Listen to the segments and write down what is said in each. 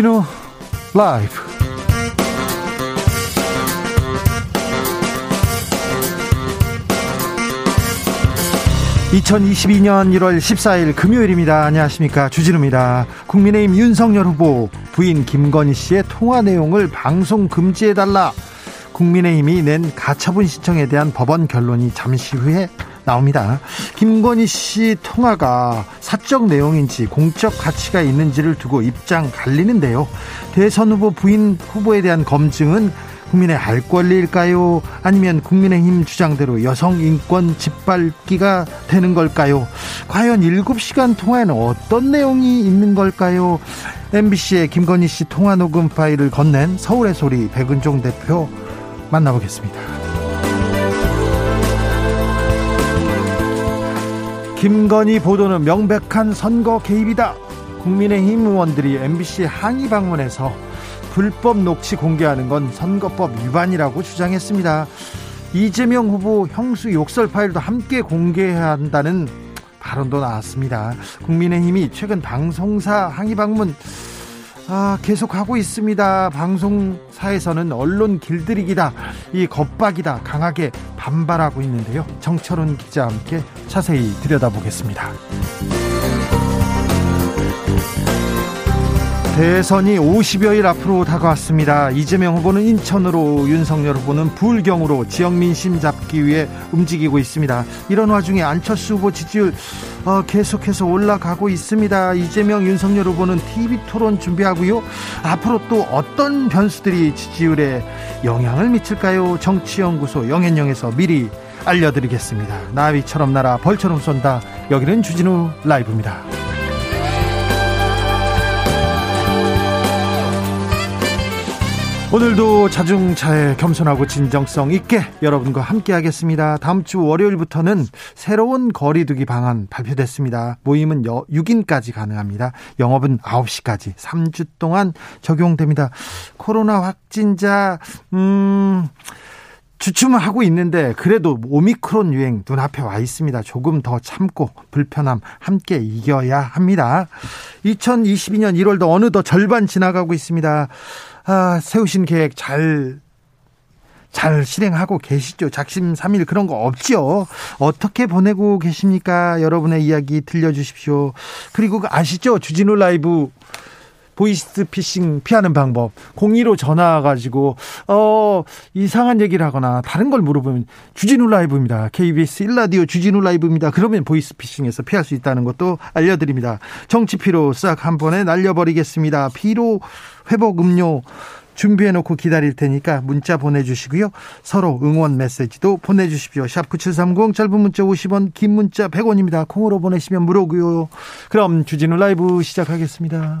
주진우 라이브 (2022년 1월 14일) 금요일입니다. 안녕하십니까? 주진우입니다. 국민의힘 윤석열 후보 부인 김건희 씨의 통화 내용을 방송 금지해달라. 국민의힘이 낸 가처분 신청에 대한 법원 결론이 잠시 후에 나옵니다. 김건희 씨 통화가 사적 내용인지 공적 가치가 있는지를 두고 입장 갈리는데요. 대선 후보 부인 후보에 대한 검증은 국민의 알 권리일까요? 아니면 국민의힘 주장대로 여성 인권 짓밟기가 되는 걸까요? 과연 7시간 통화에는 어떤 내용이 있는 걸까요? MBC의 김건희 씨 통화 녹음 파일을 건넨 서울의 소리 백은종 대표 만나보겠습니다. 김건희 보도는 명백한 선거 개입이다. 국민의힘 의원들이 MBC 항의 방문해서 불법 녹취 공개하는 건 선거법 위반이라고 주장했습니다. 이재명 후보 형수 욕설 파일도 함께 공개해야 한다는 발언도 나왔습니다. 국민의힘이 최근 방송사 항의 방문 아, 계속 하고 있습니다. 방송사에서는 언론 길들이기다, 이 겁박이다 강하게 반발하고 있는데요. 정철훈 기자와 함께 자세히 들여다보겠습니다. 대선이 50여일 앞으로 다가왔습니다. 이재명 후보는 인천으로 윤석열 후보는 불경으로 지역 민심 잡기 위해 움직이고 있습니다. 이런 와중에 안철수 후보 지지율 어, 계속해서 올라가고 있습니다. 이재명 윤석열 후보는 TV 토론 준비하고요. 앞으로 또 어떤 변수들이 지지율에 영향을 미칠까요? 정치연구소 영앤영에서 미리 알려드리겠습니다. 나비처럼 날아 벌처럼 쏜다. 여기는 주진우 라이브입니다. 오늘도 자중차에 겸손하고 진정성 있게 여러분과 함께 하겠습니다. 다음 주 월요일부터는 새로운 거리두기 방안 발표됐습니다. 모임은 6인까지 가능합니다. 영업은 9시까지 3주 동안 적용됩니다. 코로나 확진자 음 주춤을 하고 있는데 그래도 오미크론 유행 눈앞에 와 있습니다. 조금 더 참고 불편함 함께 이겨야 합니다. 2022년 1월도 어느덧 절반 지나가고 있습니다. 아, 세우신 계획 잘, 잘 실행하고 계시죠? 작심 삼일 그런 거 없죠? 어떻게 보내고 계십니까? 여러분의 이야기 들려주십시오. 그리고 그 아시죠? 주진우 라이브 보이스 피싱 피하는 방법. 02로 전화 가지고 어 이상한 얘기를 하거나 다른 걸 물어보면 주진우 라이브입니다. KBS 1라디오 주진우 라이브입니다. 그러면 보이스 피싱에서 피할 수 있다는 것도 알려드립니다. 정치 피로 싹 한 번에 날려버리겠습니다. 피로 회복 음료 준비해 놓고 기다릴 테니까 문자 보내주시고요. 서로 응원 메시지도 보내주십시오. 샵 9730 짧은 문자 50원 긴 문자 100원입니다. 콩으로 보내시면 무료고요. 그럼 주진우 라이브 시작하겠습니다.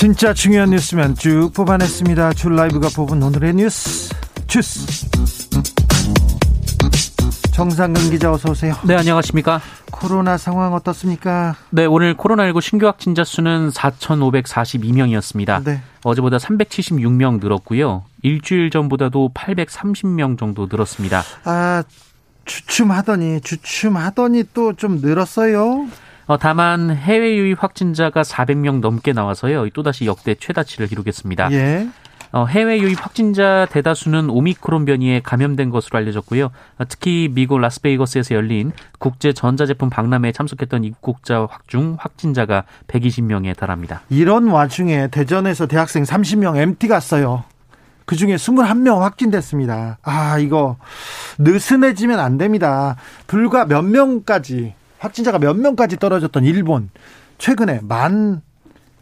진짜 중요한 뉴스면 쭉 뽑아냈습니다. 줄 라이브가 뽑은 오늘의 뉴스 주스. 정상근 기자 어서 오세요. 네, 안녕하십니까? 코로나 상황 어떻습니까? 네, 오늘 코로나19 신규 확진자 수는 4,542명이었습니다. 네. 어제보다 376명 늘었고요. 일주일 전보다도 830명 정도 늘었습니다. 아, 주춤하더니 주춤하더니 또 좀 늘었어요. 어, 다만 해외 유입 확진자가 400명 넘게 나와서요. 또다시 역대 최다치를 기록했습니다. 예. 어, 해외 유입 확진자 대다수는 오미크론 변이에 감염된 것으로 알려졌고요. 어, 특히 미국 라스베이거스에서 열린 국제 전자제품 박람회에 참석했던 입국자 중 확진자가 120명에 달합니다. 이런 와중에 대전에서 대학생 30명 MT 갔어요. 그 중에 21명 확진됐습니다. 아, 이거 느슨해지면 안 됩니다. 불과 몇 명까지 확진자가 몇 명까지 떨어졌던 일본 최근에 만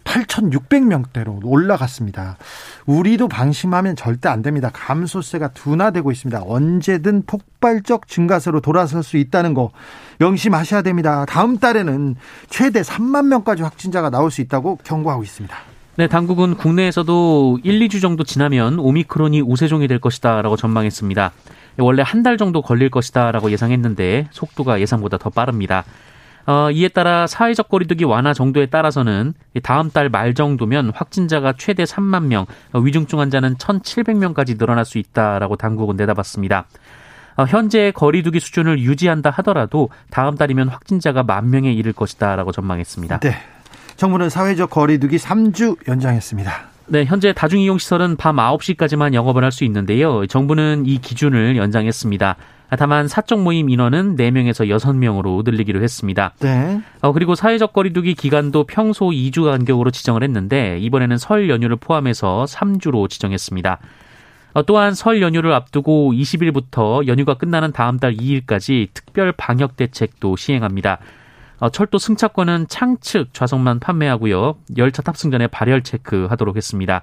8,600명대로 올라갔습니다. 우리도 방심하면 절대 안 됩니다. 감소세가 둔화되고 있습니다. 언제든 폭발적 증가세로 돌아설 수 있다는 거 명심하셔야 됩니다. 다음 달에는 최대 3만 명까지 확진자가 나올 수 있다고 경고하고 있습니다. 네, 당국은 국내에서도 1, 2주 정도 지나면 오미크론이 우세종이 될 것이다라고 전망했습니다. 원래 한 달 정도 걸릴 것이다라고 예상했는데 속도가 예상보다 더 빠릅니다. 어, 이에 따라 사회적 거리두기 완화 정도에 따라서는 다음 달 말 정도면 확진자가 최대 3만 명, 어, 위중증 환자는 1,700명까지 늘어날 수 있다라고 당국은 내다봤습니다. 어, 현재 거리두기 수준을 유지한다 하더라도 다음 달이면 확진자가 만 명에 이를 것이다라고 전망했습니다. 네. 정부는 사회적 거리두기 3주 연장했습니다. 네, 현재 다중이용시설은 밤 9시까지만 영업을 할 수 있는데요. 정부는 이 기준을 연장했습니다. 다만 사적 모임 인원은 4명에서 6명으로 늘리기로 했습니다. 네. 어, 그리고 사회적 거리두기 기간도 평소 2주 간격으로 지정을 했는데 이번에는 설 연휴를 포함해서 3주로 지정했습니다. 어, 또한 설 연휴를 앞두고 20일부터 연휴가 끝나는 다음 달 2일까지 특별 방역 대책도 시행합니다. 어, 철도 승차권은 창측 좌석만 판매하고요. 열차 탑승 전에 발열 체크하도록 했습니다.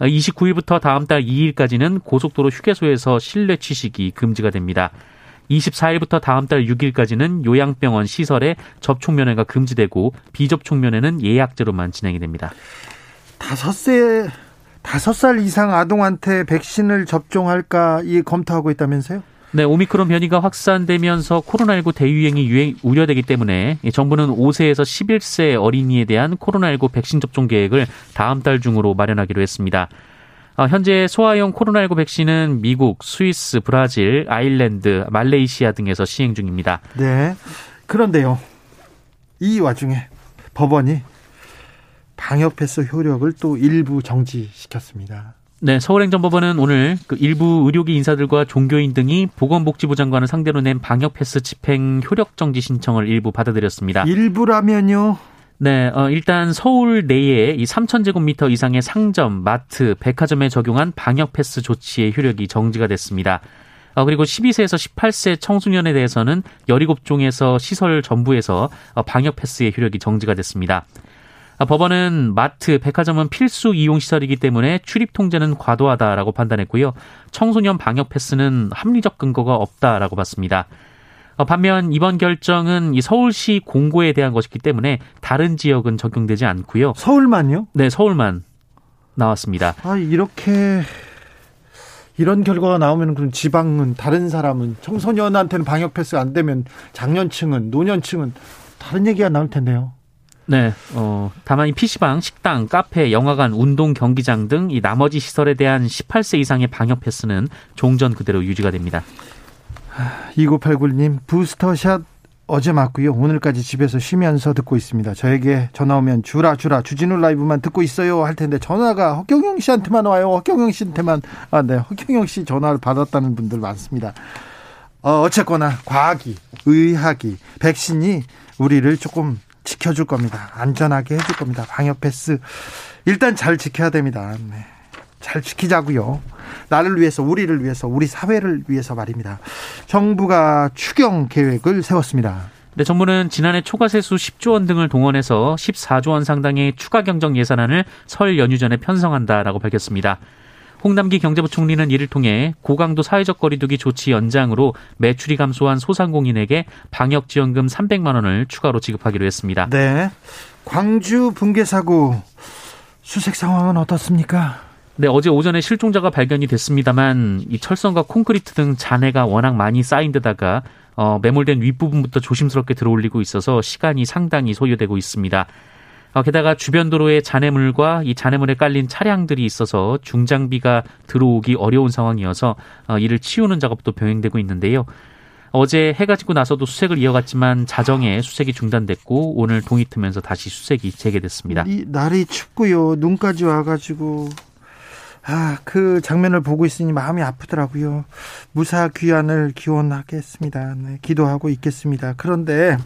29일부터 어, 다음 달 2일까지는 고속도로 휴게소에서 실내 취식이 금지가 됩니다. 24일부터 다음 달 6일까지는 요양병원 시설에 접촉 면회가 금지되고 비접촉 면회는 예약제로만 진행이 됩니다. 다섯 세 다섯 살 이상 아동한테 백신을 접종할까 이 검토하고 있다면서요? 네, 오미크론 변이가 확산되면서 코로나19 대유행이 유행, 우려되기 때문에 정부는 5세에서 11세 어린이에 대한 코로나19 백신 접종 계획을 다음 달 중으로 마련하기로 했습니다. 어, 현재 소아용 코로나19 백신은 미국, 스위스, 브라질, 아일랜드, 말레이시아 등에서 시행 중입니다. 네. 그런데요. 이 와중에 법원이 방역 패스 효력을 또 일부 정지시켰습니다. 네, 서울행정법원은 오늘 그 일부 의료계 인사들과 종교인 등이 보건복지부 장관을 상대로 낸 방역 패스 집행 효력 정지 신청을 일부 받아들였습니다. 일부라면요? 네, 어, 일단 서울 내에 이 3,000제곱미터 이상의 상점, 마트, 백화점에 적용한 방역 패스 조치의 효력이 정지가 됐습니다. 어, 그리고 12세에서 18세 청소년에 대해서는 17종에서 시설 전부에서 어, 방역 패스의 효력이 정지가 됐습니다. 아, 법원은 마트, 백화점은 필수 이용 시설이기 때문에 출입 통제는 과도하다라고 판단했고요. 청소년 방역 패스는 합리적 근거가 없다라고 봤습니다. 어, 반면 이번 결정은 이 서울시 공고에 대한 것이기 때문에 다른 지역은 적용되지 않고요. 서울만요? 네, 서울만 나왔습니다. 아, 이렇게 이런 결과가 나오면 그럼 지방은 다른 사람은 청소년한테는 방역 패스 안 되면 장년층은 노년층은 다른 얘기가 나올 텐데요. 네. 어, 다만 이 PC방, 식당, 카페, 영화관, 운동 경기장 등 이 나머지 시설에 대한 18세 이상의 방역 패스는 종전 그대로 유지가 됩니다. 2989님, 부스터샷 어제 맞고요. 오늘까지 집에서 쉬면서 듣고 있습니다. 저에게 전화 오면 주라 주라 주진우 라이브만 듣고 있어요 할 텐데 전화가 허경영 씨한테만 와요. 허경영 씨한테만 아 네. 허경영 씨 전화를 받았다는 분들 많습니다. 어, 어쨌거나 과학이 의학이 백신이 우리를 조금 지켜줄 겁니다. 안전하게 해줄 겁니다. 방역 패스 일단 잘 지켜야 됩니다. 네. 잘 지키자고요. 나를 위해서, 우리를 위해서, 우리 사회를 위해서 말입니다. 정부가 추경 계획을 세웠습니다. 네, 정부는 지난해 초과세수 10조 원 등을 동원해서 14조 원 상당의 추가 경정 예산안을 설 연휴 전에 편성한다라고 밝혔습니다. 홍남기 경제부총리는 이를 통해 고강도 사회적 거리두기 조치 연장으로 매출이 감소한 소상공인에게 방역 지원금 300만 원을 추가로 지급하기로 했습니다. 네. 광주 붕괴 사고 수색 상황은 어떻습니까? 네, 어제 오전에 실종자가 발견이 됐습니다만 이 철선과 콘크리트 등 잔해가 워낙 많이 쌓인 데다가 어, 매몰된 윗부분부터 조심스럽게 들어올리고 있어서 시간이 상당히 소요되고 있습니다. 어, 게다가 주변 도로에 잔해물과 이 잔해물에 깔린 차량들이 있어서 중장비가 들어오기 어려운 상황이어서 어, 이를 치우는 작업도 병행되고 있는데요. 어제 해가 지고 나서도 수색을 이어갔지만 자정에 수색이 중단됐고 오늘 동이 트면서 다시 수색이 재개됐습니다. 이 날이 춥고요. 눈까지 와가지고 아, 그 장면을 보고 있으니 마음이 아프더라고요. 무사 귀환을 기원하겠습니다. 네, 기도하고 있겠습니다. 그런데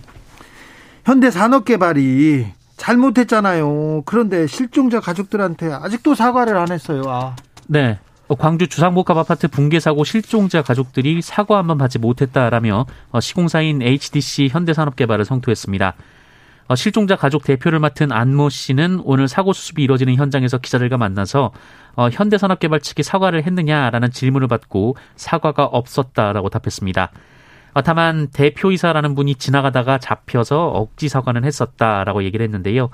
현대 산업개발이 잘못했잖아요. 그런데 실종자 가족들한테 아직도 사과를 안 했어요. 아. 네. 광주 주상복합 아파트 붕괴 사고 실종자 가족들이 사과 한번 받지 못했다라며 어, 시공사인 HDC 현대산업개발을 성토했습니다. 어, 실종자 가족 대표를 맡은 안모 씨는 오늘 사고 수습이 이뤄지는 현장에서 기자들과 만나서 어, 현대산업개발 측이 사과를 했느냐라는 질문을 받고 사과가 없었다라고 답했습니다. 어, 다만 대표이사라는 분이 지나가다가 잡혀서 억지 사과는 했었다라고 얘기를 했는데요.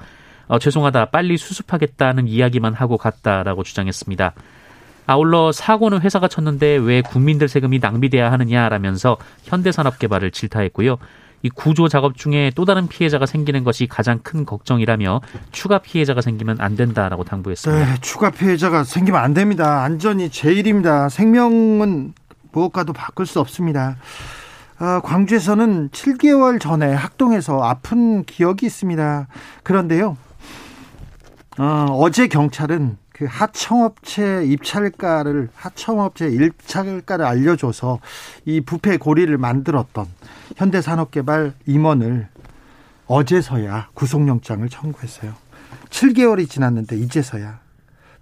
어, 죄송하다, 빨리 수습하겠다는 이야기만 하고 갔다라고 주장했습니다. 아울러 사고는 회사가 쳤는데 왜 국민들 세금이 낭비돼야 하느냐라면서 현대산업개발을 질타했고요. 이 구조 작업 중에 또 다른 피해자가 생기는 것이 가장 큰 걱정이라며 추가 피해자가 생기면 안 된다라고 당부했습니다. 네, 추가 피해자가 생기면 안 됩니다. 안전이 제일입니다. 생명은 무엇과도 바꿀 수 없습니다. 아, 광주에서는 7개월 전에 학동에서 아픈 기억이 있습니다. 그런데요, 어, 어제 경찰은 그 하청업체 입찰가를 하청업체 입찰가를 알려줘서 이 부패 고리를 만들었던 현대산업개발 임원을 어제서야 구속영장을 청구했어요. 7개월이 지났는데 이제서야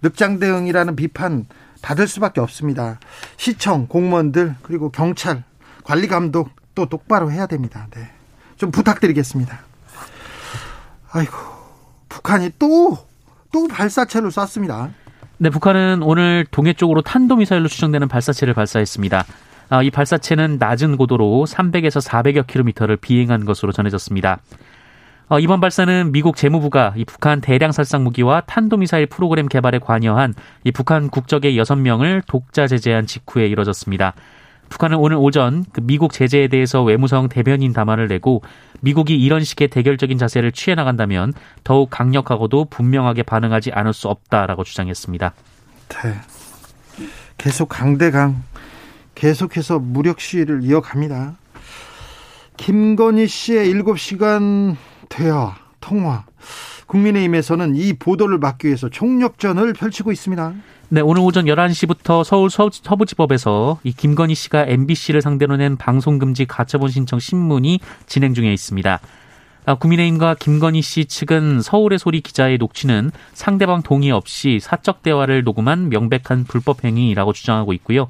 늑장 대응이라는 비판 받을 수밖에 없습니다. 시청 공무원들 그리고 경찰 관리 감독 또 똑바로 해야 됩니다. 네. 좀 부탁드리겠습니다. 아이고 북한이 또 또 발사체를 쐈습니다. 네, 북한은 오늘 동해 쪽으로 탄도미사일로 추정되는 발사체를 발사했습니다. 아, 이 발사체는 낮은 고도로 300에서 400여 킬로미터를 비행한 것으로 전해졌습니다. 어, 이번 발사는 미국 재무부가 이 북한 대량 살상 무기와 탄도미사일 프로그램 개발에 관여한 이 북한 국적의 6명을 독자 제재한 직후에 이뤄졌습니다. 북한은 오늘 오전 그 미국 제재에 대해서 외무성 대변인 담화를 내고 미국이 이런 식의 대결적인 자세를 취해 나간다면 더욱 강력하고도 분명하게 반응하지 않을 수 없다라고 주장했습니다. 네. 계속 강대강 계속해서 무력 시위를 이어갑니다. 김건희 씨의 7시간 대화, 통화. 국민의힘에서는 이 보도를 막기 위해서 총력전을 펼치고 있습니다. 네, 오늘 오전 11시부터 서울 서부지법에서 이 김건희 씨가 MBC를 상대로 낸 방송금지 가처분 신청 신문이 진행 중에 있습니다. 아, 국민의힘과 김건희 씨 측은 서울의 소리 기자의 녹취는 상대방 동의 없이 사적 대화를 녹음한 명백한 불법 행위라고 주장하고 있고요.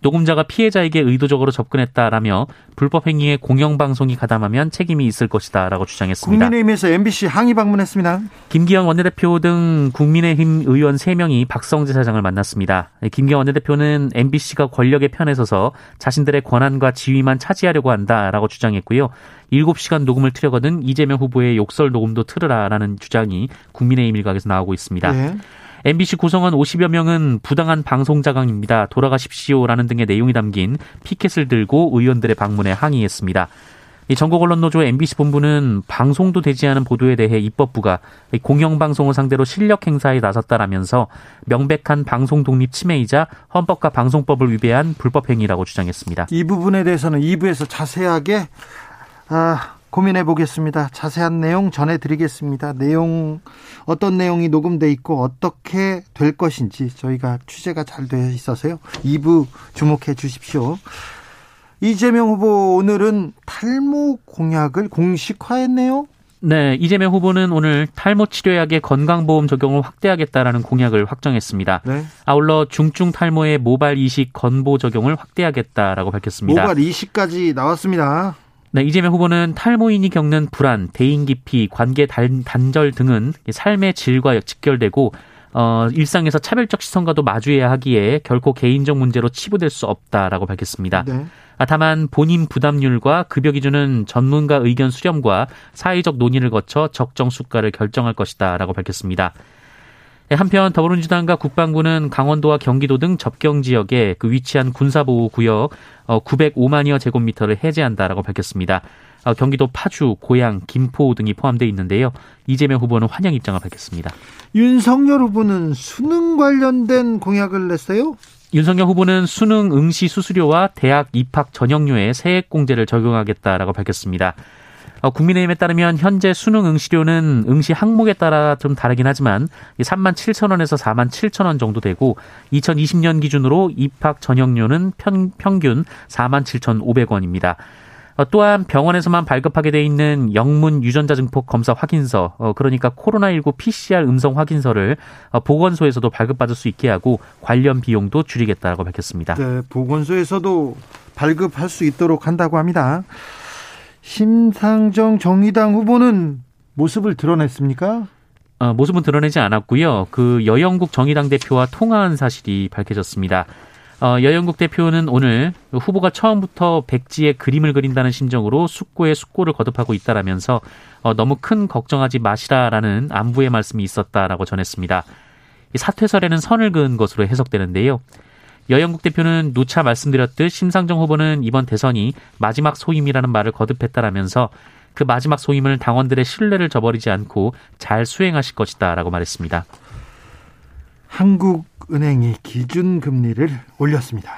녹음자가 피해자에게 의도적으로 접근했다라며 불법 행위에 공영방송이 가담하면 책임이 있을 것이다라고 주장했습니다. 국민의힘에서 MBC 항의 방문했습니다. 김기현 원내대표 등 국민의힘 의원 3명이 박성재 사장을 만났습니다. 김기현 원내대표는 MBC가 권력의 편에 서서 자신들의 권한과 지위만 차지하려고 한다라고 주장했고요. 7시간 녹음을 틀려거든 이재명 후보의 욕설 녹음도 틀으라라는 주장이 국민의힘 일각에서 나오고 있습니다. 네. MBC 구성원 50여 명은 부당한 방송 자강입니다. 돌아가십시오라는 등의 내용이 담긴 피켓을 들고 의원들의 방문에 항의했습니다. 이 전국 언론 노조 MBC 본부는 방송도 되지 않은 보도에 대해 입법부가 공영방송을 상대로 실력 행사에 나섰다라면서 명백한 방송 독립 침해이자 헌법과 방송법을 위배한 불법 행위라고 주장했습니다. 이 부분에 대해서는 2부에서 자세하게 아, 고민해 보겠습니다. 자세한 내용 전해드리겠습니다. 내용 어떤 내용이 녹음돼 있고 어떻게 될 것인지 저희가 취재가 잘 되어 있어서요. 2부 주목해 주십시오. 이재명 후보 오늘은 탈모 공약을 공식화했네요. 네, 이재명 후보는 오늘 탈모 치료약의 건강보험 적용을 확대하겠다라는 공약을 확정했습니다. 네. 아울러 중증 탈모의 모발 이식 건보 적용을 확대하겠다라고 밝혔습니다. 모발 이식까지 나왔습니다. 네, 이재명 후보는 탈모인이 겪는 불안, 대인 기피, 관계 단, 단절 등은 삶의 질과 직결되고 어, 일상에서 차별적 시선과도 마주해야 하기에 결코 개인적 문제로 치부될 수 없다라고 밝혔습니다. 네. 아, 다만 본인 부담률과 급여 기준은 전문가 의견 수렴과 사회적 논의를 거쳐 적정 수가를 결정할 것이다라고 밝혔습니다. 네, 한편 더불어민주당과 국방부는 강원도와 경기도 등 접경 지역에 그 위치한 군사보호 구역 905만여 어, 제곱미터를 해제한다라고 밝혔습니다. 어, 경기도 파주, 고양, 김포 등이 포함되어 있는데요. 이재명 후보는 환영 입장을 밝혔습니다. 윤석열 후보는 수능 관련된 공약을 냈어요? 윤석열 후보는 수능 응시 수수료와 대학 입학 전형료에 세액 공제를 적용하겠다라고 밝혔습니다. 어, 국민의힘에 따르면 현재 수능 응시료는 응시 항목에 따라 좀 다르긴 하지만 3만 7천 원에서 4만 7천 원 정도 되고 2020년 기준으로 입학 전형료는 평, 평균 4만 7천 5백 원입니다. 어, 또한 병원에서만 발급하게 돼 있는 영문 유전자 증폭 검사 확인서, 어, 그러니까 코로나19 PCR 음성 확인서를 어, 보건소에서도 발급받을 수 있게 하고 관련 비용도 줄이겠다고 밝혔습니다. 네, 보건소에서도 발급할 수 있도록 한다고 합니다. 심상정 정의당 후보는 모습을 드러냈습니까? 어, 모습은 드러내지 않았고요. 그 여영국 정의당 대표와 통화한 사실이 밝혀졌습니다. 어, 여영국 대표는 오늘 후보가 처음부터 백지에 그림을 그린다는 심정으로 숙고에 숙고를 거듭하고 있다라면서 어, 너무 큰 걱정하지 마시라라는 안부의 말씀이 있었다라고 전했습니다. 이 사퇴설에는 선을 그은 것으로 해석되는데요. 여영국 대표는 누차 말씀드렸듯 심상정 후보는 이번 대선이 마지막 소임이라는 말을 거듭했다라면서 그 마지막 소임을 당원들의 신뢰를 저버리지 않고 잘 수행하실 것이다라고 말했습니다. 한국은행이 기준 금리를 올렸습니다.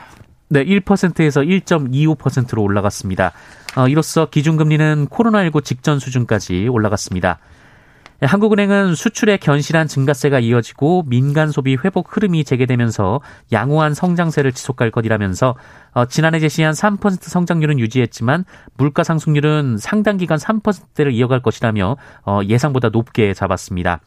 네, 1%에서 1.25%로 올라갔습니다. 어, 이로써 기준금리는 코로나19 직전 수준까지 올라갔습니다. 네, 한국은행은 수출의 견실한 증가세가 이어지고 민간 소비 회복 흐름이 재개되면서 양호한 성장세를 지속할 것이라면서 어, 지난해 제시한 3% 성장률은 유지했지만 물가 상승률은 상당 기간 3%대를 이어갈 것이라며 어, 예상보다 높게 잡았습니다.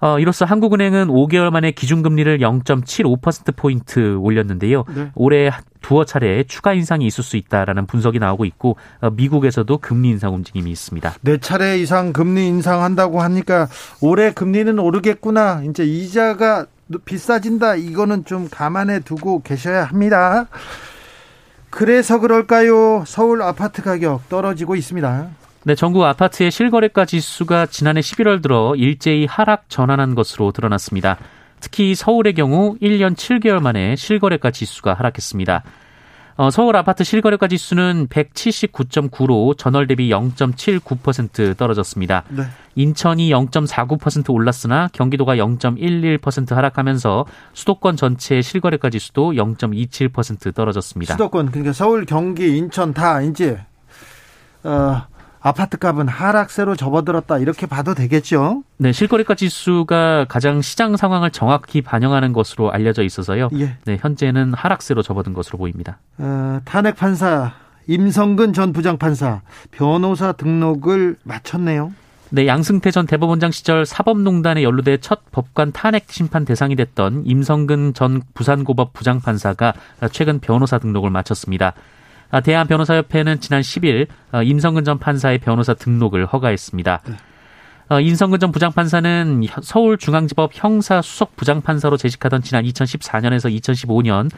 어, 이로써 한국은행은 5개월 만에 기준금리를 0.75%포인트 올렸는데요. 네. 올해 두어 차례 추가 인상이 있을 수 있다라는 분석이 나오고 있고 어, 미국에서도 금리 인상 움직임이 있습니다. 네 차례 이상 금리 인상한다고 하니까 올해 금리는 오르겠구나. 이제 이자가 비싸진다. 이거는 좀 감안해 두고 계셔야 합니다. 그래서 그럴까요? 서울 아파트 가격 떨어지고 있습니다. 네, 전국 아파트의 실거래가 지수가 지난해 11월 들어 일제히 하락 전환한 것으로 드러났습니다. 특히 서울의 경우 1년 7개월 만에 실거래가 지수가 하락했습니다. 어, 서울 아파트 실거래가 지수는 179.9로 전월 대비 0.79% 떨어졌습니다. 네. 인천이 0.49% 올랐으나 경기도가 0.11% 하락하면서 수도권 전체 실거래가 지수도 0.27% 떨어졌습니다. 수도권 그러니까 서울, 경기, 인천 다 이제 어, 아파트 값은 하락세로 접어들었다 이렇게 봐도 되겠죠? 네, 실거래가 지수가 가장 시장 상황을 정확히 반영하는 것으로 알려져 있어서요. 예. 네, 현재는 하락세로 접어든 것으로 보입니다. 어, 탄핵 판사 임성근 전 부장판사 변호사 등록을 마쳤네요. 네, 양승태 전 대법원장 시절 사법농단에 연루돼 첫 법관 탄핵 심판 대상이 됐던 임성근 전 부산고법 부장판사가 최근 변호사 등록을 마쳤습니다. 아, 대한변호사협회는 지난 10일 어, 임성근 전 판사의 변호사 등록을 허가했습니다. 네. 어, 인성근 전 부장판사는 서울중앙지법 형사 수석 부장판사로 재직하던 지난 2014년에서 2015년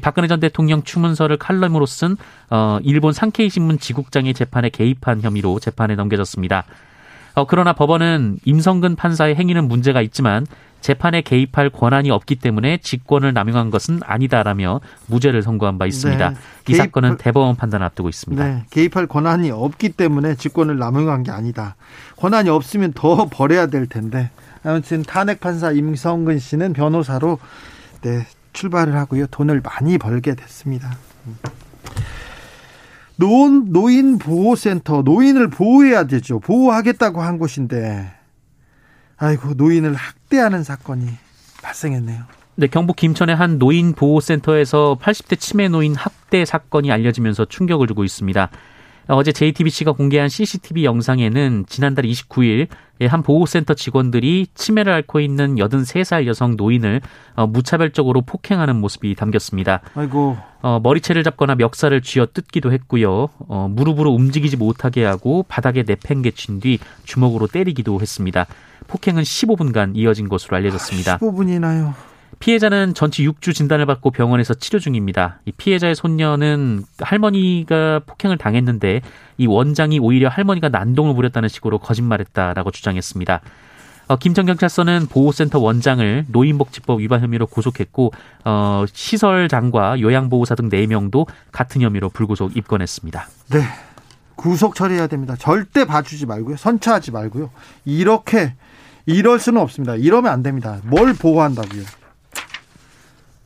박근혜 전 대통령 추문서를 칼럼으로 쓴 어, 일본 상케이 신문 지국장의 재판에 개입한 혐의로 재판에 넘겨졌습니다. 그러나 법원은 임성근 판사의 행위는 문제가 있지만 재판에 개입할 권한이 없기 때문에 직권을 남용한 것은 아니다라며 무죄를 선고한 바 있습니다. 네, 이 사건은 대법원 판단을 앞두고 있습니다. 네, 개입할 권한이 없기 때문에 직권을 남용한 게 아니다. 권한이 없으면 더 벌여야 될 텐데 아무튼 탄핵 판사 임성근 씨는 변호사로 네, 출발을 하고요. 돈을 많이 벌게 됐습니다. 노인, 노인 보호센터, 노인을 보호해야 되죠. 보호하겠다고 한 곳인데 아이고 노인을 학대하는 사건이 발생했네요. 네, 경북 김천의 한 노인 보호센터에서 80대 치매 노인 학대 사건이 알려지면서 충격을 주고 있습니다. 어제 JTBC가 공개한 CCTV 영상에는 지난달 29일 한 보호센터 직원들이 치매를 앓고 있는 83살 여성 노인을 어, 무차별적으로 폭행하는 모습이 담겼습니다. 아이고. 어, 머리채를 잡거나 멱살을 쥐어 뜯기도 했고요. 어, 무릎으로 움직이지 못하게 하고 바닥에 내팽개친 뒤 주먹으로 때리기도 했습니다. 폭행은 15분간 이어진 것으로 알려졌습니다. 아, 15분이나요? 피해자는 전치 6주 진단을 받고 병원에서 치료 중입니다. 이 피해자의 손녀는 할머니가 폭행을 당했는데 이 원장이 오히려 할머니가 난동을 부렸다는 식으로 거짓말했다라고 주장했습니다. 어, 김천 경찰서는 보호센터 원장을 노인복지법 위반 혐의로 구속했고 어, 시설장과 요양보호사 등 4명도 같은 혐의로 불구속 입건했습니다. 네. 구속 처리해야 됩니다. 절대 봐주지 말고요. 선처하지 말고요. 이렇게 이럴 수는 없습니다. 이러면 안 됩니다. 뭘 보호한다고요?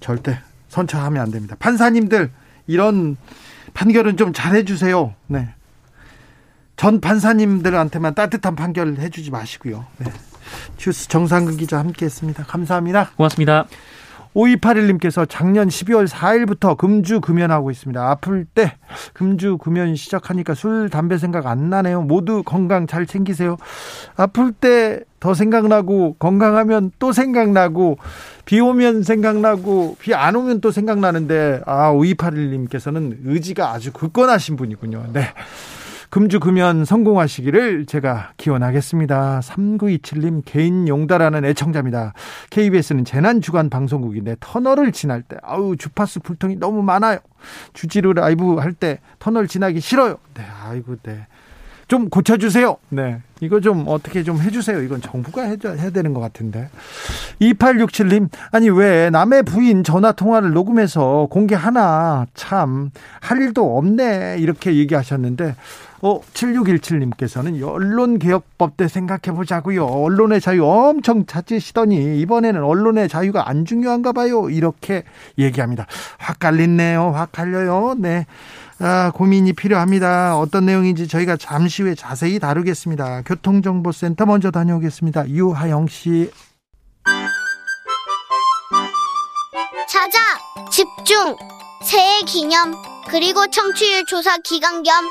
절대 선처하면 안 됩니다. 판사님들 이런 판결은 좀 잘해 주세요. 네. 전 판사님들한테만 따뜻한 판결 해주지 마시고요. 네. 주스 정상근 기자 함께했습니다. 감사합니다. 고맙습니다. 5281님께서 작년 12월 4일부터 금주 금연하고 있습니다. 아플 때 금주 금연 시작하니까 술, 담배 생각 안 나네요. 모두 건강 잘 챙기세요. 아플 때 더 생각나고 건강하면 또 생각나고 비 오면 생각나고 비 안 오면 또 생각나는데 아, 5281님께서는 의지가 아주 굳건하신 분이군요. 네. 금주 금연 성공하시기를 제가 기원하겠습니다. 3927님 개인 용다라는 애청자입니다. KBS는 재난 주간 방송국인데 터널을 지날 때 아우 주파수 불통이 너무 많아요. 주지로 라이브 할 때 터널 지나기 싫어요. 네, 아이고 네. 좀 고쳐주세요. 네. 이거 좀 어떻게 좀 해주세요. 이건 정부가 해야, 해야 되는 것 같은데. 2867님, 아니, 왜 남의 부인 전화 통화를 녹음해서 공개하나. 참, 할 일도 없네. 이렇게 얘기하셨는데, 어, 7617님께서는 언론개혁법 때 생각해 보자고요. 언론의 자유 엄청 찾으시더니, 이번에는 언론의 자유가 안 중요한가 봐요. 이렇게 얘기합니다. 확 갈리네요. 확 갈려요. 네. 아, 고민이 필요합니다. 어떤 내용인지 저희가 잠시 후에 자세히 다루겠습니다. 교통정보센터 먼저 다녀오겠습니다. 유하영 씨. 자자, 집중, 새해 기념, 그리고 청취율 조사 기간 겸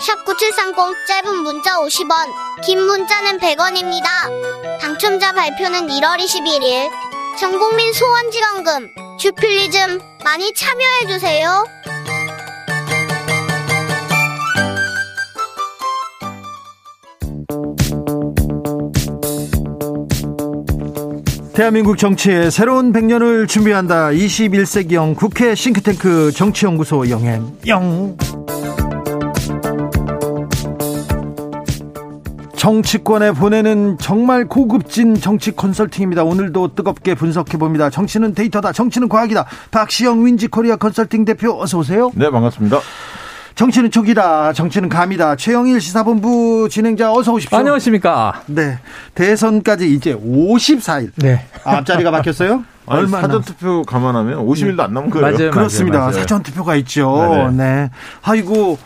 샵9730 짧은 문자 50원, 긴 문자는 100원입니다. 당첨자 발표는 1월 21일. 전국민 소원지원금, 주필리즘 많이 참여해주세요. 대한민국 정치의 새로운 100년을 준비한다. 21세기형 국회 싱크탱크 정치연구소 영앤영. 정치권에 보내는 정말 고급진 정치 컨설팅입니다. 오늘도 뜨겁게 분석해 봅니다. 정치는 데이터다. 정치는 과학이다. 박시영 윈지 코리아 컨설팅 대표 어서 오세요. 네, 반갑습니다. 정치는 촉이다. 정치는 감이다. 최영일 시사본부 진행자 어서 오십시오. 안녕하십니까. 네. 대선까지 이제 54일. 네. 아, 앞자리가 바뀌었어요? 얼마 사전 투표 감안하면 50일도 네. 안 남은 거예요. 맞아요. 그렇습니다. 맞아요, 맞아요. 사전 투표가 있죠. 네네. 네. 아이고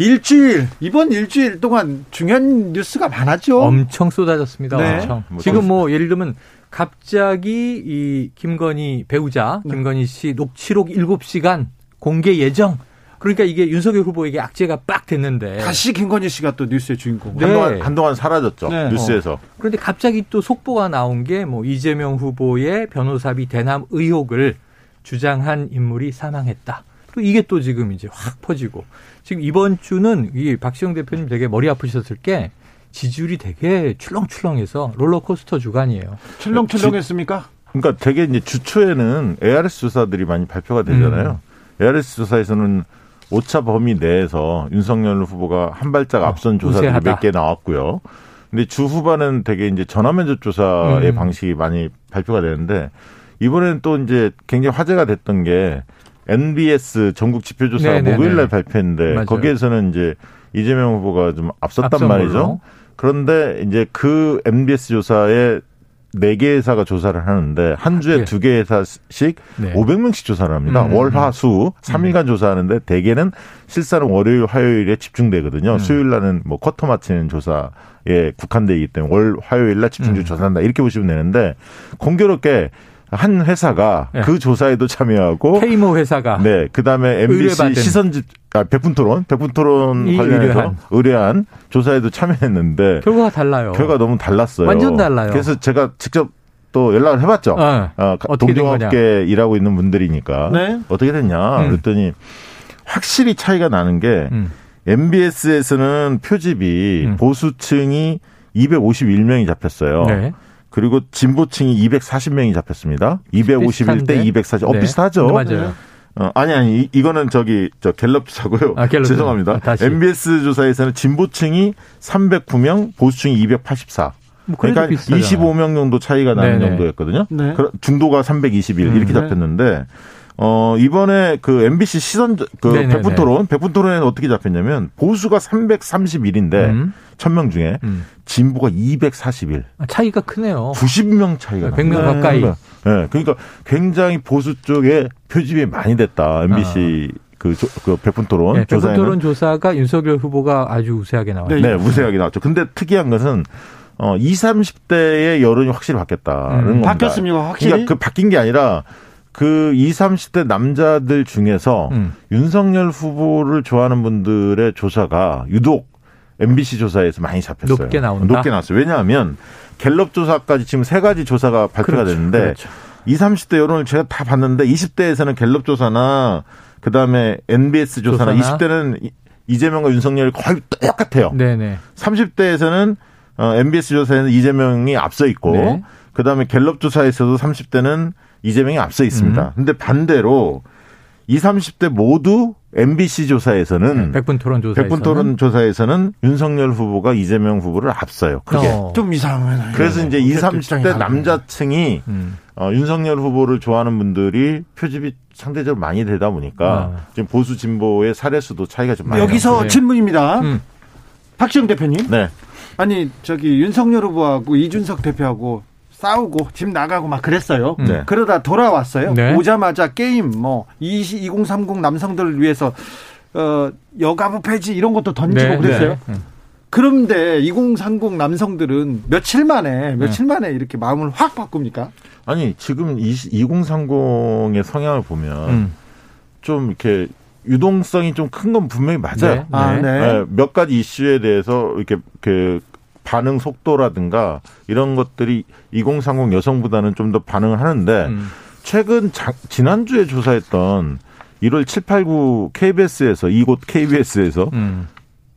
일주일 이번 일주일 동안 중요한 뉴스가 많았죠. 엄청 쏟아졌습니다. 네. 엄청. 뭐 지금 뭐 예를 들면 갑자기 이 김건희 배우자 네. 김건희 씨 녹취록 7시간 공개 예정 그러니까 이게 윤석열 후보에게 악재가 빡 됐는데 다시 김건희 씨가 또 뉴스의 주인공. 네. 한동안, 한동안 사라졌죠 네. 뉴스에서. 어. 그런데 갑자기 또 속보가 나온 게 뭐 이재명 후보의 변호사비 대남 의혹을 주장한 인물이 사망했다. 또 이게 또 지금 이제 확 퍼지고 지금 이번 주는 이 박시영 대표님 되게 머리 아프셨을 게 지지율이 되게 출렁출렁해서 롤러코스터 주간이에요. 출렁출렁했습니까? 그러니까 되게 이제 주초에는 ARS 조사들이 많이 발표가 되잖아요. 음. ARS 조사에서는 오차 범위 내에서 윤석열 후보가 한 발짝 어, 앞선 조사들이 몇 개 나왔고요. 근데 주 후반은 되게 이제 전화 면접 조사의 음. 방식이 많이 발표가 되는데 이번에는 또 이제 굉장히 화제가 됐던 게 NBS 전국 지표조사가 네네네. 목요일 날 발표했는데 맞아요. 거기에서는 이제 이재명 후보가 좀 앞섰단 말이죠. 그런데 이제 그 MBS 조사에 네 개 회사가 조사를 하는데 한 주에. 두개 회사씩 네. 500명씩 조사를 합니다. 음. 월, 화, 수 3일간 음. 조사하는데 대개는 실사는 월요일, 화요일에 집중되거든요. 음. 수요일 날은 뭐 쿼터 마치는 조사에 국한돼 있기 때문에 월, 화요일 날 집중적으로 음. 조사한다. 이렇게 보시면 되는데 공교롭게 한 회사가 네. 그 조사에도 참여하고 K모 회사가 네 그다음에 MBC 시선지 아 백분 토론 백분 토론 관련해서 의뢰한. 의뢰한 조사에도 참여했는데 결과가 달라요. 결과 너무 달랐어요. 완전 달라요. 그래서 제가 직접 또 연락을 해봤죠. 네. 어, 동종업계 일하고 있는 분들이니까 네? 어떻게 됐냐 음. 그랬더니 확실히 차이가 나는 게 음. MBS에서는 표집이 음. 보수층이 251명이 잡혔어요. 네. 그리고 진보층이 240명이 잡혔습니다. 251대 240. 어, 네. 비슷하죠? 네, 맞아요. 어, 아니, 아니, 이, 거는 저기, 저 갤럽 조사고요. 아, 갤럽 죄송합니다. 아, MBS 조사에서는 진보층이 309명, 보수층이 284. 뭐 그러니까 비슷하잖아요. 25명 정도 차이가 나는 네네. 정도였거든요. 네. 중도가 321 음, 이렇게 잡혔는데, 어, 이번에 그 MBC 시선, 그 백분 토론, 백분 토론에는 어떻게 잡혔냐면, 보수가 331인데, 음. 1000명 중에, 음. 진보가 241. 아, 차이가 크네요. 90명 차이가 100명 네. 가까이. 네. 그러니까 굉장히 보수 쪽에 표집이 많이 됐다. MBC 아. 그, 조, 그 백분 토론 네, 백분 토론 조사가 윤석열 후보가 아주 우세하게 나왔죠. 네, 우세하게 나왔죠. 근데 특이한 것은 어 20, 30대의 여론이 확실히 바뀌었다는 음. 겁니다. 바뀌었습니까? 확실히? 그러니까 그 바뀐 게 아니라 그 20, 30대 남자들 중에서 음. 윤석열 후보를 좋아하는 분들의 조사가 유독 MBC 조사에서 많이 잡혔어요. 높게 나온다. 높게 나왔어요. 왜냐하면 갤럽 조사까지 지금 세 가지 조사가 발표가 그렇죠. 됐는데 그렇죠. 20, 30대 여론을 제가 다 봤는데 20대에서는 갤럽 조사나 그다음에 NBS 조사나, 조사나? 20대는 이재명과 윤석열이 거의 똑같아요. 네네. 30대에서는 어, MBS 조사에는 이재명이 앞서 있고 네. 그다음에 갤럽 조사에서도 30대는 이재명이 앞서 있습니다. 음. 근데 반대로 20, 30대 모두 MBC 조사에서는 네, 100분 토론 조사에서는 100분 토론 조사에서는 윤석열 후보가 이재명 후보를 앞서요. 그게 어. 좀 이상하네. 그래서 이제 20, 30대 남자층이 음. 어, 윤석열 후보를 좋아하는 분들이 표집이 상대적으로 많이 되다 보니까 아. 지금 보수 진보의 사례 수도 차이가 좀 많이 여기서 나요. 질문입니다. 음. 박지영 대표님. 네. 아니 저기 윤석열 후보하고 이준석 대표하고 싸우고 집 나가고 막 그랬어요. 네. 그러다 돌아왔어요. 네. 오자마자 게임 뭐 2030 남성들을 위해서 어 여가부 폐지 이런 것도 던지고 네. 그랬어요. 네. 그런데 2030 남성들은 며칠 만에 며칠 네. 만에 이렇게 마음을 확 바꿉니까? 아니 지금 2030의 성향을 보면 음. 좀 이렇게 유동성이 좀 큰 건 분명히 맞아요. 네. 아, 네. 네. 몇 가지 이슈에 대해서 이렇게, 이렇게 반응 속도라든가 이런 것들이 2030 여성보다는 좀 더 반응을 하는데 음. 최근 자, 지난주에 조사했던 1월 7, 8, 9 KBS에서 이곳 KBS에서 음.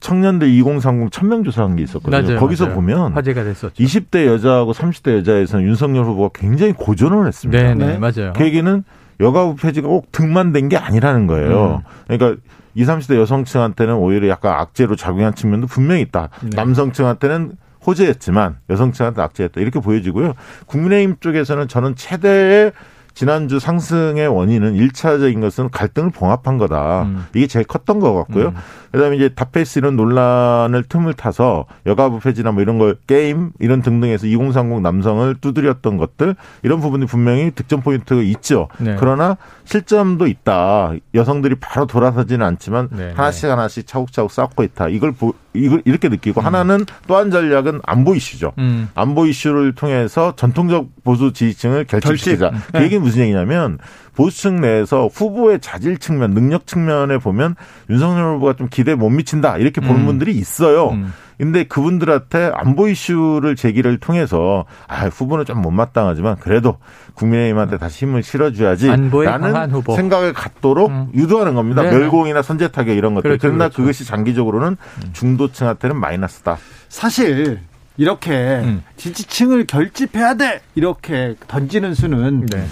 청년들 2030 천명 조사한 게 있었거든요. 맞아요, 거기서 맞아요. 보면 화제가 됐었죠. 20대 여자하고 30대 여자에서는 윤석열 후보가 굉장히 고전을 했습니다. 네, 네, 맞아요. 그 얘기는 여가부 폐지가 꼭 등만 된 게 아니라는 거예요. 음. 그러니까 20, 30대 여성층한테는 오히려 약간 악재로 작용한 측면도 분명히 있다. 네. 남성층한테는 호재였지만 여성층한테 악재였다. 이렇게 보여지고요. 국민의힘 쪽에서는 저는 최대의 지난주 상승의 원인은 일차적인 것은 갈등을 봉합한 거다. 음. 이게 제일 컸던 것 같고요. 음. 그다음에 이제 다페이스 이런 논란을 틈을 타서 여가부 폐지나 뭐 이런 거 게임 이런 등등에서 2030 남성을 두드렸던 것들 이런 부분이 분명히 득점 포인트가 있죠. 네. 그러나 실점도 있다. 여성들이 바로 돌아서지는 않지만 네. 하나씩 하나씩 차곡차곡 쌓고 있다. 이걸 보, 이걸 이렇게 느끼고 음. 하나는 또 한 전략은 안보 이슈죠. 음. 안보 이슈를 통해서 전통적 보수 지지층을 결집시키자. 결집. 그 얘기는 무슨 얘기냐면 보수층 내에서 후보의 자질 측면, 능력 측면에 보면 윤석열 후보가 좀 기대 못 미친다 이렇게 보는 음. 분들이 있어요. 음. 근데 그분들한테 안보 이슈를 제기를 통해서 아 후보는 좀 못마땅하지만 그래도 국민의힘한테 다시 힘을 실어줘야지 라는 생각을 갖도록 음. 유도하는 겁니다. 네. 멸공이나 선제 타격 이런 것들. 그렇죠, 그러나 그렇죠. 그것이 장기적으로는 음. 중도층한테는 마이너스다. 사실 이렇게 음. 지지층을 결집해야 돼 이렇게 던지는 수는 네.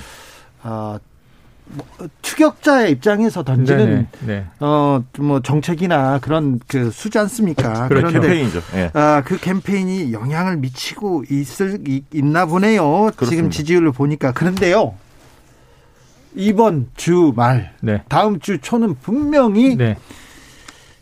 어, 뭐, 추격자의 입장에서 던지는 네. 어뭐 정책이나 그런 그 수지 않습니까? 그런데 캠페인이죠. 네. 아, 그 캠페인이 영향을 미치고 있을 있나 보네요. 그렇습니다. 지금 지지율을 보니까 그런데요. 이번 주말 네. 다음 주 초는 분명히 네.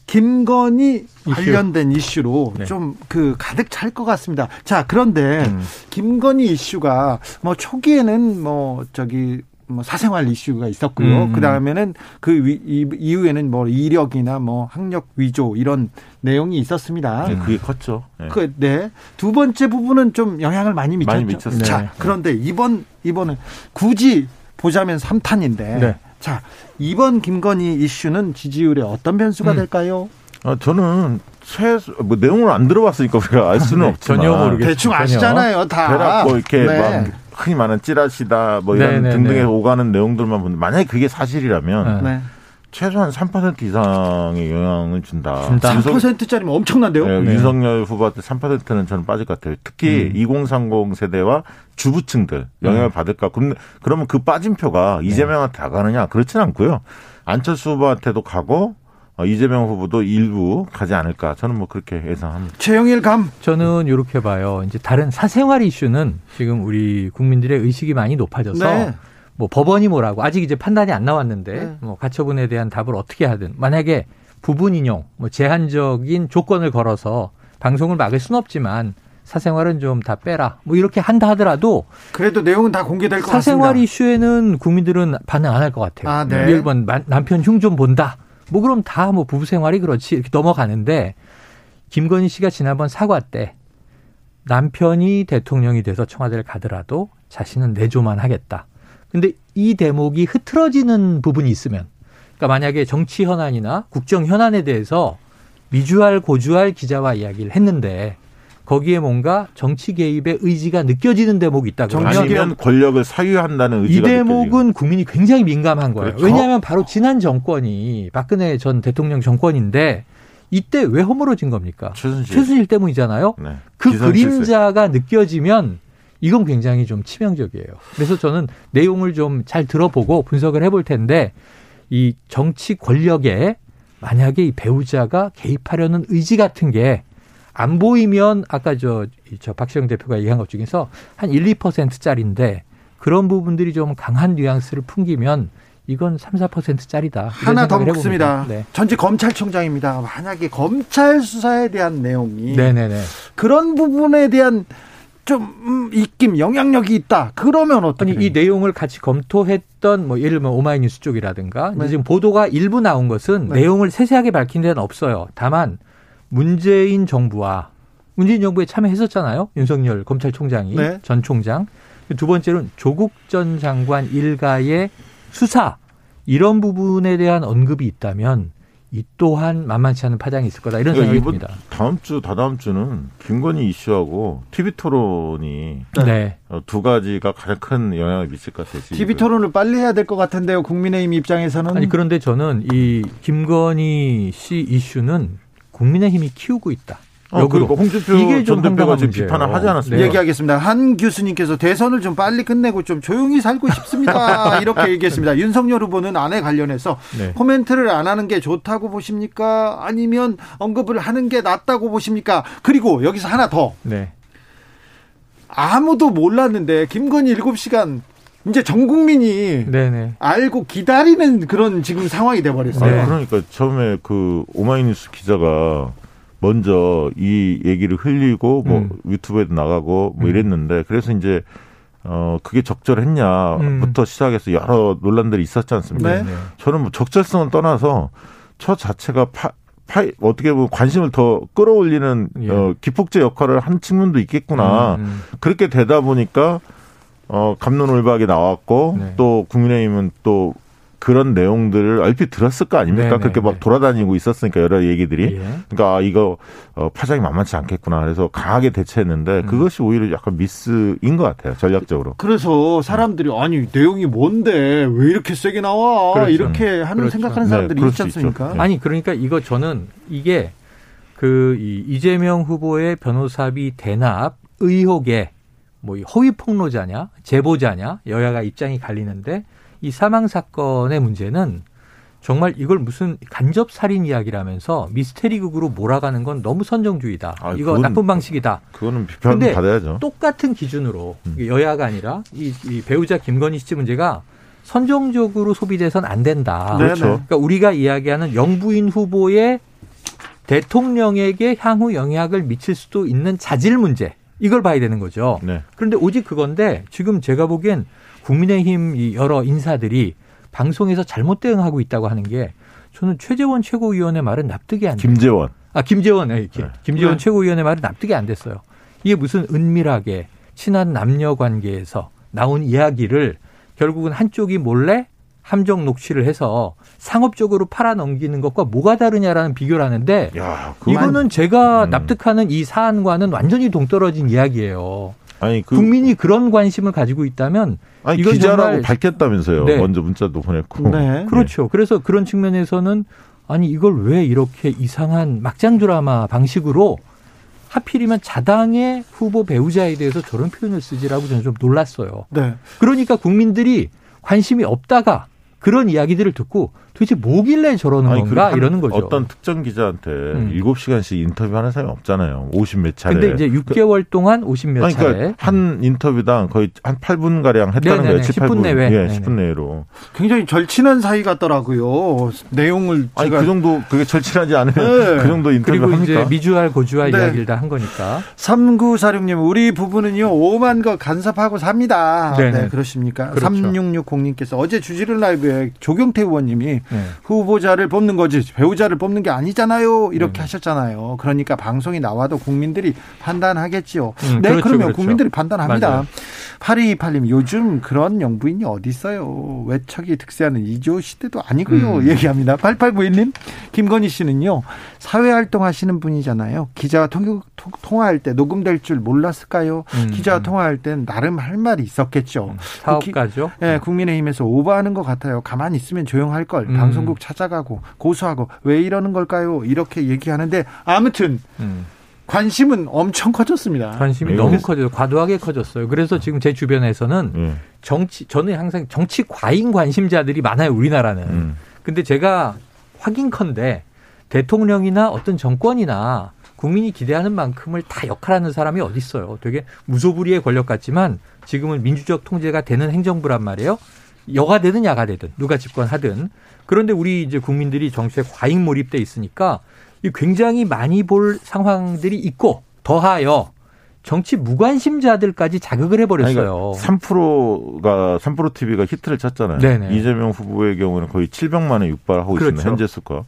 김건희 이슈. 관련된 이슈로 네. 좀그 가득 찰 것 같습니다. 자, 그런데 음. 김건희 이슈가 뭐 초기에는 뭐 저기 뭐 사생활 이슈가 있었고요. 음. 그 다음에는 그 이후에는 뭐 이력이나 뭐 학력 위조 이런 내용이 있었습니다. 네, 그게 컸죠. 네. 그, 네. 두 번째 부분은 좀 영향을 많이 미쳤죠. 많이 미쳤어요. 자, 네. 그런데 이번, 이번은 굳이 보자면 3탄인데. 네. 자, 이번 김건희 이슈는 지지율에 어떤 변수가 음. 될까요? 아, 저는 최소 뭐 내용을 안 들어봤으니까 우리가 알 수는 네, 없지만 전혀 모르겠 대충 아시잖아요, 다. 뭐 이렇게 네. 막 흔히 말하는 찌라시다 뭐 이런 네네네. 등등에 오가는 내용들만 보는데 만약에 그게 사실이라면 네. 최소한 3% 이상의 영향을 준다. 준다. 3%짜리면 엄청난데요? 네, 네. 윤석열 후보한테 3%는 저는 빠질 것 같아요. 특히 음. 2030 세대와 주부층들 영향을 음. 받을까. 그럼, 그러면 그 빠진 표가 네. 이재명한테 다 가느냐? 그렇지는 않고요. 안철수 후보한테도 가고 어, 이재명 후보도 일부 가지 않을까 저는 뭐 그렇게 예상합니다. 최영일 감 저는 이렇게 봐요. 이제 다른 사생활 이슈는 지금 우리 국민들의 의식이 많이 높아져서 네. 뭐 법원이 뭐라고 아직 이제 판단이 안 나왔는데 네. 뭐 가처분에 대한 답을 어떻게 하든 만약에 부분 인용 뭐 제한적인 조건을 걸어서 방송을 막을 수는 없지만 사생활은 좀 다 빼라. 뭐 이렇게 한다 하더라도 그래도 내용은 다 공개될 것 사생활 같습니다. 사생활 이슈에는 국민들은 반응 안 할 것 같아요. 아, 네. 1번 남편 흉 좀 본다. 뭐 그럼 다 뭐 부부 생활이 그렇지 이렇게 넘어가는데 김건희 씨가 지난번 사과 때 남편이 대통령이 돼서 청와대를 가더라도 자신은 내조만 하겠다. 근데 이 대목이 흐트러지는 부분이 있으면 그러니까 만약에 정치 현안이나 국정 현안에 대해서 미주알 고주알 기자와 이야기를 했는데 거기에 뭔가 정치 개입의 의지가 느껴지는 대목이 있다 그러면 아니면 권력을 사유한다는 의지가 이 대목은 느껴지고. 국민이 굉장히 민감한 거예요. 그렇죠? 왜냐하면 바로 지난 정권이 박근혜 전 대통령 정권인데 이때 왜 허물어진 겁니까? 최순실, 최순실 때문이잖아요. 네. 그 그림자가 느껴지면 이건 굉장히 좀 치명적이에요. 그래서 저는 내용을 좀 잘 들어보고 분석을 해볼 텐데 이 정치 권력에 만약에 이 배우자가 개입하려는 의지 같은 게 안 보이면 아까 저, 저 박시영 대표가 얘기한 것 중에서 한 1, 2%짜리인데 그런 부분들이 좀 강한 뉘앙스를 풍기면 이건 3, 4%짜리다. 하나 더 묻습니다. 네. 전직 검찰총장입니다. 만약에 검찰 수사에 대한 내용이 네네네. 그런 부분에 대한 좀 음, 입김 영향력이 있다. 그러면 어떻게? 아니 이 내용을 같이 검토했던 뭐 예를 들면 오마이뉴스 쪽이라든가 네. 지금 보도가 일부 나온 것은 네. 내용을 세세하게 밝힌 데는 없어요. 다만 문재인 정부와 문재인 정부에 참여했었잖아요. 윤석열 검찰총장이 네. 전 총장. 두 번째로는 조국 전 장관 일가의 수사 이런 부분에 대한 언급이 있다면 이 또한 만만치 않은 파장이 있을 거다 이런 그러니까 생각이 듭니다. 다음 주 다다음 주는 김건희 이슈하고 TV 토론이 네. 어, 두 가지가 가장 큰 영향을 미칠 것 같아요. TV 토론을 빨리 해야 될 것 같은데요. 국민의힘 입장에서는 아니 그런데 저는 이 김건희 씨 이슈는 국민의힘이 키우고 있다. 어, 역으로. 홍준표 이게 전 대표가 지금 비판을 하지 않았습니까? 네. 얘기하겠습니다. 한 교수님께서 대선을 좀 빨리 끝내고 좀 조용히 살고 싶습니다. 이렇게 얘기했습니다. 윤석열 후보는 안에 관련해서 네. 코멘트를 안 하는 게 좋다고 보십니까? 아니면 언급을 하는 게 낫다고 보십니까? 그리고 여기서 하나 더. 네. 아무도 몰랐는데 김건희 7시간 이제 전 국민이 네네. 알고 기다리는 그런 지금 상황이 돼 버렸어요. 네. 그러니까 처음에 그 오마이뉴스 기자가 먼저 이 얘기를 흘리고 뭐 음. 유튜브에도 나가고 뭐 음. 이랬는데 그래서 이제 어 그게 적절했냐부터 음. 시작해서 여러 논란들이 있었지 않습니까? 네. 저는 뭐 적절성은 떠나서 저 자체가 파, 파 어떻게 보면 관심을 더 끌어올리는 예. 어, 기폭제 역할을 한 측면도 있겠구나. 음, 음. 그렇게 되다 보니까 어 감론을박이 나왔고 네. 또 국민의힘은 또 그런 내용들을 얼핏 들었을 거 아닙니까? 네네, 그렇게 막 네. 돌아다니고 있었으니까 여러 얘기들이. 예. 그러니까 아, 이거 어, 파장이 만만치 않겠구나. 그래서 강하게 대처했는데 음. 그것이 오히려 약간 미스인 것 같아요. 전략적으로. 그래서 사람들이 아니 내용이 뭔데 왜 이렇게 세게 나와? 그렇죠. 이렇게 하는 그렇죠. 생각하는 네, 사람들이 네, 있지 않습니까? 네. 아니 그러니까 이거 저는 이게 그 이재명 후보의 변호사비 대납 의혹에 뭐 허위 폭로자냐 제보자냐 여야가 입장이 갈리는데 이 사망 사건의 문제는 정말 이걸 무슨 간접 살인 이야기라면서 미스테리극으로 몰아가는 건 너무 선정주의다. 아, 이거 그건, 나쁜 방식이다. 그거는 비판 받아야죠. 똑같은 기준으로 음. 여야가 아니라 이, 이 배우자 김건희 씨 문제가 선정적으로 소비돼선 안 된다. 그렇죠. 그러니까 우리가 이야기하는 영부인 후보의 대통령에게 향후 영향을 미칠 수도 있는 자질 문제 이걸 봐야 되는 거죠. 네. 그런데 오직 그건데 지금 제가 보기엔 국민의힘 여러 인사들이 방송에서 잘못 대응하고 있다고 하는 게 저는 최재원 최고위원의 말은 납득이 안 돼요. 김재원. 아, 김재원. 네. 김재원 네. 최고위원의 말은 납득이 안 됐어요. 이게 무슨 은밀하게 친한 남녀 관계에서 나온 이야기를 결국은 한쪽이 몰래 함정 녹취를 해서 상업적으로 팔아 넘기는 것과 뭐가 다르냐라는 비교를 하는데 야, 이거는 제가 음. 납득하는 이 사안과는 완전히 동떨어진 이야기예요. 아니 그 국민이 그런 관심을 가지고 있다면 아니 기자라고 밝혔다면서요. 네. 먼저 문자도 보냈고. 네. 그렇죠. 네. 그래서 그런 측면에서는 아니 이걸 왜 이렇게 이상한 막장 드라마 방식으로 하필이면 자당의 후보 배우자에 대해서 저런 표현을 쓰지라고 저는 좀 놀랐어요. 네. 그러니까 국민들이 관심이 없다가 그런 이야기들을 듣고 도대체 뭐길래 저러는 아니, 건가 이러는 거죠. 어떤 특정 기자한테 음. 7시간씩 인터뷰하는 사람이 없잖아요. 50 몇 차례. 근데 이제 6개월 그, 동안 50몇 아니, 그러니까 차례. 한 인터뷰당 거의 한 8분 가량 했다는 네네네. 거예요. 7, 10분 내외. 예, 네네. 10분 내로. 굉장히 절친한 사이 같더라고요. 내용을 아니 그 정도 그게 절친하지 않으면 네. 그 정도 인터뷰 그리고 합니까? 이제 미주알 고주알 네. 이야기를 다 한 거니까. 3946님 우리 부부는요 5만 거 간섭하고 삽니다. 네네. 네, 그렇습니까? 그렇죠. 3660님께서 어제 주지를 라이브에 조경태 의원님이 네. 후보자를 뽑는 거지 배우자를 뽑는 게 아니잖아요. 이렇게 네. 하셨잖아요. 그러니까 방송이 나와도 국민들이 판단하겠지요. 음, 네, 그렇죠, 그러면 그렇죠. 국민들이 판단합니다. 맞아요. 8228님 요즘 그런 영부인이 어디 있어요. 외척이 득세하는 이조 시대도 아니고요. 음. 얘기합니다. 8891님 김건희 씨는요. 사회활동 하시는 분이잖아요. 기자와 통, 통화할 때 녹음될 줄 몰랐을까요? 음. 기자와 통화할 땐 나름 할 말이 있었겠죠. 음. 사업가죠. 예, 네, 국민의힘에서 오버하는 것 같아요. 가만히 있으면 조용할 걸. 음. 방송국 찾아가고 고소하고 왜 이러는 걸까요? 이렇게 얘기하는데 아무튼 음. 관심은 엄청 커졌습니다. 관심이 네. 너무 커져요. 과도하게 커졌어요. 그래서 지금 제 주변에서는 네. 정치 저는 항상 정치 과잉 관심자들이 많아요. 우리나라는. 음. 근데 제가 확인컨대 대통령이나 어떤 정권이나 국민이 기대하는 만큼을 다 역할하는 사람이 어디 있어요. 되게 무소불위의 권력 같지만 지금은 민주적 통제가 되는 행정부란 말이에요. 여가 되든 야가 되든 누가 집권하든 그런데 우리 이제 국민들이 정치에 과잉 몰입돼 있으니까 굉장히 많이 볼 상황들이 있고 더하여 정치 무관심자들까지 자극을 해버렸어요. 그러니까 3%가 3% TV가 히트를 쳤잖아요. 네네. 이재명 후보의 경우는 거의 700만에 육박하고 그렇죠. 있습니다. 현재 수가.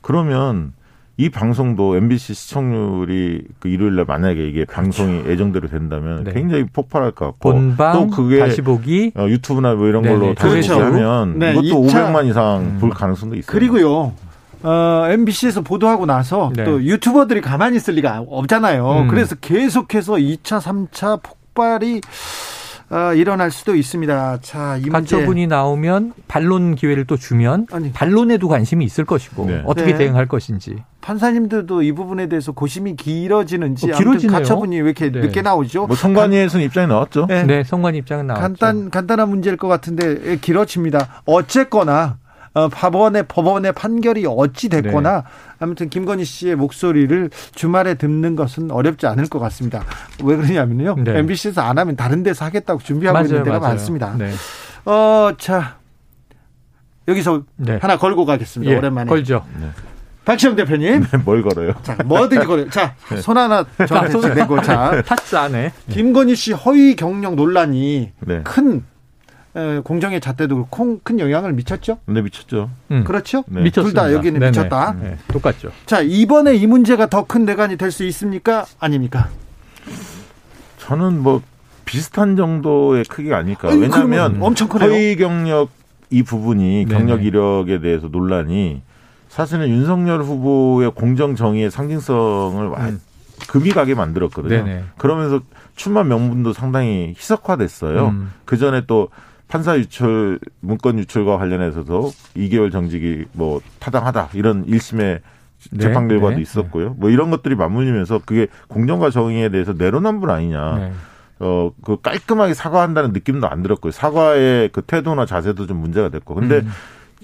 그러면 이 방송도 MBC 시청률이 그 일요일 날 만약에 이게 그렇죠. 방송이 예정대로 된다면 네. 굉장히 폭발할 것 같고 본방, 또 그게 다시 보기 어, 유튜브나 뭐 이런 네네. 걸로 다시 그렇죠. 하면 네. 이것도 2차. 500만 이상 음. 볼 가능성도 있어요. 그리고요. 어, MBC에서 보도하고 나서 네. 또 유튜버들이 가만히 있을 리가 없잖아요. 음. 그래서 계속해서 2차, 3차 폭발이 어, 일어날 수도 있습니다. 자, 이 문제. 가처분이 나오면 반론 기회를 또 주면 아니. 반론에도 관심이 있을 것이고 네. 어떻게 네. 대응할 것인지. 판사님들도 이 부분에 대해서 고심이 길어지는지 어, 길어지네요. 가처분이 왜 이렇게 네. 늦게 나오죠? 뭐 성관위에서는 입장이 나왔죠. 네, 네 성관 입장은 나왔죠. 간단 간단한 문제일 것 같은데 길어집니다. 어쨌거나 어, 법원의 법원의 판결이 어찌 됐거나 네. 아무튼 김건희 씨의 목소리를 주말에 듣는 것은 어렵지 않을 것 같습니다. 왜 그러냐면요. 네. MBC에서 안 하면 다른 데서 하겠다고 준비하고 맞아요, 있는 데가 맞아요. 많습니다. 네. 어, 자. 여기서 네. 하나 걸고 가겠습니다. 예, 오랜만에. 걸죠. 네. 박시영 대표님. 네, 뭘 걸어요? 자, 뭐든지 걸어요. 자, 네. 손 하나 저한테 내고 자. 타스 안에. 김건희 씨 허위 경력 논란이 네. 큰 공정의 잣대도 큰 영향을 미쳤죠? 네, 미쳤죠. 음. 그렇죠? 네. 둘다 여기는 네네. 미쳤다. 네. 똑같죠. 자, 이번에 이 문제가 더 큰 대관이 될 수 있습니까? 아닙니까? 저는 뭐 비슷한 정도의 크기가 아닐까. 아니, 왜냐하면 엄청 크네요. 허위 경력 이 부분이 경력 이력에 대해서 논란이 사실은 윤석열 후보의 공정 정의의 상징성을 음. 금이 가게 만들었거든요. 네네. 그러면서 출마 명분도 상당히 희석화됐어요. 음. 그 전에 또 판사 유출 문건 유출과 관련해서도 2개월 정직이 뭐 타당하다 이런 1심의 네, 재판 결과도 네, 있었고요. 뭐 이런 것들이 맞물리면서 그게 공정과 정의에 대해서 내로남불 아니냐. 네. 어, 그 깔끔하게 사과한다는 느낌도 안 들었고요. 사과의 그 태도나 자세도 좀 문제가 됐고. 근데 음.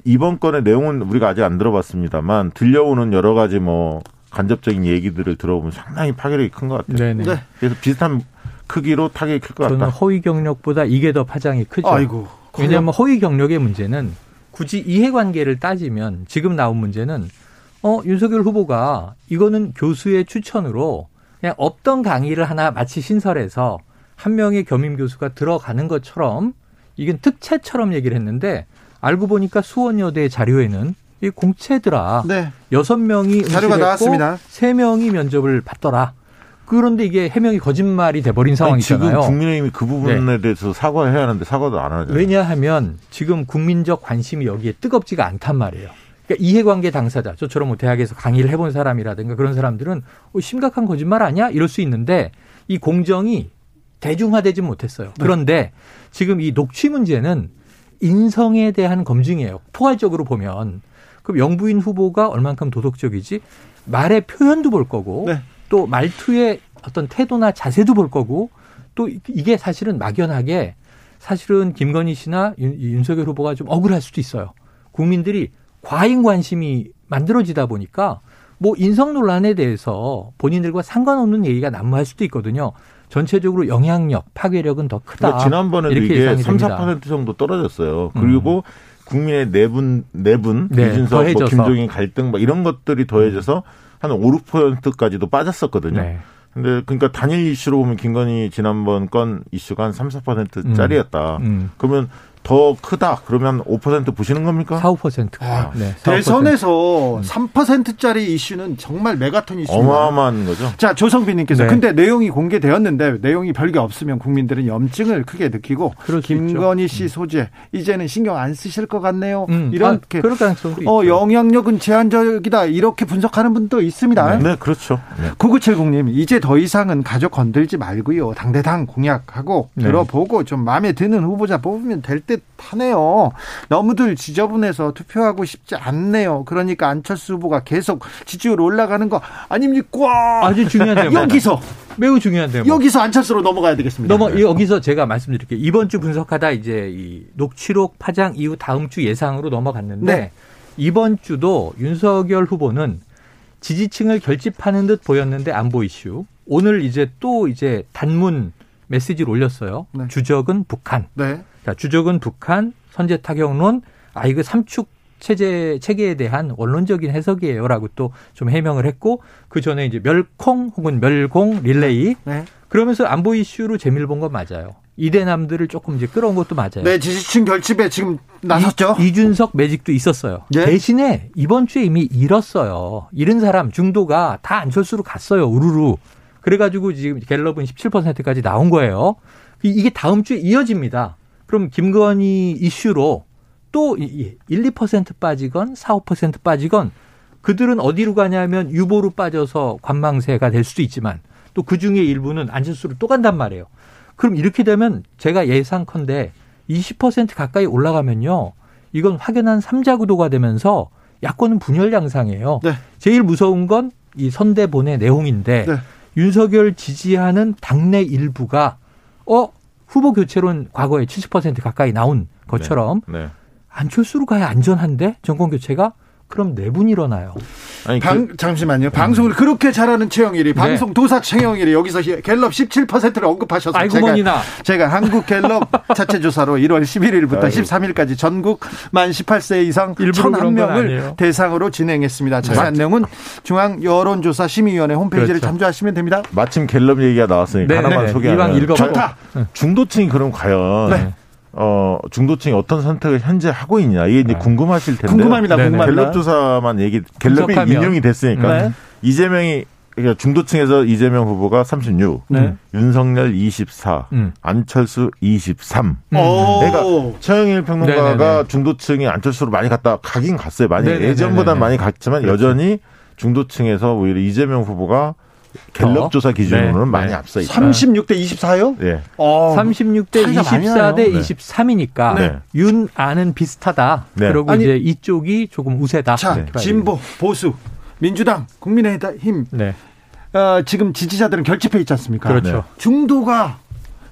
이번 건의 내용은 우리가 아직 안 들어봤습니다만 들려오는 여러 가지 뭐 간접적인 얘기들을 들어보면 상당히 파괴력이 큰 것 같아요. 네. 그래서 비슷한 크기로 타격이 클 것 같다. 저는 허위 경력보다 이게 더 파장이 크죠. 아이고. 왜냐하면 허위 경력의 문제는 굳이 이해관계를 따지면 지금 나온 문제는 어 윤석열 후보가 이거는 교수의 추천으로 그냥 없던 강의를 하나 마치 신설해서 한 명의 겸임 교수가 들어가는 것처럼 이건 특채처럼 얘기를 했는데 알고 보니까 수원여대 자료에는 이 공채더라. 네. 여섯 명이 자료가 나왔습니다. 세 명이 면접을 받더라. 그런데 이게 해명이 거짓말이 돼버린 상황이잖아요. 지금 국민의힘이 그 부분에 네. 대해서 사과해야 하는데 사과도 안 하죠. 왜냐하면 지금 국민적 관심이 여기에 뜨겁지가 않단 말이에요. 그러니까 이해관계 당사자, 저처럼 뭐 대학에서 강의를 해본 사람이라든가 그런 사람들은 어, 심각한 거짓말 아니야? 이럴 수 있는데 이 공정이 대중화되지 못했어요. 네. 그런데 지금 이 녹취 문제는 인성에 대한 검증이에요. 포괄적으로 보면. 그럼 영부인 후보가 얼만큼 도덕적이지? 말의 표현도 볼 거고 네. 또 말투의 어떤 태도나 자세도 볼 거고 또 이게 사실은 막연하게 사실은 김건희 씨나 윤, 석열 후보가 좀 억울할 수도 있어요. 국민들이 과잉 관심이 만들어지다 보니까 뭐 인성 논란에 대해서 본인들과 상관없는 얘기가 난무할 수도 있거든요. 전체적으로 영향력, 파괴력은 더 크다. 그러니까 지난번에도 이게 3, 4% 정도 떨어졌어요. 그리고 음. 국민의 내분 내분 네, 이준석, 뭐 김종인 갈등 막 이런 것들이 더해져서 음. 한 5, 6%까지도 빠졌었거든요. 네. 근데 그러니까 단일 이슈로 보면 김건희 지난번 건 이슈가 한 3, 4%짜리였다. 음. 음. 그러면 더 크다 그러면 5% 보시는 겁니까? 4, 5%. 아, 네, 4, 대선에서 3%짜리 이슈는 정말 메가톤 이슈입니다. 어마어마한 거죠. 자, 조성빈님께서 네. 근데 내용이 공개되었는데 내용이 별게 없으면 국민들은 염증을 크게 느끼고 김건희 씨 소재 이제는 신경 안 쓰실 것 같네요. 음, 이렇게 아, 그럴 가능성도 어, 영향력은 제한적이다 이렇게 분석하는 분도 있습니다. 네, 네 그렇죠. 네. 9970님 이제 더 이상은 가족 건들지 말고요. 당대당 공약하고 네. 들어보고 좀 마음에 드는 후보자 뽑으면 될 듯하네요. 너무들 지저분해서 투표하고 싶지 않네요. 그러니까 안철수 후보가 계속 지지율 올라가는 거 아닙니까? 아주 중요한 데 여기서 매우 중요한 데 여기서 안철수로 넘어가야 되겠습니다. 넘어 여기서 제가 말씀드릴게요. 이번 주 분석하다 이제 이 녹취록 파장 이후 다음 주 예상으로 넘어갔는데 네. 이번 주도 윤석열 후보는 지지층을 결집하는 듯 보였는데 안보 이슈. 오늘 이제 또 이제 단문 메시지를 올렸어요. 네. 주적은 북한. 네. 자, 주적은 북한, 선제 타격론, 아, 이거 삼축 체제, 체계에 대한 원론적인 해석이에요라고 또 좀 해명을 했고, 그 전에 이제 멸콩 혹은 멸공 릴레이. 네. 그러면서 안보 이슈로 재미를 본 건 맞아요. 이대남들을 조금 이제 끌어온 것도 맞아요. 네, 지지층 결집에 지금 나섰죠. 이, 준석 매직도 있었어요. 네. 대신에 이번 주에 이미 잃었어요. 잃은 사람 중도가 다 안철수로 갔어요. 우르르. 그래가지고 지금 갤럽은 17%까지 나온 거예요. 이게 다음 주에 이어집니다. 그럼 김건희 이슈로 또 1, 2% 빠지건 4, 5% 빠지건 그들은 어디로 가냐면 유보로 빠져서 관망세가 될 수도 있지만 또 그 중에 일부는 안철수로 또 간단 말이에요. 그럼 이렇게 되면 제가 예상컨대 20% 가까이 올라가면요. 이건 확연한 삼자 구도가 되면서 야권은 분열 양상이에요. 네. 제일 무서운 건 이 선대본의 내용인데 네. 윤석열 지지하는 당내 일부가 어 후보 교체론 과거에 70% 가까이 나온 것처럼 네. 네. 안철수로 가야 안전한데 정권 교체가 그럼 내분 네 일어나요. 아니, 방, 그, 잠시만요. 방송을 그렇게 잘하는 최영일이 네. 방송 도사 최영일이 여기서 갤럽 17%를 언급하셔서 아이고 제가. 제가 한국 갤럽 자체 조사로 1월 11일부터 아이고. 13일까지 전국 만 18세 이상 1,001명을 대상으로 진행했습니다. 자세한 내용은 중앙 여론조사 심의위원회 홈페이지를 그렇죠. 참조하시면 됩니다. 마침 갤럽 얘기가 나왔으니까 네, 하나만 네. 소개하면 좋다. 중도층이 그럼 과연 네. 어, 중도층이 어떤 선택을 현재 하고 있냐. 이게 이제 네. 궁금하실 텐데. 궁금합니다. 궁금합니다. 갤럽 조사만 얘기, 갤럽이 인용이 됐으니까. 네. 이재명이, 그러니까 중도층에서 이재명 후보가 36, 네. 윤석열 24, 음. 안철수 23. 음. 그러니까 최영일 평론가가 네네네. 중도층이 안철수로 많이 갔다 가긴 갔어요. 많이 예전보다 많이 갔지만 그렇죠. 여전히 중도층에서 오히려 이재명 후보가 갤럽 조사 기준으로는 네. 많이 네. 앞서 있다. 36대 24요? 네. 어, 36대 24대 네. 23이니까 네. 윤 안은 비슷하다. 네. 그리고 아니, 이제 이쪽이 조금 우세다. 자, 진보, 보수, 민주당, 국민의힘. 네. 어, 지금 지지자들은 결집해 있지 않습니까? 그렇죠. 중도가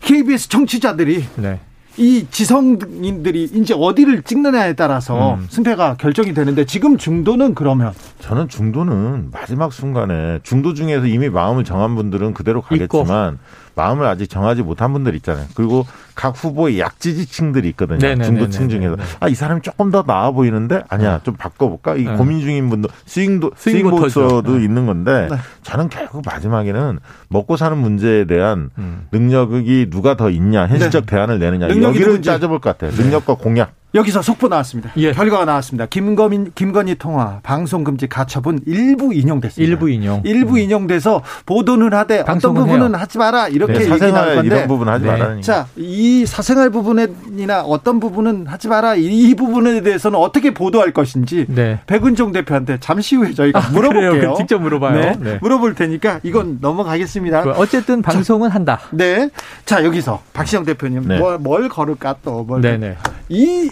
KBS 정치자들이 네. 이 지성인들이 이제 어디를 찍느냐에 따라서 음. 승패가 결정이 되는데 지금 중도는 그러면 저는 중도는 마지막 순간에 중도 중에서 이미 마음을 정한 분들은 그대로 가겠지만 있고. 마음을 아직 정하지 못한 분들 있잖아요. 그리고 각 후보의 약지지층들이 있거든요. 네네네네네. 중도층 중에서 아 이 사람이 조금 더 나아 보이는데 아니야 좀 바꿔볼까? 이 네. 고민 중인 분도 스윙도 스윙보터도 네. 있는 건데 네. 저는 결국 마지막에는 먹고 사는 문제에 대한 음. 능력이 누가 더 있냐 현실적 네. 대안을 내느냐 여기를 따져볼 것 같아요. 능력과 공약. 여기서 속보 나왔습니다. 예. 결과가 나왔습니다. 김건희, 김건희 통화 방송 금지 가처분 일부 인용됐습니다. 일부 인용. 일부 음. 인용돼서 보도는 하되 어떤 부분은 해요. 하지 마라 이렇게 네, 얘기 나올 건데 이런 부분 하지 네. 마라. 자, 이 사생활 부분이나 어떤 부분은 하지 마라 이 부분에 대해서는 어떻게 보도할 것인지 네. 백은종 대표한테 잠시 후에 저희가 아, 물어볼게요. 직접 물어봐요. 네. 네. 물어볼 테니까 이건 넘어가겠습니다. 어쨌든 방송은 자, 한다. 네. 자 여기서 박시영 대표님 네. 뭘, 뭘 걸을까 또 뭘. 네네. 이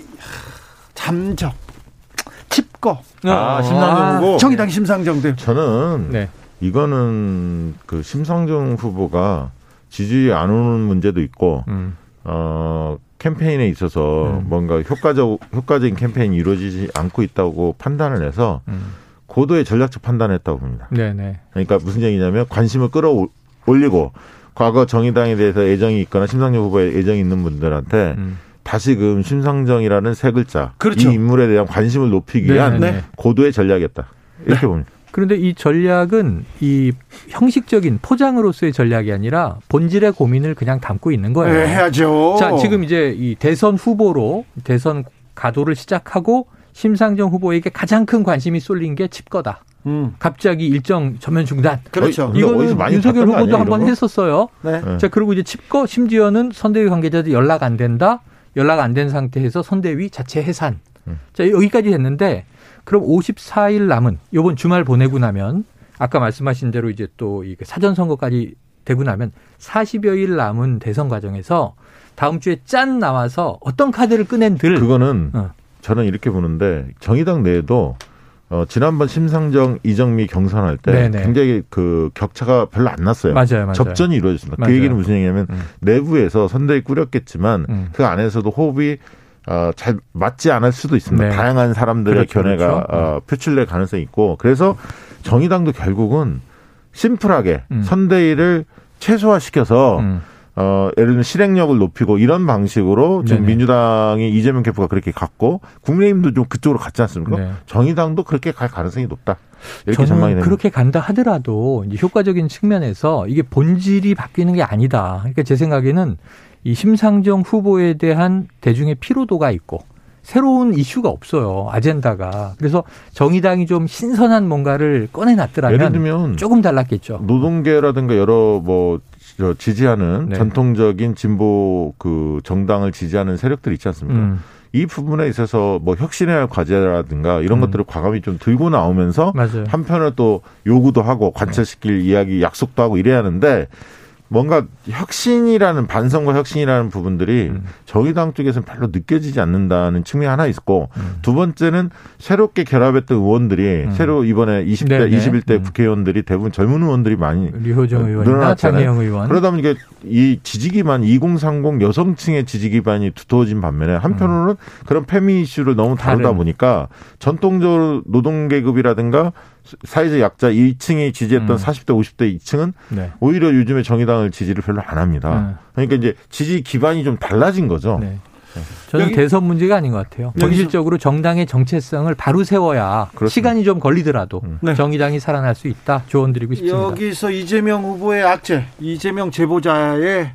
잠적, 칩거. 아, 심상정 후보. 정의당 심상정 대 저는 네. 이거는 그 심상정 후보가 지지율이 안 오는 문제도 있고, 음. 어, 캠페인에 있어서 음. 뭔가 효과적, 효과적인 캠페인이 이루어지지 않고 있다고 판단을 해서 음. 고도의 전략적 판단을 했다고 봅니다. 네네. 그러니까 무슨 얘기냐면 관심을 끌어올리고 과거 정의당에 대해서 애정이 있거나 심상정 후보에 애정이 있는 분들한테 음. 다시금 심상정이라는 세 글자 그렇죠. 이 인물에 대한 관심을 높이기 위한 네 고도의 전략이었다. 이렇게 네. 봅니다. 그런데 이 전략은 이 형식적인 포장으로서의 전략이 아니라 본질의 고민을 그냥 담고 있는 거예요. 네, 해야죠. 자, 지금 이제 이 대선 후보로 대선 가도를 시작하고 심상정 후보에게 가장 큰 관심이 쏠린 게 칩거다. 음. 갑자기 일정 전면 중단. 그렇죠. 이거는 윤석열 후보도 한 번 했었어요. 네. 네. 자, 그리고 이제 칩거 심지어는 선대위 관계자들 연락 안 된다. 연락 안 된 상태에서 선대위 자체 해산. 음. 자, 여기까지 했는데 그럼 54일 남은 요번 주말 보내고 나면 아까 말씀하신 대로 이제 또이 사전 선거까지 되고 나면 40여일 남은 대선 과정에서 다음 주에 짠 나와서 어떤 카드를 꺼낸들 그거는 어. 저는 이렇게 보는데 정의당 내에도 어, 지난번 심상정 이정미 경선할 때 네네. 굉장히 그 격차가 별로 안 났어요. 맞아요, 맞아요. 접전이 이루어졌습니다. 그 맞아요. 그 얘기는 무슨 얘기냐면 음. 내부에서 선대위 꾸렸겠지만 음. 그 안에서도 호흡이 어, 잘 맞지 않을 수도 있습니다. 네. 다양한 사람들의 그렇죠, 견해가 그렇죠. 어, 표출될 가능성이 있고 그래서 정의당도 결국은 심플하게 음. 선대위를 최소화시켜서 음. 어, 예를 들면 실행력을 높이고 이런 방식으로 지금 네네. 민주당이 이재명 캠프가 그렇게 갔고 국민의힘도 좀 그쪽으로 갔지 않습니까? 네. 정의당도 그렇게 갈 가능성이 높다. 이렇게 전망이 됩니다. 그렇게 간다 하더라도 이제 효과적인 측면에서 이게 본질이 바뀌는 게 아니다. 그러니까 제 생각에는 이 심상정 후보에 대한 대중의 피로도가 있고 새로운 이슈가 없어요. 아젠다가. 그래서 정의당이 좀 신선한 뭔가를 꺼내놨더라면 예를 들면 조금 달랐겠죠. 노동계라든가 여러 뭐 지지하는 네. 전통적인 진보 그 정당을 지지하는 세력들이 있지 않습니까? 음. 이 부분에 있어서 뭐 혁신해야 할 과제라든가 이런 음. 것들을 과감히 좀 들고 나오면서 맞아요. 한편으로 또 요구도 하고 관철시킬 이야기 약속도 하고 이래야 하는데 뭔가 혁신이라는 반성과 혁신이라는 부분들이 음. 정의당 쪽에서는 별로 느껴지지 않는다는 측면이 하나 있고 음. 두 번째는 새롭게 결합했던 의원들이 음. 새로 이번에 20대, 네네. 21대 음. 국회의원들이 대부분 젊은 의원들이 많이 류호정 의원이나 장혜영 의원 그러다 보니까 이 지지 기반 2030 여성층의 지지 기반이 두터워진 반면에 한편으로는 음. 그런 페미 이슈를 너무 다루다 보니까 전통적으로 노동 계급이라든가 사회적 약자 2층이 지지했던 음. 40대, 50대 2층은 네. 오히려 요즘에 정의당을 지지를 별로 안 합니다. 네. 그러니까 이제 지지 기반이 좀 달라진 거죠. 네. 네. 저는 대선 문제가 아닌 것 같아요. 본질적으로 정당의 정체성을 바로 세워야 그렇습니다. 시간이 좀 걸리더라도 음. 네. 정의당이 살아날 수 있다. 조언 드리고 싶습니다. 여기서 이재명 후보의 악재, 이재명 제보자의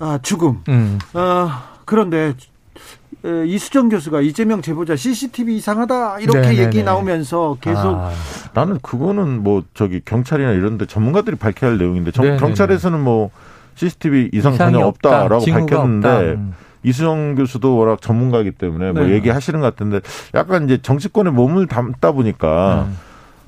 아, 죽음. 음. 어, 그런데 이수정 교수가 이재명 제보자 CCTV 이상하다 이렇게 네네네. 얘기 나오면서 계속 아, 나는 그거는 뭐 저기 경찰이나 이런데 전문가들이 밝혀야 할 내용인데 정, 경찰에서는 뭐 CCTV 이상 전혀 없다라고 없다. 밝혔는데 없다. 음. 이수정 교수도 워낙 전문가이기 때문에 뭐 네. 얘기하시는 것 같은데 약간 이제 정치권에 몸을 담다 보니까 음.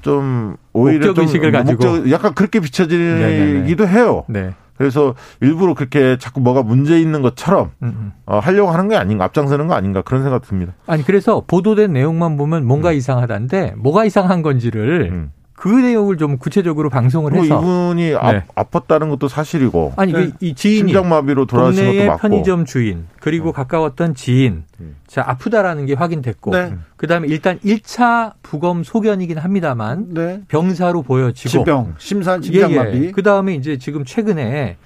좀 오히려 좀 목적 약간 그렇게 비춰지기도 해요. 네. 그래서 일부러 그렇게 자꾸 뭐가 문제 있는 것처럼 음, 음. 어, 하려고 하는 게 아닌가 앞장서는 거 아닌가 그런 생각 듭니다. 아니 그래서 보도된 내용만 보면 뭔가 음. 이상하다는데 뭐가 이상한 건지를 음. 그 내용을 좀 구체적으로 방송을 해서 이분이 네. 아, 팠다는 것도 사실이고 아니 그 네. 이 지인이 심장마비로 돌아가신 것도 맞고 편의점 주인 그리고 어. 가까웠던 지인 음. 자 아프다라는 게 확인됐고 네. 그다음에 일단 1차 부검 소견이긴 합니다만 네. 병사로 보여지고 질병 심산 심장마비 예, 예. 그다음에 이제 지금 최근에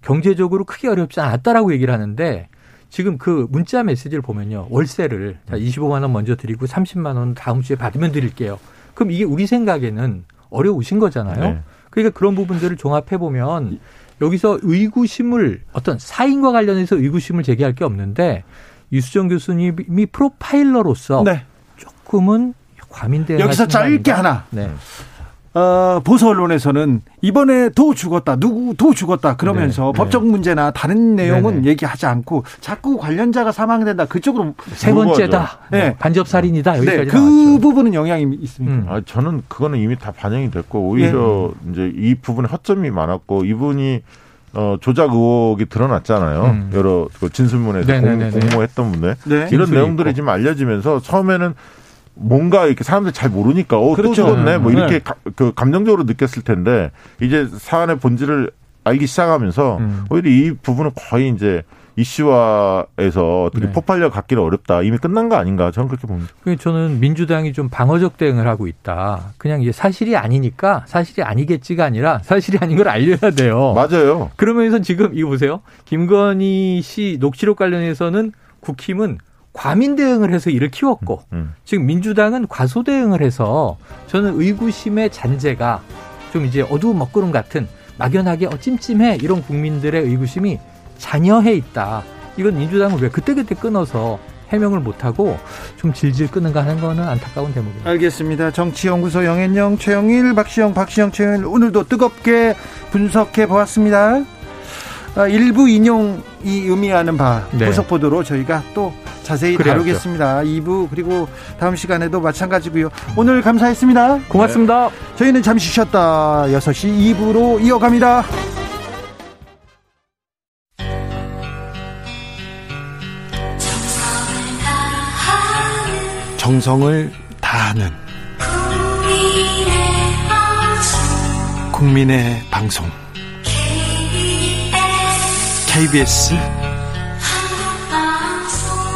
경제적으로 크게 어렵지 않았다라고 얘기를 하는데 지금 그 문자 메시지를 보면요 월세를 자 25만 원 먼저 드리고 30만 원 다음 주에 받으면 드릴게요. 그럼 이게 우리 생각에는 어려우신 거잖아요. 네. 그러니까 그런 부분들을 종합해 보면 여기서 의구심을 어떤 사인과 관련해서 의구심을 제기할 게 없는데 유수정 교수님이 프로파일러로서 네. 조금은 과민대 여기서 짧게 하나. 네. 어, 보수 언론에서는 이번에 도 죽었다, 누구 도 죽었다 그러면서 네, 네. 법적 문제나 다른 내용은 네네. 얘기하지 않고 자꾸 관련자가 사망된다 그쪽으로 세 번째다, 네. 네. 반접 살인이다 여기까지 네, 그 나왔죠. 부분은 영향이 있습니다. 음. 아, 저는 그거는 이미 다 반영이 됐고 오히려 네. 이제 이 부분에 허점이 많았고 이분이 어, 조작 의혹이 드러났잖아요. 음. 여러 그 진술문에서 공, 모했던 분들 이런 내용들이 있고. 지금 알려지면서 처음에는 뭔가 이렇게 사람들이 잘 모르니까 어, 그렇죠. 또 죽었네 뭐 이렇게 네. 가, 그 감정적으로 느꼈을 텐데 이제 사안의 본질을 알기 시작하면서 음. 오히려 이 부분은 거의 이제 이슈화에서 어떻게 네. 폭발력 갖기는 어렵다. 이미 끝난 거 아닌가. 저는 그렇게 봅니다. 저는 민주당이 좀 방어적 대응을 하고 있다. 그냥 이게 사실이 아니니까 사실이 아니겠지가 아니라 사실이 아닌 걸 알려야 돼요. 맞아요. 그러면서 지금 이거 보세요. 김건희 씨 녹취록 관련해서는 국힘은 과민 대응을 해서 이를 키웠고 음, 음. 지금 민주당은 과소 대응을 해서 저는 의구심의 잔재가 좀 이제 어두운 먹구름 같은 막연하게 어 찜찜해 이런 국민들의 의구심이 잔여해 있다. 이건 민주당은 왜 그때그때 끊어서 해명을 못하고 좀 질질 끄는가 하는 거는 안타까운 대목입니다. 알겠습니다. 정치연구소 영앤영, 최영일, 박시영, 박시영, 최영일 오늘도 뜨겁게 분석해 보았습니다. 아, 일부 인용이 의미하는 바 네. 후속 보도로 저희가 또 자세히 그래야죠. 다루겠습니다. 2부 그리고 다음 시간에도 마찬가지고요. 오늘 감사했습니다. 고맙습니다. 네. 저희는 잠시 쉬었다 6시 2부로 이어갑니다. 정성을 다하는 국민의 방송 KBS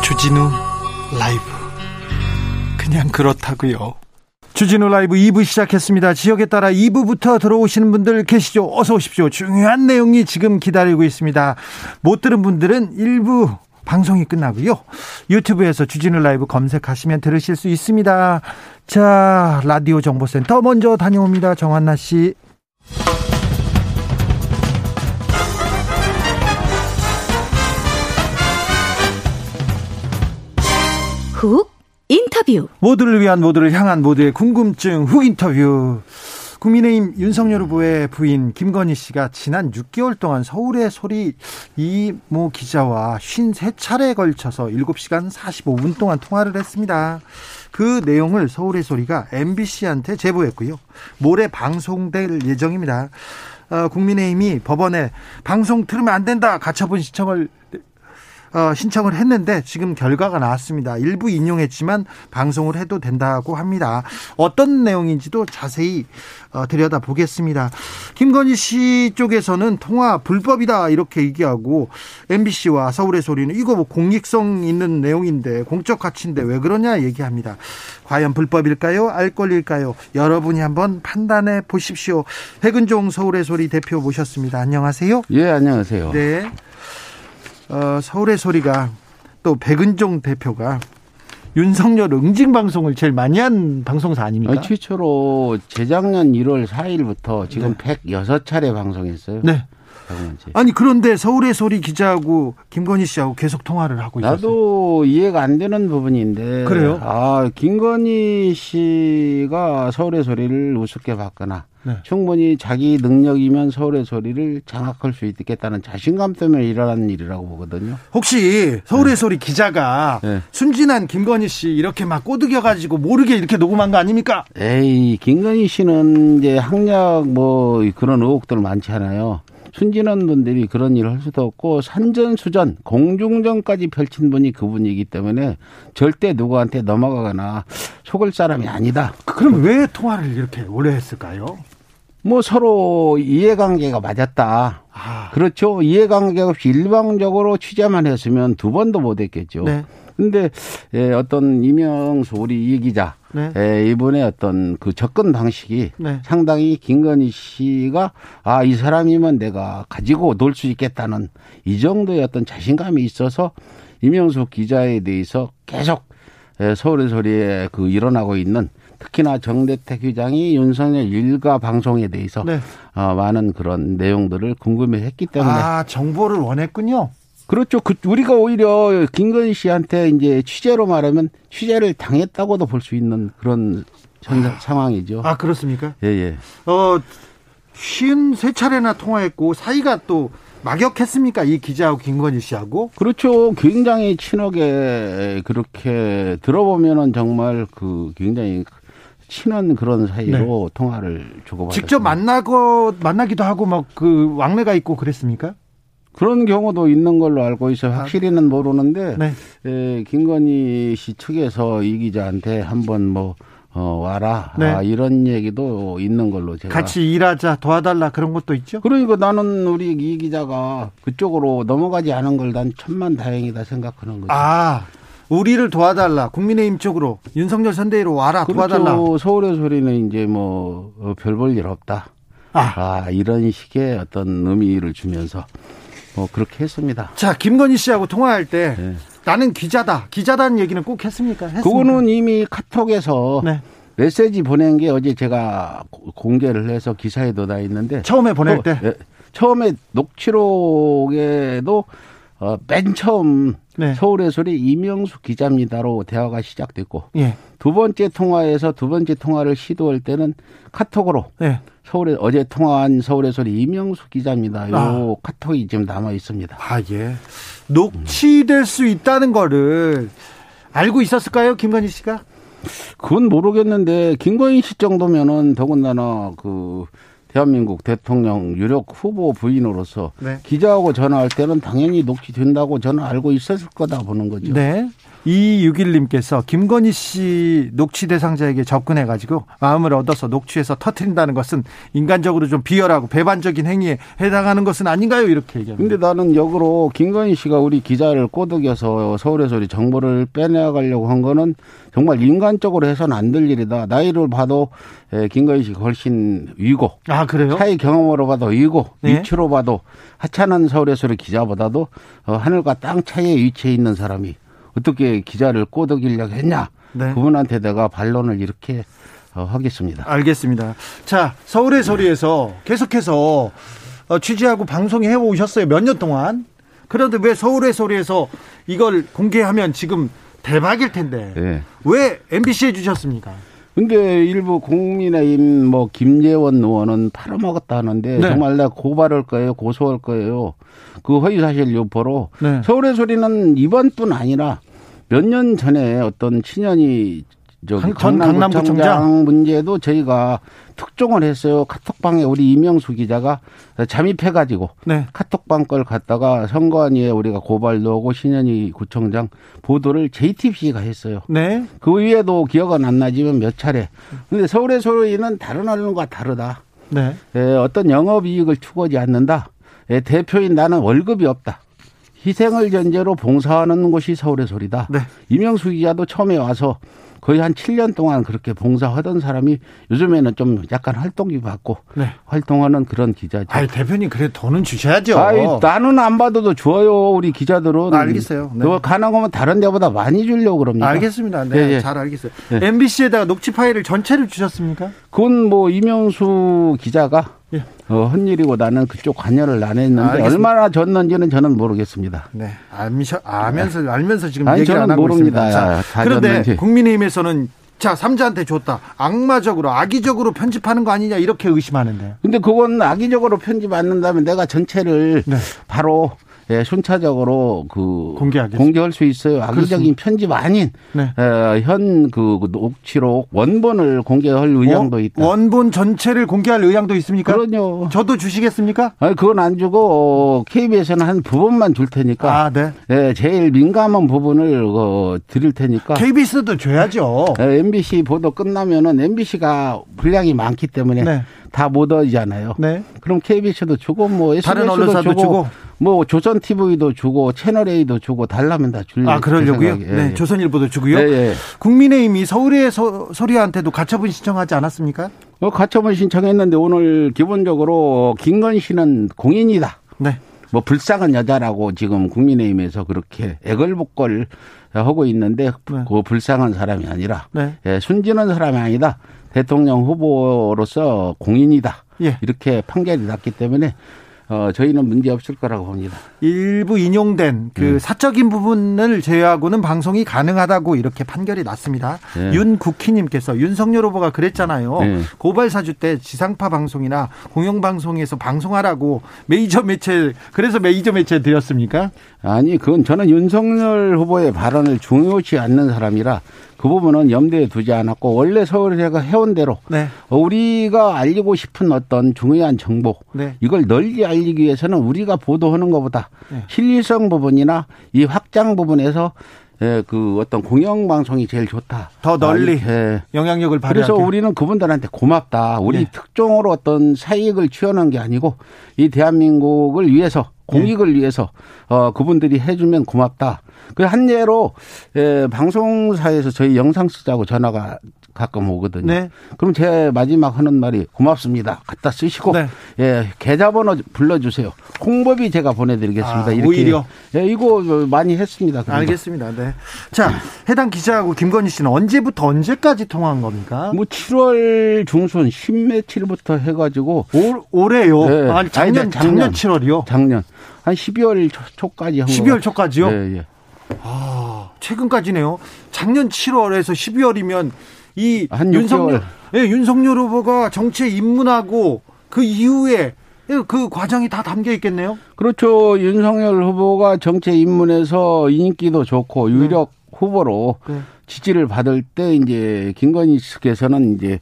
주진우 라이브 그냥 그렇다고요. 주진우 라이브 2부 시작했습니다. 지역에 따라 2부부터 들어오시는 분들 계시죠? 어서 오십시오. 중요한 내용이 지금 기다리고 있습니다. 못 들은 분들은 1부 방송이 끝나고요. 유튜브에서 주진우 라이브 검색하시면 들으실 수 있습니다. 자, 라디오 정보센터 먼저 다녀옵니다. 정한나 씨. 훅 인터뷰. 모두를 위한 모두를 향한 모두의 궁금증 훅 인터뷰. 국민의힘 윤석열 후보의 부인 김건희 씨가 지난 6개월 동안 서울의 소리 이모 기자와 53차례에 걸쳐서 7시간 45분 동안 통화를 했습니다. 그 내용을 서울의 소리가 MBC한테 제보했고요. 모레 방송될 예정입니다. 어, 국민의힘이 법원에 방송 들으면 안 된다 가처분 신청을 어, 신청을 했는데 지금 결과가 나왔습니다. 일부 인용했지만 방송을 해도 된다고 합니다. 어떤 내용인지도 자세히 어, 들여다 보겠습니다. 김건희 씨 쪽에서는 통화 불법이다 이렇게 얘기하고 MBC와 서울의 소리는 이거 뭐 공익성 있는 내용인데 공적 가치인데 왜 그러냐 얘기합니다. 과연 불법일까요? 알 권리일까요? 여러분이 한번 판단해 보십시오. 백은종 서울의 소리 대표 모셨습니다. 안녕하세요. 예, 안녕하세요. 네. 어, 서울의 소리가 또 백은종 대표가 윤석열 응징 방송을 제일 많이 한 방송사 아닙니까? 아, 최초로 재작년 1월 4일부터 지금 네. 106차례 방송했어요. 네. 아니 그런데 서울의 소리 기자하고 김건희 씨하고 계속 통화를 하고 있어요. 나도 이해가 안 되는 부분인데. 그래요? 아 김건희 씨가 서울의 소리를 우습게 봤거나 네. 충분히 자기 능력이면 서울의 소리를 장악할 수 있겠다는 자신감 때문에 일어나는 일이라고 보거든요. 혹시 서울의 네. 소리 기자가 네. 순진한 김건희 씨 이렇게 막 꼬드겨 가지고 모르게 이렇게 녹음한 거 아닙니까? 에이 김건희 씨는 이제 학력 뭐 그런 의혹들 많지 않아요. 순진한 분들이 그런 일을 할 수도 없고 산전수전 공중전까지 펼친 분이 그분이기 때문에 절대 누구한테 넘어가거나 속을 사람이 아니다. 그럼 왜 통화를 이렇게 오래 했을까요? 뭐 서로 이해관계가 맞았다. 아. 그렇죠. 이해관계가 없이 일방적으로 취재만 했으면 두 번도 못 했겠죠. 네. 근데 예, 어떤 이명수 우리 이 기자 네. 예, 이분의 어떤 그 접근 방식이 네. 상당히 김건희 씨가 아 이 사람이면 내가 가지고 놀 수 있겠다는 이 정도의 어떤 자신감이 있어서 이명수 기자에 대해서 계속 예, 서울의 소리에 그 일어나고 있는 특히나 정대택 회장이 윤석열 일가 방송에 대해서 네. 어, 많은 그런 내용들을 궁금해했기 때문에 아 정보를 원했군요. 그렇죠. 그 우리가 오히려 김건희 씨한테 이제 취재로 말하면 취재를 당했다고도 볼 수 있는 그런 현, 아, 상황이죠. 아 그렇습니까? 예 예. 어 쉬운 세 차례나 통화했고 사이가 또 막역했습니까? 이 기자하고 김건희 씨하고? 그렇죠. 굉장히 친하게 그렇게 들어보면은 정말 그 굉장히 친한 그런 사이로 네. 통화를 주고받았 직접 만나고 만나기도 하고 막 그 왕래가 있고 그랬습니까? 그런 경우도 있는 걸로 알고 있어요. 아. 확실히는 모르는데 네. 에, 김건희 씨 측에서 이 기자한테 한번 뭐 어, 와라. 네. 아, 이런 얘기도 있는 걸로 제가. 같이 일하자, 도와달라 그런 것도 있죠? 그러니까 나는 우리 이 기자가 그쪽으로 넘어가지 않은 걸 난 천만 다행이다 생각하는 거죠. 아, 우리를 도와달라. 국민의힘 쪽으로 윤석열 선대위로 와라 그렇죠. 도와달라. 서울의 소리는 이제 뭐 별 볼 일 없다. 아. 아. 이런 식의 어떤 의미를 주면서 뭐 그렇게 했습니다. 자 김건희 씨하고 통화할 때 네. 나는 기자다. 기자다는 얘기는 꼭 했습니까? 했습니까? 그거는 이미 카톡에서 네. 메시지 보낸 게 어제 제가 공개를 해서 기사에도 나 있는데 처음에 보낼 때 예, 처음에 녹취록에도 어, 맨 처음 네. 서울의 소리 이명수 기자입니다로 대화가 시작됐고 예. 두 번째 통화에서 두 번째 통화를 시도할 때는 카톡으로 예. 서울에 어제 통화한 서울의 소리 이명수 기자입니다. 요 아. 카톡이 지금 남아 있습니다. 아 예. 녹취될 음. 수 있다는 거를 알고 있었을까요, 김건희 씨가? 그건 모르겠는데 김건희 씨 정도면은 더군다나 그 대한민국 대통령 유력 후보 부인으로서 네. 기자하고 전화할 때는 당연히 녹취된다고 저는 알고 있었을 거다 보는 거죠. 네. 2261님께서 김건희 씨 녹취 대상자에게 접근해가지고 마음을 얻어서 녹취해서 터트린다는 것은 인간적으로 좀 비열하고 배반적인 행위에 해당하는 것은 아닌가요? 이렇게 얘기합니다. 근데 나는 역으로 김건희 씨가 우리 기자를 꼬드겨서 서울에서 우리 정보를 빼내가려고 한 거는 정말 인간적으로 해서는 안 될 일이다. 나이를 봐도 김건희 씨가 훨씬 위고. 아, 그래요? 차의 경험으로 봐도 위고, 네? 위치로 봐도 하찮은 서울에서 기자보다도 어, 하늘과 땅 차이에 위치해 있는 사람이 어떻게 기자를 꼬드기려고 했냐. 네. 그분한테 내가 반론을 이렇게 어, 하겠습니다. 알겠습니다. 자, 서울의 소리에서 계속해서 어, 취재하고 방송해 오셨어요. 몇 년 동안. 그런데 왜 서울의 소리에서 이걸 공개하면 지금 대박일 텐데 네. 왜 MBC에 주셨습니까? 근데 일부 국민의힘 뭐 김재원 의원은 팔아먹었다 하는데 네. 정말 내가 고발할 거예요, 고소할 거예요. 그 허위 사실 유포로 네. 서울의 소리는 이번 뿐 아니라 몇 년 전에 어떤 친연이 저기 강남구청장 문제도 저희가 특종을 했어요. 카톡방에 우리 이명수 기자가 잠입해가지고 네. 카톡방 걸 갖다가 선관위에 우리가 고발도 하고 신현희 구청장 보도를 JTBC가 했어요. 네. 그 위에도 기억은 안 나지만 몇 차례. 근데 서울의 소리는 다른 언론과 다르다. 네. 에, 어떤 영업 이익을 추구하지 않는다. 에, 대표인 나는 월급이 없다. 희생을 전제로 봉사하는 곳이 서울의 소리다. 네. 이명수 기자도 처음에 와서 거의 한 7년 동안 그렇게 봉사하던 사람이 요즘에는 좀 약간 활동기 받고 네. 활동하는 그런 기자죠. 아 대표님 그래 돈은 주셔야죠. 아이, 나는 안 받아도 좋아요. 우리 기자들은. 아, 알겠어요. 네. 가능하면 다른 데보다 많이 주려고 그럽니다. 알겠습니다. 네, 네, 네. 잘 알겠어요. 네. MBC에다가 녹취 파일을 전체를 주셨습니까? 그건 뭐 이명수 기자가 예. 어, 헛일이고 나는 그쪽 관여를 안 했는데 아, 얼마나 줬는지는 저는 모르겠습니다. 네, 알미셔, 아면서 알면서 지금 아니, 얘기를 안 하고 모릅니다. 있습니다. 자, 그런데 줬는지. 국민의힘에서는 자 삼자한테 줬다 악마적으로 악의적으로 편집하는 거 아니냐 이렇게 의심하는데. 근데 그건 악의적으로 편집 안 한다면 내가 전체를 네. 바로 예, 순차적으로 그 공개하겠습니다. 공개할 수 있어요. 악의적인 편집 아닌 네. 어, 현그 녹취록 원본을 공개할 의향도 있다. 원본 전체를 공개할 의향도 있습니까? 그럼요. 저도 주시겠습니까? 아니 그건 안 주고 KBS는 한 부분만 줄 테니까. 아, 네. 예, 제일 민감한 부분을 어, 드릴 테니까. KBS도 줘야죠. 예, MBC 보도 끝나면은 MBC가 분량이 많기 때문에 네. 다못 하잖아요. 네. 그럼 KBS도 주고 뭐 SBS도 다른 언론사도 주고, 주고, 뭐 조선 TV도 주고 채널 A도 주고 달라면 다 줄려. 아 그러려고요? 네, 네. 조선일보도 주고요. 네, 네. 국민의힘이 서울의 서, 소리한테도 가처분 신청하지 않았습니까? 어, 가처분 신청했는데 오늘 기본적으로 김건 씨는 공인이다. 네. 뭐 불쌍한 여자라고 지금 국민의힘에서 그렇게 애걸복걸 하고 있는데 네. 그 불쌍한 사람이 아니라 네. 예, 순진한 사람이 아니다. 대통령 후보로서 공인이다. 예. 이렇게 판결이 났기 때문에 어, 저희는 문제 없을 거라고 봅니다. 일부 인용된 그 네. 사적인 부분을 제외하고는 방송이 가능하다고 이렇게 판결이 났습니다. 네. 윤국희님께서 윤석열 후보가 그랬잖아요. 네. 고발 사주 때 지상파 방송이나 공영 방송에서 방송하라고 메이저 매체 그래서 메이저 매체 드렸습니까? 아니 그건 저는 윤석열 후보의 발언을 중요치 않는 사람이라 그 부분은 염두에 두지 않았고 원래 서울시가 해온 대로 네. 우리가 알리고 싶은 어떤 중요한 정보 네. 이걸 널리 알리기 위해서는 우리가 보도하는 것보다 네. 실리성 부분이나 이 확장 부분에서 예, 그 어떤 공영 방송이 제일 좋다. 더 널리 예. 영향력을 발휘 그래서 우리는 그분들한테 고맙다. 우리 네. 특종으로 어떤 사익을 취하는 게 아니고 이 대한민국을 위해서 공익을 네. 위해서 어 그분들이 해주면 고맙다. 그 한 예로 예, 방송사에서 저희 영상 쓰자고 전화가 가끔 오거든요. 네. 그럼 제 마지막 하는 말이 고맙습니다. 갖다 쓰시고 네. 예 계좌번호 불러주세요. 홍보비 제가 보내드리겠습니다. 아, 이렇게 오히려 예 이거 많이 했습니다. 알겠습니다. 네. 자 해당 기자하고 김건희 씨는 언제부터 언제까지 통화한 겁니까? 뭐 7월 중순 10며칠부터 해가지고 올, 올해요. 네. 아니 작년, 작년 작년 7월이요. 작년 한 12월 초까지 한 12월 초까지요? 예, 예. 아, 최근까지네요. 작년 7월에서 12월이면 이 윤석열, 예, 윤석열 후보가 정치에 입문하고 그 이후에 그 과정이 다 담겨 있겠네요. 그렇죠. 윤석열 후보가 정치에 입문해서 인기도 좋고 유력 네. 후보로 네. 지지를 받을 때 이제 김건희 씨께서는 이제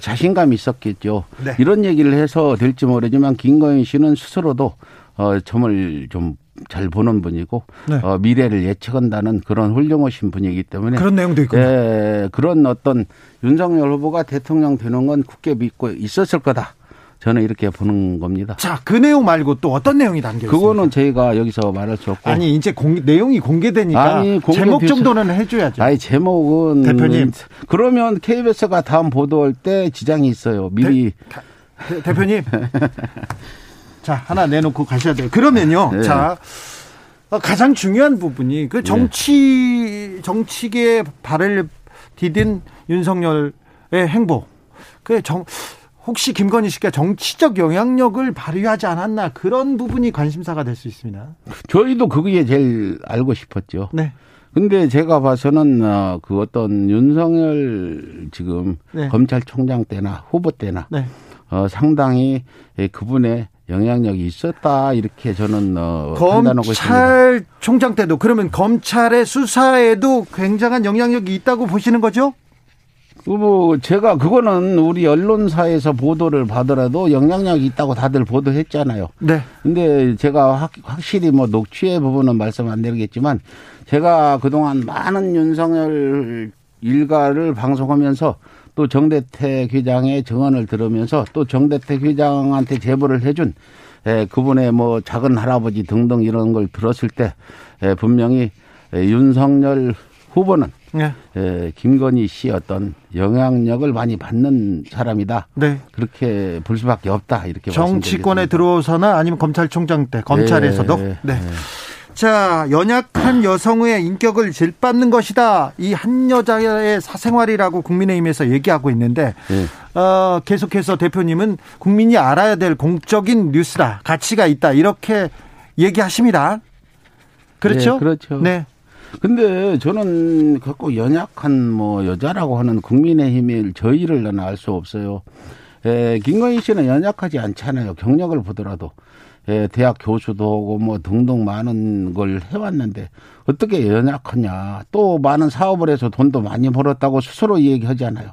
자신감이 있었겠죠. 네. 이런 얘기를 해서 될지 모르지만 김건희 씨는 스스로도 어 점을 좀 잘 보는 분이고 네. 어, 미래를 예측한다는 그런 훌륭하신 분이기 때문에 그런 내용도 있고 예, 그런 어떤 윤석열 후보가 대통령 되는 건 굳게 믿고 있었을 거다. 저는 이렇게 보는 겁니다. 자, 그 내용 말고 또 어떤 내용이 담겨 있습니까? 그거는 저희가 여기서 말할 수 없고. 아니, 이제 공, 내용이 공개되니까 아니, 공개 제목 정도는 해줘야죠. 아니, 제목은 대표님. 그러면 KBS가 다음 보도할 때 지장이 있어요. 미리 대, 대 표님 자, 하나 내놓고 가셔야 돼요. 그러면요. 네. 자, 어, 가장 중요한 부분이 그 정치 네. 정치계 발을 디딘 윤석열의 행보. 그 정, 혹시 김건희 씨가 정치적 영향력을 발휘하지 않았나 그런 부분이 관심사가 될 수 있습니다. 저희도 그게 제일 알고 싶었죠. 네. 근데 제가 봐서는 어, 그 어떤 윤석열 지금 네. 검찰총장 때나 후보 때나 네. 어, 상당히 그분의 영향력이 있었다 이렇게 저는 어, 검찰총장 때도 그러면 검찰의 수사에도 굉장한 영향력이 있다고 보시는 거죠? 뭐 제가 그거는 우리 언론사에서 보도를 받더라도 영향력이 있다고 다들 보도했잖아요. 네. 근데 제가 확, 확실히 뭐 녹취의 부분은 말씀 안 드리겠지만 제가 그동안 많은 윤석열 일가를 방송하면서 또 정대택 회장의 증언을 들으면서 또 정대택 회장한테 제보를 해준 에, 그분의 뭐 작은 할아버지 등등 이런 걸 들었을 때 에, 분명히 에, 윤석열 후보는 네. 에, 김건희 씨 어떤 영향력을 많이 받는 사람이다. 네. 그렇게 볼 수밖에 없다. 이렇게 정치권에 들어서나 아니면 검찰총장 때 검찰에서도. 네. 네. 자, 연약한 여성의 인격을 질받는 것이다. 이 한 여자의 사생활이라고 국민의힘에서 얘기하고 있는데, 네. 어, 계속해서 대표님은 국민이 알아야 될 공적인 뉴스다. 가치가 있다. 이렇게 얘기하십니다. 그렇죠? 네, 그렇죠. 네. 근데 저는 갖고 연약한 뭐 여자라고 하는 국민의힘일 저희를 나는 알 수 없어요. 에, 김건희 씨는 연약하지 않잖아요. 경력을 보더라도. 예, 대학 교수도 하고 뭐 등등 많은 걸 해왔는데 어떻게 연약하냐. 또 많은 사업을 해서 돈도 많이 벌었다고 스스로 얘기하잖아요.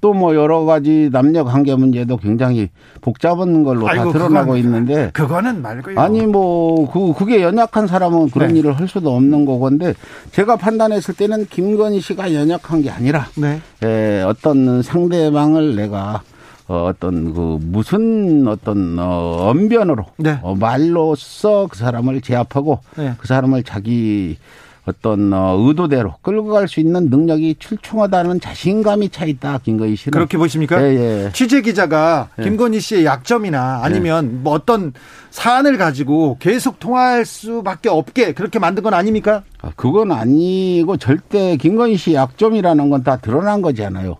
또 뭐 여러 가지 남녀 관계 문제도 굉장히 복잡한 걸로 아이고, 다 드러나고 그건, 있는데 그거는 말고요. 아니 뭐 그 그게 연약한 사람은 그런 네. 일을 할 수도 없는 거건데 제가 판단했을 때는 김건희 씨가 연약한 게 아니라 네. 예, 어떤 상대방을 내가 어, 어떤 그 무슨 어떤 어, 언변으로 네. 어, 말로써 그 사람을 제압하고 네. 그 사람을 자기 어떤 어, 의도대로 끌고 갈 수 있는 능력이 출중하다는 자신감이 차 있다 김건희 씨는 그렇게 보십니까? 예, 예. 취재 기자가 예. 김건희 씨의 약점이나 아니면 뭐 어떤 사안을 가지고 계속 통화할 수밖에 없게 그렇게 만든 건 아닙니까? 아, 그건 아니고 절대 김건희 씨 약점이라는 건 다 드러난 거잖아요.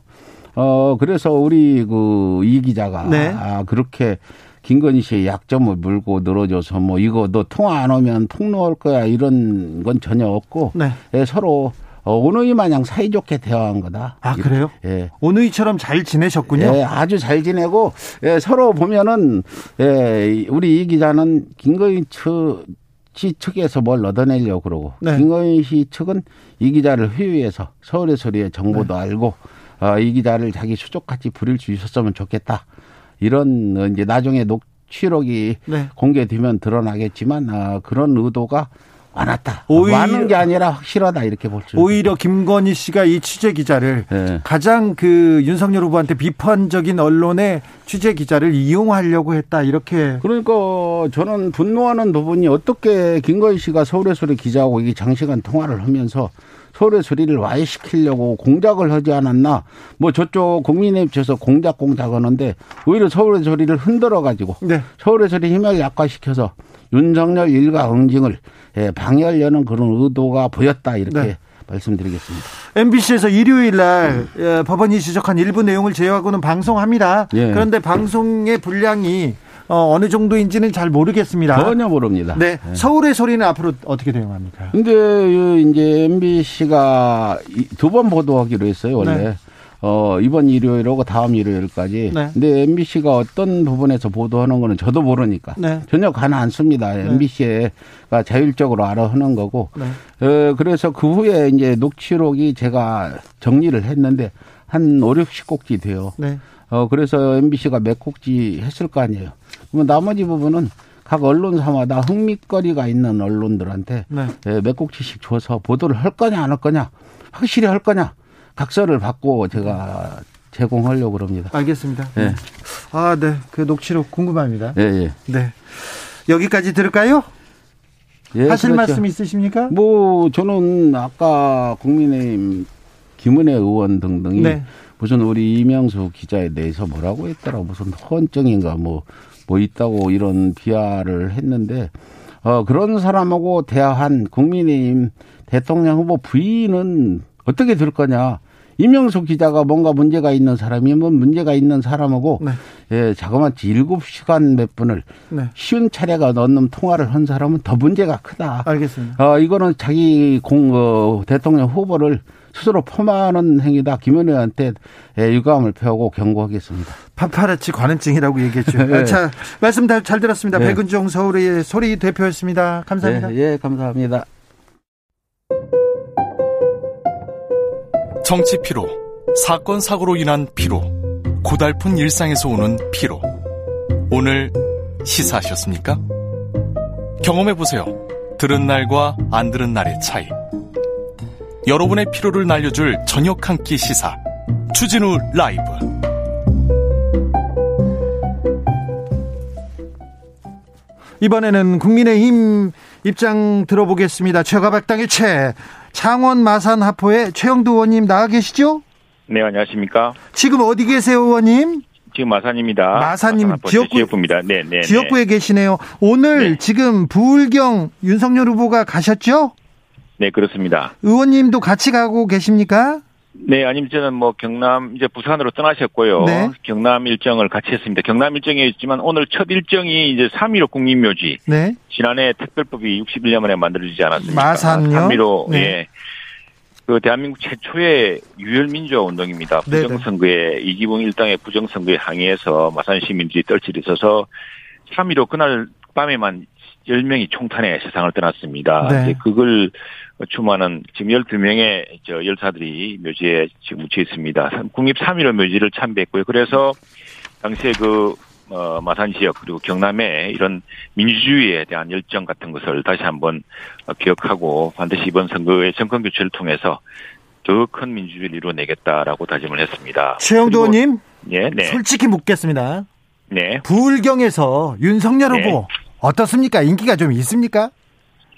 어, 그래서 우리 그 이 기자가 네. 아, 그렇게 김건희 씨의 약점을 물고 늘어져서 뭐 이거 너 통화 안 오면 폭로할 거야 이런 건 전혀 없고 네. 예, 서로 어, 오누이 마냥 사이좋게 대화한 거다. 아, 그래요? 예. 오누이처럼 잘 지내셨군요. 예, 아주 잘 지내고, 예, 서로 보면은, 예, 우리 이 기자는 김건희 측, 씨 측에서 뭘 얻어내려고 그러고, 네. 김건희 씨 측은 이 기자를 회유해서 서울의 소리의 정보도 네. 알고, 어, 이 기자를 자기 수족같이 부릴 수 있었으면 좋겠다. 이런 이제 나중에 녹취록이 네. 공개되면 드러나겠지만 어, 그런 의도가 많았다. 오히려, 많은 게 아니라 확실하다 이렇게 볼 수. 오히려 김건희 씨가 이 취재 기자를 네. 가장 그 윤석열 후보한테 비판적인 언론의 취재 기자를 이용하려고 했다 이렇게. 그러니까 저는 분노하는 부분이 어떻게 김건희 씨가 소리 기자하고 이게 장시간 통화를 하면서 서울의 소리를 와해시키려고 공작을 하지 않았나. 뭐 저쪽 국민의힘 측에서 공작 공작하는데 오히려 서울의 소리를 흔들어 가지고 네. 서울의 소리 힘을 약화시켜서 윤석열 일가 응징을 예, 방해하려는 그런 의도가 보였다 이렇게 네. 말씀드리겠습니다. MBC에서 일요일 날 음. 법원이 지적한 일부 내용을 제외하고는 방송합니다. 예. 그런데 방송의 분량이 어, 느 정도인지는 잘 모르겠습니다. 전혀 모릅니다. 네. 네. 서울의 소리는 앞으로 어떻게 대응합니까? 근데 이제 MBC가 두 번 보도하기로 했어요, 원래. 네. 어, 이번 일요일하고 다음 일요일까지. 네. 근데 MBC가 어떤 부분에서 보도하는 거는 저도 모르니까. 네. 전혀 가는 않습니다. 네. MBC가 자율적으로 알아 하는 거고. 네. 어, 그래서 그 후에 이제 녹취록이 제가 정리를 했는데 한 5, 60곡지 돼요. 네. 어, 그래서 MBC가 몇 곡지 했을 거 아니에요. 그러면 나머지 부분은 각 언론사마다 흥미거리가 있는 언론들한테 네. 예, 몇 곡지씩 줘서 보도를 할 거냐 안 할 거냐 확실히 할 거냐 각서를 받고 제가 제공하려고 그럽니다. 알겠습니다. 네. 아, 네. 그 녹취록 궁금합니다. 예, 예. 네. 여기까지 들을까요? 예, 하실 그렇죠. 말씀 있으십니까? 뭐 저는 아까 국민의힘 김은혜 의원 등등이 네. 무슨 우리 이명수 기자에 대해서 뭐라고 했더라 무슨 헌정인가 뭐뭐 뭐 있다고 이런 비하를 했는데 어 그런 사람하고 대화한 국민의힘 대통령 후보 부인은 어떻게 될 거냐. 이명수 기자가 뭔가 문제가 있는 사람이면 문제가 있는 사람하고 네. 예, 자그마치 일곱 시간몇 분을 네. 쉬운 차례가 넣는 통화를 한 사람은 더 문제가 크다. 알겠습니다. 어, 이거는 자기 공, 어, 대통령 후보를 스스로 폄하하는 행위다. 김현우한테 예, 유감을 표하고 경고하겠습니다. 파파라치 관음증이라고 얘기했죠. 네. 자, 말씀 잘 들었습니다. 네. 백은종 서울의 소리 대표였습니다. 감사합니다. 네, 예, 감사합니다. 정치 피로, 사건 사고로 인한 피로, 고달픈 일상에서 오는 피로. 오늘 시사하셨습니까? 경험해 보세요. 들은 날과 안 들은 날의 차이. 여러분의 피로를 날려줄 저녁 한 끼 시사. 추진우 라이브. 이번에는 국민의힘 입장 들어보겠습니다. 최가박당의 최 창원 마산 하포의 최영두 의원님 나와 계시죠? 네, 안녕하십니까? 지금 어디 계세요, 의원님? 지금 마산입니다. 마산님 마산 지역구, 지역구입니다. 네, 네. 지역구에 네. 계시네요. 오늘 네. 지금 부울경 윤석열 후보가 가셨죠? 네, 그렇습니다. 의원님도 같이 가고 계십니까? 네, 아니면 저는 뭐 경남 이제 부산으로 떠나셨고요. 네. 경남 일정을 같이 했습니다. 경남 일정이었지만 오늘 첫 일정이 이제 3.15 국민묘지. 네. 지난해 특별법이 61년 만에 만들어지지 않았습니까? 마산요. 3.15 네. 예. 그 대한민국 최초의 유혈민주화 운동입니다. 부정선거에 이기붕 일당의 부정선거에 항의해서 마산 시민들이 떨치를 있어서 3.15 그날 밤에만 10명이 총탄에 세상을 떠났습니다. 네. 그걸 추모하는 지금 12명의 저 열사들이 묘지에 지금 묻혀 있습니다. 국립 3.15 묘지를 참배했고요. 그래서 당시에 그 어, 마산 지역 그리고 경남에 이런 민주주의에 대한 열정 같은 것을 다시 한번 기억하고 반드시 이번 선거의 정권 교체를 통해서 더 큰 민주주의를 이루어내겠다라고 다짐을 했습니다. 최영도 의원님, 예, 네. 솔직히 묻겠습니다. 네. 부울경에서 윤석열 네. 후보 어떻습니까? 인기가 좀 있습니까?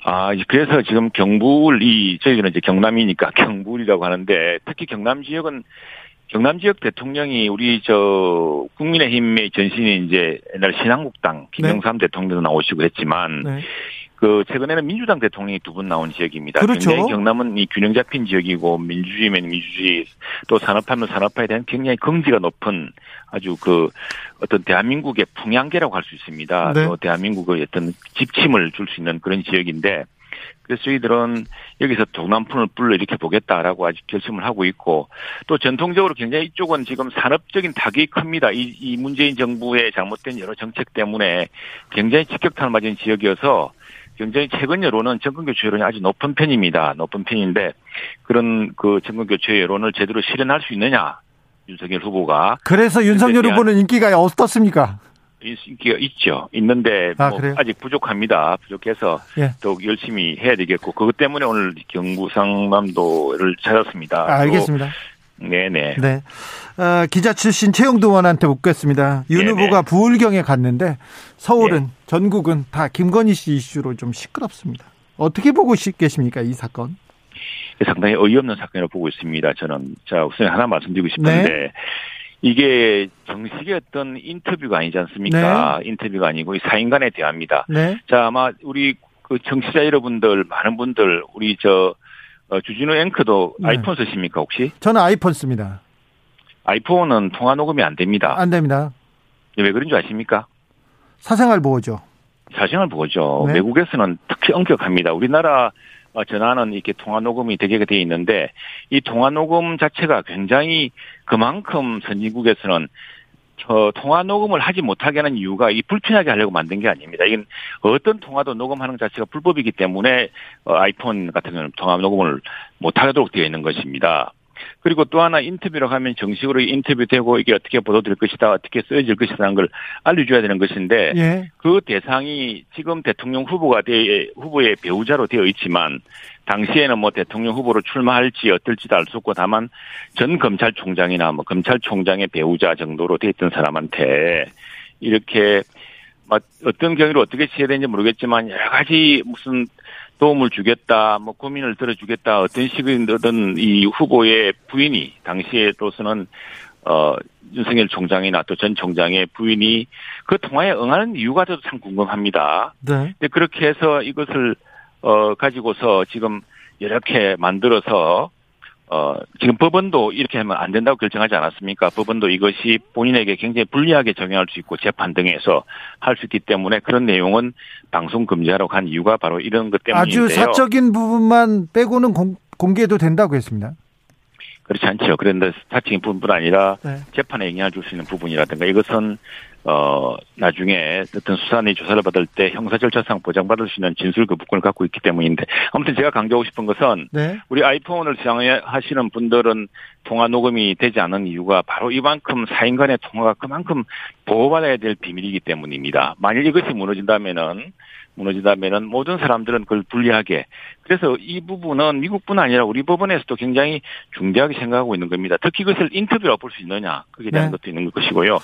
아, 그래서 지금 경북이 저희는 이제 경남이니까 경북이라고 하는데 특히 경남 지역은 경남 지역 대통령이 우리 저 국민의힘의 전신이 이제 옛날 신한국당 김영삼 네. 대통령도 나오시고 했지만 네. 그 최근에는 민주당 대통령이 두 분 나온 지역입니다. 그렇죠. 굉장히 경남은 이 균형 잡힌 지역이고 민주주의면 민주주의 또 산업하면 산업화에 대한 굉장히 긍지가 높은 아주 그 어떤 대한민국의 풍향계라고 할 수 있습니다. 네. 또 대한민국의 어떤 집침을 줄 수 있는 그런 지역인데 그래서 저희들은 여기서 동남풍을 불러일으켜 보겠다라고 아직 결심을 하고 있고 또 전통적으로 굉장히 이쪽은 지금 산업적인 타격이 큽니다. 이, 이 문재인 정부의 잘못된 여러 정책 때문에 굉장히 직격탄을 맞은 지역이어서 굉장히 최근 여론은 정권 교체 여론이 아주 높은 편입니다. 높은 편인데 그런 그 정권 교체 여론을 제대로 실현할 수 있느냐 윤석열 후보가 그래서 윤석열 후보는 인기가 어떻습니까? 인기가 있죠. 있는데 아, 뭐 아직 부족합니다. 부족해서 예. 더욱 열심히 해야 되겠고 그것 때문에 오늘 경부상남도를 찾았습니다. 아, 알겠습니다. 네네. 네. 어, 기자 출신 최영도 의원한테 묻겠습니다. 윤 네네. 후보가 부울경에 갔는데 서울은 네. 전국은 다 김건희 씨 이슈로 좀 시끄럽습니다. 어떻게 보고 계십니까 이 사건? 상당히 어이없는 사건이라고 보고 있습니다. 저는 자 우선 하나 말씀드리고 싶은데 네. 이게 정식의 어떤 인터뷰가 아니지 않습니까? 네. 인터뷰가 아니고 사인간의 대화입니다. 네. 자 아마 우리 그 청취자 여러분들 많은 분들 우리 저 어, 주진우 앵커도 네. 아이폰 쓰십니까 혹시? 저는 아이폰 씁니다. 아이폰은 통화 녹음이 안 됩니다. 안 됩니다. 왜 그런 줄 아십니까? 사생활 보호죠. 사생활 보호죠. 네. 외국에서는 특히 엄격합니다. 우리나라 어, 전화는 이렇게 통화 녹음이 되게 돼 있는데 이 통화 녹음 자체가 굉장히 그만큼 선진국에서는 저 통화 녹음을 하지 못하게 하는 이유가 이 불편하게 하려고 만든 게 아닙니다. 이건 어떤 통화도 녹음하는 자체가 불법이기 때문에 어, 아이폰 같은 경우는 통화 녹음을 못하도록 되어 있는 것입니다. 그리고 또 하나 인터뷰로 하면 정식으로 인터뷰되고 이게 어떻게 보도될 것이다, 어떻게 쓰여질 것이다는 걸 알려줘야 되는 것인데 예. 그 대상이 지금 대통령 후보가 되 후보의 배우자로 되어 있지만 당시에는 뭐 대통령 후보로 출마할지 어떨지도 알 수 없고 다만 전 검찰총장이나 뭐 검찰총장의 배우자 정도로 되어 있던 사람한테 이렇게 뭐 어떤 경위로 어떻게 취해야 되는지 모르겠지만 여러 가지 무슨 도움을 주겠다, 뭐 고민을 들어주겠다, 어떤 식이든 이 후보의 부인이 당시에또서는 어 윤석열 총장이나 또 전 총장의 부인이 그 통화에 응하는 이유가 저도 참 궁금합니다. 네. 근데 그렇게 해서 이것을 어 가지고서 지금 이렇게 만들어서 어, 지금 법원도 이렇게 하면 안 된다고 결정하지 않았습니까? 법원도 이것이 본인에게 굉장히 불리하게 적용할 수 있고 재판 등에서 할 수 있기 때문에 그런 내용은 방송 금지하라고 한 이유가 바로 이런 것 때문인데요. 아주 사적인 부분만 빼고는 공, 공개도 된다고 했습니다. 그렇지 않죠. 그런데 사적인 부분뿐 아니라 네. 재판에 영향을 줄 수 있는 부분이라든가 이것은 어, 나중에 어떤 수사관이 조사를 받을 때 형사 절차상 보장받을 수 있는 진술 거부권을 갖고 있기 때문인데 아무튼 제가 강조하고 싶은 것은 네. 우리 아이폰을 사용하시는 분들은 통화 녹음이 되지 않은 이유가 바로 이만큼 사인 간의 통화가 그만큼 보호받아야 될 비밀이기 때문입니다. 만일 이것이 무너진다면은 무너지다면은 모든 사람들은 그걸 불리하게 그래서 이 부분은 미국뿐 아니라 우리 법원에서도 굉장히 중대하게 생각하고 있는 겁니다. 특히 그것을 인터뷰로 볼수 있느냐 그게 대한 네. 것도 있는 것이고요.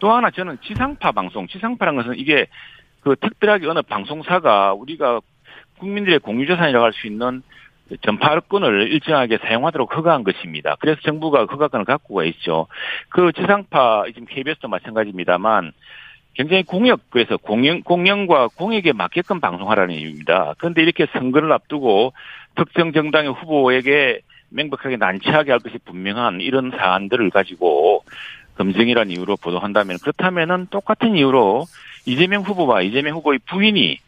또 하나 저는 지상파 방송 지상파라는 것은 이게 그 특별하게 어느 방송사가 우리가 국민들의 공유재산이라고 할 수 있는 전파권을 일정하게 사용하도록 허가한 것입니다. 그래서 정부가 허가권을 갖고 있죠. 그 지상파 지금 KBS도 마찬가지입니다만 굉장히 공역 그래서 공영 공영과 공익에 맞게끔 방송하라는 이유입니다. 그런데 이렇게 선거를 앞두고 특정 정당의 후보에게 명백하게 난처하게 할 것이 분명한 이런 사안들을 가지고 검증이라는 이유로 보도한다면 그렇다면은 똑같은 이유로 이재명 후보와 이재명 후보의 부인이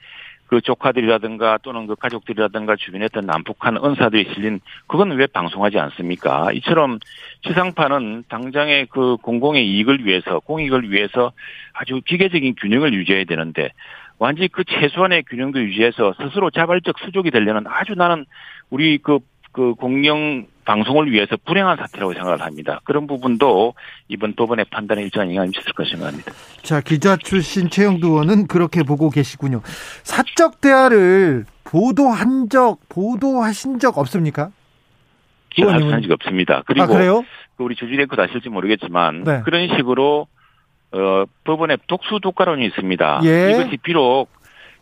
그 조카들이라든가 또는 그 가족들이라든가 주변에 있던 남북한 은사들이 실린 그건 왜 방송하지 않습니까? 이처럼 지상파는 당장의 그 공공의 이익을 위해서 공익을 위해서 아주 기계적인 균형을 유지해야 되는데 완전히 그 최소한의 균형도 유지해서 스스로 자발적 수족이 되려는 아주 나는 우리 그 그 공영 방송을 위해서 불행한 사태라고 생각을 합니다. 그런 부분도 이번 법원의 판단에 일정한 영향이 있을 것이 생각합니다. 자, 기자 출신 최영두 의원은 그렇게 보고 계시군요. 사적 대화를 보도한 적, 보도하신 적 없습니까? 기사한 적 없습니다. 그리고 아? 그 우리 조지랭크도 아실지 모르겠지만 네. 그런 식으로 어, 법원에 독수 독가론이 있습니다. 예. 이것이 비록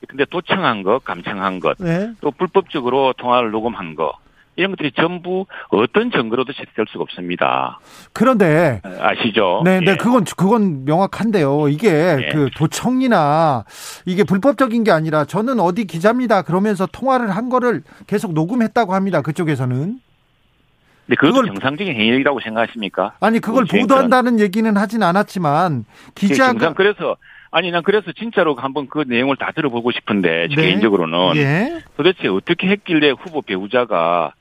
근데 도청한 것, 감청한 것, 네. 또 불법적으로 통화를 녹음한 것, 이런 것들이 전부 어떤 증거로도 채택될 수가 없습니다. 그런데 아시죠? 네, 네, 예. 그건 그건 명확한데요. 이게 예. 그 도청이나 이게 불법적인 게 아니라 저는 어디 기자입니다. 그러면서 통화를 한 거를 계속 녹음했다고 합니다. 그쪽에서는. 네, 그걸 정상적인 행위라고 생각하십니까? 아니, 그걸 보도한다는 얘기는 하진 않았지만 기자가 그래서 아니 난 그래서 진짜로 한번 그 내용을 다 들어보고 싶은데 네. 개인적으로는 예. 도대체 어떻게 했길래 후보 배우자가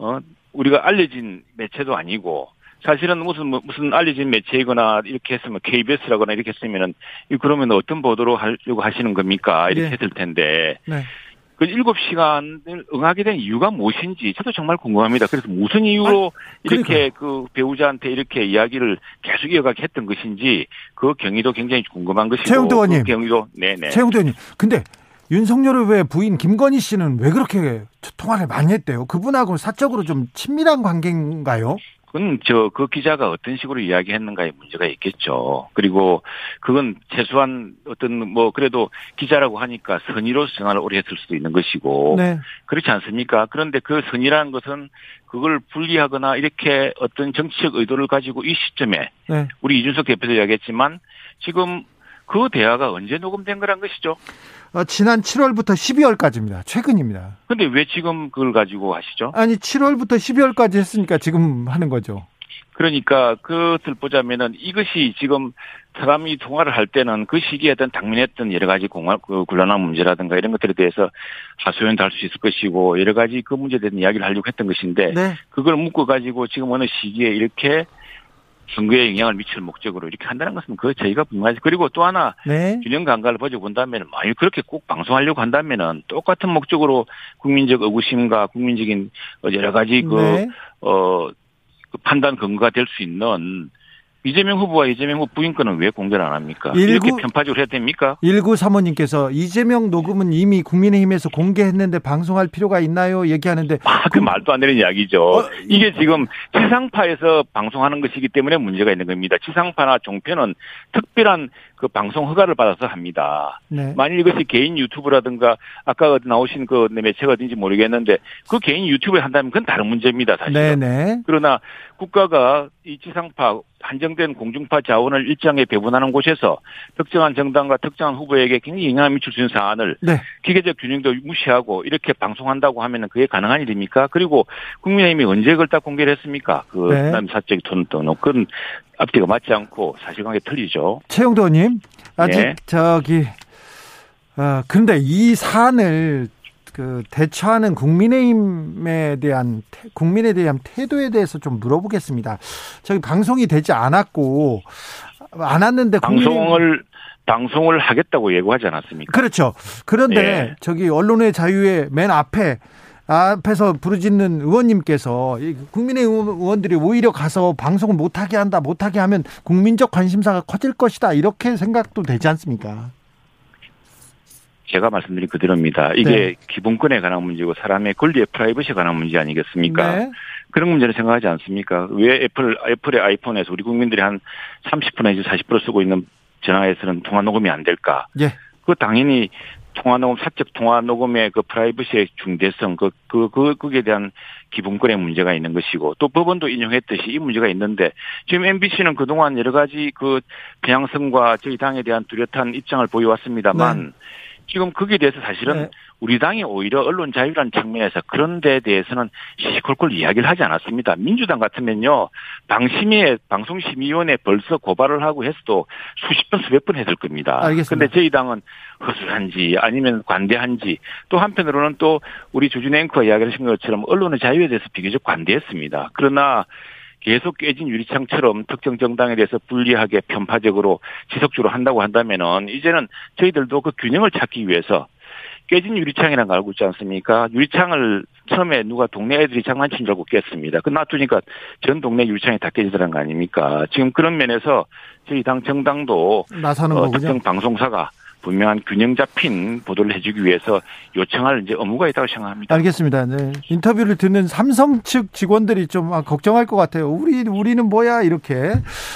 어, 우리가 알려진 매체도 아니고 사실은 무슨 뭐, 무슨 알려진 매체이거나 이렇게 했으면 KBS라거나 이렇게 했으면은 그러면 어떤 보도로 하려고 하시는 겁니까? 이렇게 네. 했을 텐데. 네. 그 7시간을 응하게 된 이유가 무엇인지 저도 정말 궁금합니다. 그래서 무슨 이유로 아, 이렇게 그 배우자한테 이렇게 이야기를 계속 이어가게 했던 것인지 그 경위도 굉장히 궁금한 것이고 최영도 의원님. 그 경위도 네네. 최영도 의원님. 근데 윤석열 의회 부인 김건희 씨는 왜 그렇게 통화를 많이 했대요? 그분하고 사적으로 좀 친밀한 관계인가요? 그건 저 그 기자가 어떤 식으로 이야기했는가에 문제가 있겠죠. 그리고 그건 최소한 어떤 뭐 그래도 기자라고 하니까 선의로 생활을 오래 했을 수도 있는 것이고 네. 그렇지 않습니까? 그런데 그 선의라는 것은 그걸 분리하거나 이렇게 어떤 정치적 의도를 가지고 이 시점에 네. 우리 이준석 대표도 이야기했지만 지금 그 대화가 언제 녹음된 거란 것이죠. 어, 지난 7월부터 12월까지입니다. 최근입니다. 근데 왜 지금 그걸 가지고 하시죠? 아니 7월부터 12월까지 했으니까 지금 하는 거죠. 그러니까 그것을 보자면은 이것이 지금 사람이 통화를 할 때는 그 시기에 어떤 당면했던 여러 가지 공화, 그 곤란한 문제라든가 이런 것들에 대해서 하소연도 할 수 있을 것이고 여러 가지 그 문제에 대한 이야기를 하려고 했던 것인데 네. 그걸 묶어 가지고 지금 어느 시기에 이렇게 선거에 영향을 미칠 목적으로 이렇게 한다는 것은 그 저희가 분명하지. 그리고 또 하나 네. 균형 감각을 버져본다면 만약 그렇게 꼭 방송하려고 한다면은 똑같은 목적으로 국민적 의구심과 국민적인 여러 가지 그, 네. 어, 그 판단 근거가 될 수 있는 이재명 후보와 이재명 후보 부인권은 왜 공개를 안 합니까? 19, 이렇게 편파적으로 해야 됩니까? 19 사모님께서 이재명 녹음은 이미 국민의힘에서 공개했는데 방송할 필요가 있나요? 얘기하는데 아, 그 말도 안 되는 이야기죠. 어, 이게 지금 지상파에서 방송하는 것이기 때문에 문제가 있는 겁니다. 지상파나 종편은 특별한 그 방송 허가를 받아서 합니다. 네. 만일 이것이 개인 유튜브라든가 아까 나오신 그 매체가 어딘지 모르겠는데 그 개인 유튜브에 한다면 그건 다른 문제입니다, 사실. 네네. 그러나 국가가 이 지상파 한정된 공중파 자원을 일정에 배분하는 곳에서 특정한 정당과 특정한 후보에게 굉장히 영향을 미칠 수 있는 사안을 네. 기계적 균형도 무시하고 이렇게 방송한다고 하면 그게 가능한 일입니까? 그리고 국민의힘이 언제 그걸 다 공개를 했습니까? 그 네. 사적 돈 떠놓 그건 앞뒤가 맞지 않고 사실관계 틀리죠. 최영도 의원님 아직 네. 저기 어 근데 이 사안을 그 대처하는 국민의힘에 대한 국민에 대한 태도에 대해서 좀 물어보겠습니다. 저기 방송이 되지 않았고 않았는데 방송을 방송을 하겠다고 예고하지 않았습니까? 그렇죠. 그런데 예. 저기 언론의 자유의 맨 앞에 앞에서 부르짖는 의원님께서 국민의 의원들이 오히려 가서 방송을 못하게 한다, 못하게 하면 국민적 관심사가 커질 것이다 이렇게 생각도 되지 않습니까? 제가 말씀드린 그대로입니다. 이게 네. 기본권에 관한 문제고 사람의 권리의 프라이버시에 관한 문제 아니겠습니까? 네. 그런 문제를 생각하지 않습니까? 왜 애플, 애플의 아이폰에서 우리 국민들이 한 30% 내지 40% 쓰고 있는 전화에서는 통화 녹음이 안 될까? 예. 그 당연히 통화 녹음 사적 통화 녹음의 그 프라이버시의 중대성 그 그그 거기에 대한 기본권의 문제가 있는 것이고 또 법원도 인용했듯이 이 문제가 있는데 지금 MBC는 그동안 여러 가지 그 편향성과 저희 당에 대한 뚜렷한 입장을 보여왔습니다만 네. 지금 거기에 대해서 사실은 네. 우리 당이 오히려 언론 자유라는 측면에서 그런 데에 대해서는 시시콜콜 이야기를 하지 않았습니다. 민주당 같으면요. 방심위에 방송심의위원회 벌써 고발을 하고 해서도 수십 번 수백 번 했을 겁니다. 알겠습니다. 근데 저희 당은 허술한지 아니면 관대한지 또 한편으로는 또 우리 주진 앵커가 이야기하신 것처럼 언론의 자유에 대해서 비교적 관대했습니다. 그러나 계속 깨진 유리창처럼 특정 정당에 대해서 불리하게 편파적으로 지속적으로 한다고 한다면은 이제는 저희들도 그 균형을 찾기 위해서 깨진 유리창이라는 걸 알고 있지 않습니까? 유리창을 처음에 누가 동네 애들이 장난친 줄 알고 깼습니다. 그 놔두니까 전 동네 유리창이 다 깨지더란 거 아닙니까? 지금 그런 면에서 저희 당 정당도 나서는 어, 특정 방송사가 분명한 균형 잡힌 보도를 해주기 위해서 요청할 이제 의무가 있다고 생각합니다. 알겠습니다. 네. 인터뷰를 듣는 삼성 측 직원들이 좀 아, 걱정할 것 같아요. 우리 우리는 뭐야 이렇게.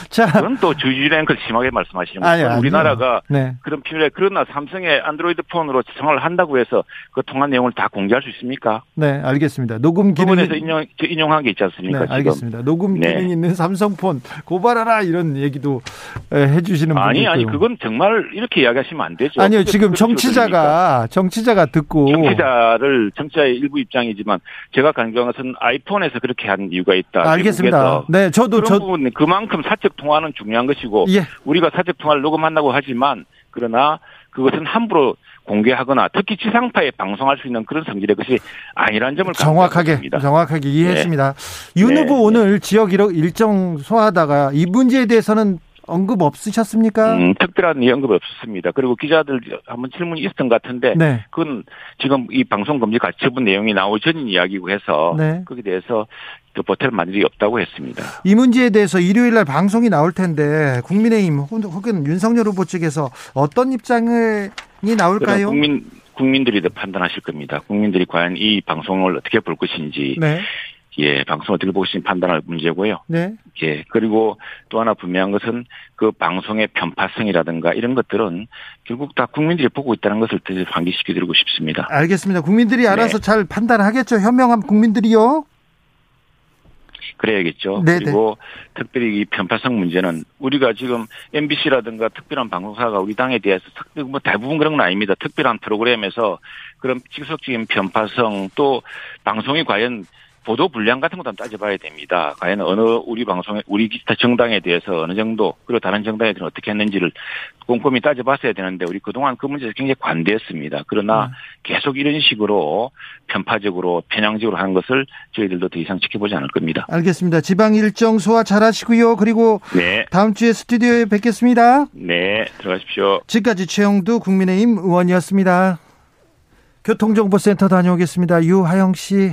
자, 그건 또 주주랭크 심하게 말씀하시는 거죠. 우리나라가 네. 그런 필요해. 그러나 삼성의 안드로이드 폰으로 생활을 한다고 해서 그 통화 내용을 다 공개할 수 있습니까? 네, 알겠습니다. 녹음 기능 에서 인용 인용한 게 있지 않습니까? 네, 알겠습니다. 녹음 네. 기능 있는 삼성폰 고발하라 이런 얘기도 해주시는 분이 아니 아니 그건 정말 이렇게 이야기하시면 안 되죠. 아니요 지금 정치자가 정치자가 듣고 정치자를 정치자의 일부 입장이지만 제가 강조한 것은 아이폰에서 그렇게 한 이유가 있다. 알겠습니다. 네, 저도 그런 저 부분 그만큼 사적 통화는 중요한 것이고 예. 우리가 사적 통화를 녹음한다고 하지만 그러나 그것은 함부로 공개하거나 특히 지상파에 방송할 수 있는 그런 성질의 것이 아니라는 점을 정확하게 정확하게 이해했습니다. 네. 윤 후보 네. 오늘 지역 일정 소화하다가 이 문제에 대해서는 언급 없으셨습니까? 음, 특별한 언급 없었습니다. 그리고 기자들 한번 질문이 있었던 것 같은데 네. 그건 지금 이 방송 금지 가처분 내용이 나오 전 이야기고 해서 네. 거기에 대해서 또 보탤 만일이 없다고 했습니다. 이 문제에 대해서 일요일 날 방송이 나올 텐데 국민의힘 혹은 윤석열 후보 측에서 어떤 입장이 나올까요? 국민 국민들이 판단하실 겁니다. 국민들이 과연 이 방송을 어떻게 볼 것인지 네. 예, 방송 어떻게 보고 있는지 판단할 문제고요. 네. 예, 그리고 또 하나 분명한 것은 그 방송의 편파성이라든가 이런 것들은 결국 다 국민들이 보고 있다는 것을 환기시켜드리고 싶습니다. 알겠습니다. 국민들이 알아서 네. 잘 판단하겠죠. 현명한 국민들이요. 그래야겠죠. 네네. 그리고 특별히 이 편파성 문제는 우리가 지금 MBC라든가 특별한 방송사가 우리 당에 대해서 특별 뭐 대부분 그런 건 아닙니다. 특별한 프로그램에서 그런 지속적인 편파성 또 방송이 과연 보도 분량 같은 것도 한번 따져봐야 됩니다. 과연 어느 우리 방송에 우리 기타 정당에 대해서 어느 정도 그리고 다른 정당에 대해서 어떻게 했는지를 꼼꼼히 따져봤어야 되는데 우리 그동안 그 문제에서 굉장히 관대했습니다. 그러나 음. 계속 이런 식으로 편파적으로 편향적으로 하는 것을 저희들도 더 이상 지켜보지 않을 겁니다. 알겠습니다. 지방 일정 소화 잘하시고요. 그리고 네. 다음 주에 스튜디오에 뵙겠습니다. 네, 들어가십시오. 지금까지 최영두 국민의힘 의원이었습니다. 교통정보센터 다녀오겠습니다. 유하영 씨.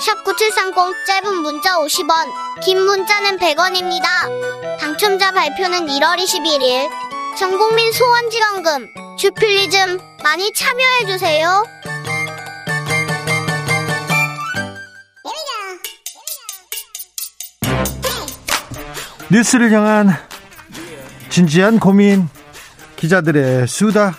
샵9730 짧은 문자 50원, 긴 문자는 100원입니다. 당첨자 발표는 1월 21일. 전국민 소원지원금, 주필리즘 많이 참여해주세요. 뉴스를 향한 진지한 고민, 기자들의 수다.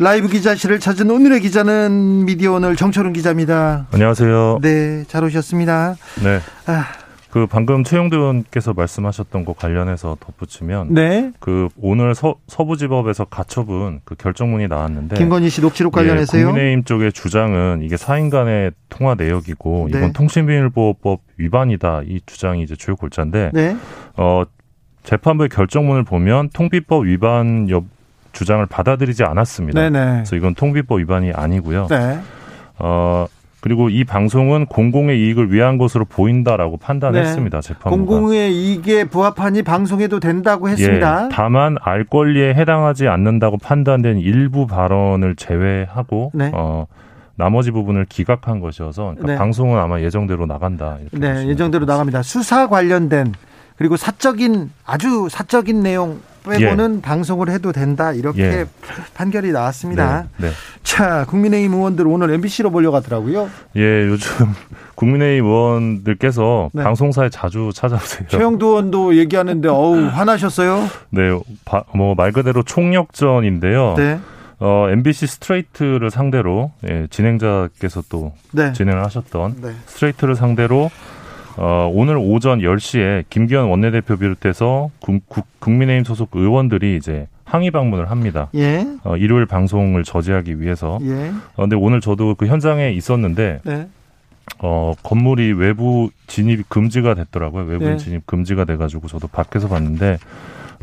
라이브 기자실을 찾은 오늘의 기자는 미디어 오늘 정철은 기자입니다. 안녕하세요. 네, 잘 오셨습니다. 네. 아. 그 방금 최영도 의원께서 말씀하셨던 것 관련해서 덧붙이면 네. 그 오늘 서, 서부지법에서 가처분 그 결정문이 나왔는데 김건희 씨 녹취록 관련해서요. 예, 국민의힘 쪽의 주장은 이게 사인 간의 통화 내역이고 네. 이건 통신비밀보호법 위반이다 이 주장이 이제 주요 골자인데 네. 어 재판부의 결정문을 보면 통비법 위반 여, 주장을 받아들이지 않았습니다. 네네. 그래서 이건 통비법 위반이 아니고요. 네. 어 그리고 이 방송은 공공의 이익을 위한 것으로 보인다라고 판단했습니다. 네. 재판부가. 공공의 이익에 부합하니 방송해도 된다고 했습니다. 예, 다만 알 권리에 해당하지 않는다고 판단된 일부 발언을 제외하고 네. 어 나머지 부분을 기각한 것이어서 그러니까 네. 방송은 아마 예정대로 나간다. 네, 예정대로 나갑니다. 수사 관련된 그리고 사적인 아주 사적인 내용 빼고는 예. 방송을 해도 된다 이렇게 예. 판결이 나왔습니다. 네. 네. 자, 국민의힘 의원들 오늘 MBC로 몰려가더라고요. 예, 요즘 국민의힘 의원들께서 네. 방송사에 자주 찾아오세요. 최형두 의원도 얘기하는데 어우 화나셨어요? 네, 뭐 말 그대로 총력전인데요. 네. 어, MBC 스트레이트를 상대로 예, 진행자께서 또 네. 진행을 하셨던 네. 스트레이트를 상대로 어, 오늘 오전 10시에 김기현 원내대표 비롯해서 국, 국, 국민의힘 소속 의원들이 이제 항의 방문을 합니다. 예. 어, 일요일 방송을 저지하기 위해서. 예. 어, 근데 오늘 저도 그 현장에 있었는데 네. 어, 건물이 외부 진입이 금지가 됐더라고요. 외부 네. 진입 금지가 돼 가지고 저도 밖에서 봤는데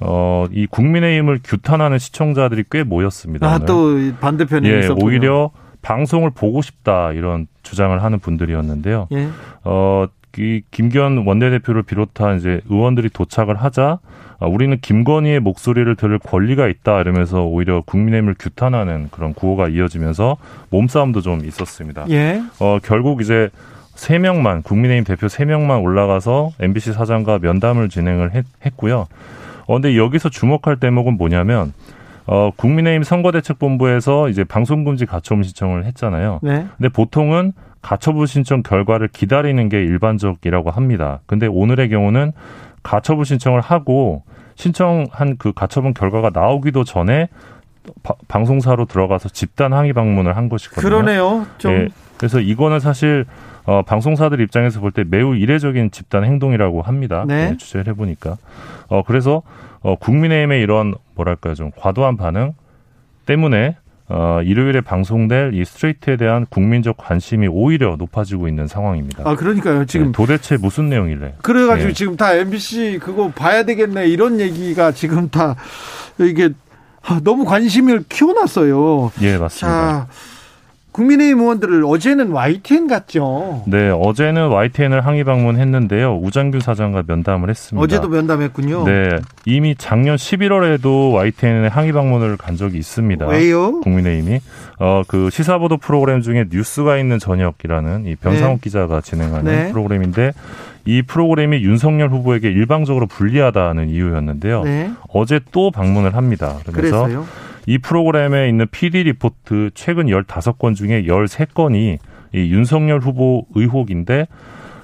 어, 이 국민의힘을 규탄하는 시청자들이 꽤 모였습니다. 아, 또 반대편에 예, 있었군요. 오히려 방송을 보고 싶다 이런 주장을 하는 분들이었는데요. 예. 어, 이 김기현 원내대표를 비롯한 이제 의원들이 도착을 하자 아, 우리는 김건희의 목소리를 들을 권리가 있다 이러면서 오히려 국민의힘을 규탄하는 그런 구호가 이어지면서 몸싸움도 좀 있었습니다. 예. 어, 결국 이제 세 명만 국민의힘 대표 세 명만 올라가서 MBC 사장과 면담을 진행을 했, 했고요. 어, 근데 여기서 주목할 대목은 뭐냐면 어, 국민의힘 선거대책본부에서 이제 방송금지 가처분 신청을 했잖아요. 네. 근데 보통은 가처분 신청 결과를 기다리는 게 일반적이라고 합니다. 근데 오늘의 경우는 가처분 신청을 하고 신청한 그 가처분 결과가 나오기도 전에 바, 방송사로 들어가서 집단 항의 방문을 한 것이거든요. 그러네요. 좀 예, 그래서 이거는 사실 어, 방송사들 입장에서 볼 때 매우 이례적인 집단 행동이라고 합니다. 네. 네, 취재를 해보니까. 어, 그래서 어, 국민의힘의 이런 뭐랄까요 좀 과도한 반응 때문에 어, 일요일에 방송될 이 스트레이트에 대한 국민적 관심이 오히려 높아지고 있는 상황입니다. 아, 그러니까요. 지금 네, 도대체 무슨 내용일래? 그래가지고 네. 지금 다 MBC 그거 봐야 되겠네 이런 얘기가 지금 다 이게 너무 관심을 키워놨어요. 예, 맞습니다. 자, 국민의힘 의원들을 어제는 YTN 갔죠. 네, 어제는 YTN을 항의 방문했는데요. 우장균 사장과 면담을 했습니다. 어제도 면담했군요. 네, 이미 작년 11월에도 YTN에 항의 방문을 간 적이 있습니다. 왜요? 국민의힘이 어 그 시사보도 프로그램 중에 뉴스가 있는 저녁이라는 이 변상욱 네. 기자가 진행하는 네. 프로그램인데 이 프로그램이 윤석열 후보에게 일방적으로 불리하다는 이유였는데요. 네. 어제 또 방문을 합니다. 그래서 그랬어요? 이 프로그램에 있는 PD 리포트 최근 15건 중에 13건이 이 윤석열 후보 의혹인데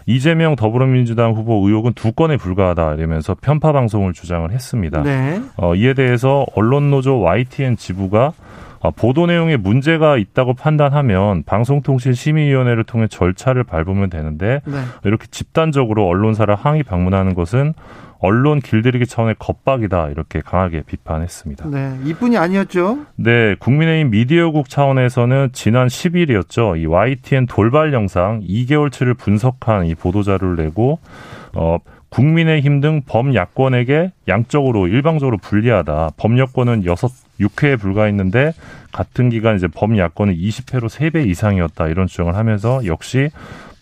이재명 더불어민주당 후보 의혹은 두 건에 불과하다 이러면서 편파 방송을 주장을 했습니다. 네. 어, 이에 대해서 언론노조 YTN 지부가 어, 보도 내용에 문제가 있다고 판단하면 방송통신심의위원회를 통해 절차를 밟으면 되는데 네. 이렇게 집단적으로 언론사를 항의 방문하는 것은 언론 길들이기 차원의 겁박이다 이렇게 강하게 비판했습니다. 네, 이뿐이 아니었죠? 네, 국민의힘 미디어국 차원에서는 지난 10일이었죠. 이 YTN 돌발 영상 2개월치를 분석한 이 보도 자료를 내고 어 국민의힘 등 범야권에게 양적으로 일방적으로 불리하다. 범여권은 6, 6회에 불과했는데 같은 기간 이제 범야권은 20회로 3배 이상이었다. 이런 주장을 하면서 역시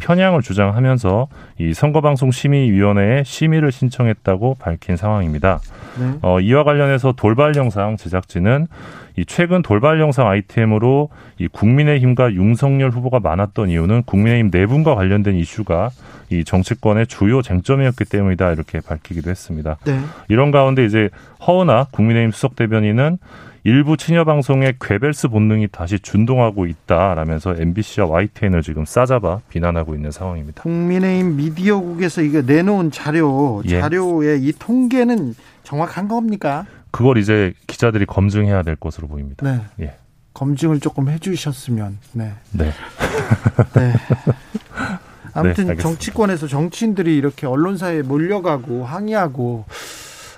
편향을 주장하면서 이 선거방송심의위원회에 심의를 신청했다고 밝힌 상황입니다. 네. 어, 이와 관련해서 돌발 영상 제작진은 이 최근 돌발 영상 아이템으로 이 국민의힘과 윤석열 후보가 많았던 이유는 국민의힘 내분과 관련된 이슈가 이 정치권의 주요 쟁점이었기 때문이다 이렇게 밝히기도 했습니다. 네. 이런 가운데 이제 허은아 국민의힘 수석 대변인은 일부 친여 방송의 괴벨스 본능이 다시 준동하고 있다라면서 MBC와 YTN을 지금 싸잡아 비난하고 있는 상황입니다. 국민의힘 미디어국에서 이거 내놓은 자료 예. 자료의 이 통계는 정확한 겁니까? 그걸 이제 기자들이 검증해야 될 것으로 보입니다. 네. 예. 검증을 조금 해주셨으면. 네. 네. 네. 아무튼 네, 정치권에서 정치인들이 이렇게 언론사에 몰려가고 항의하고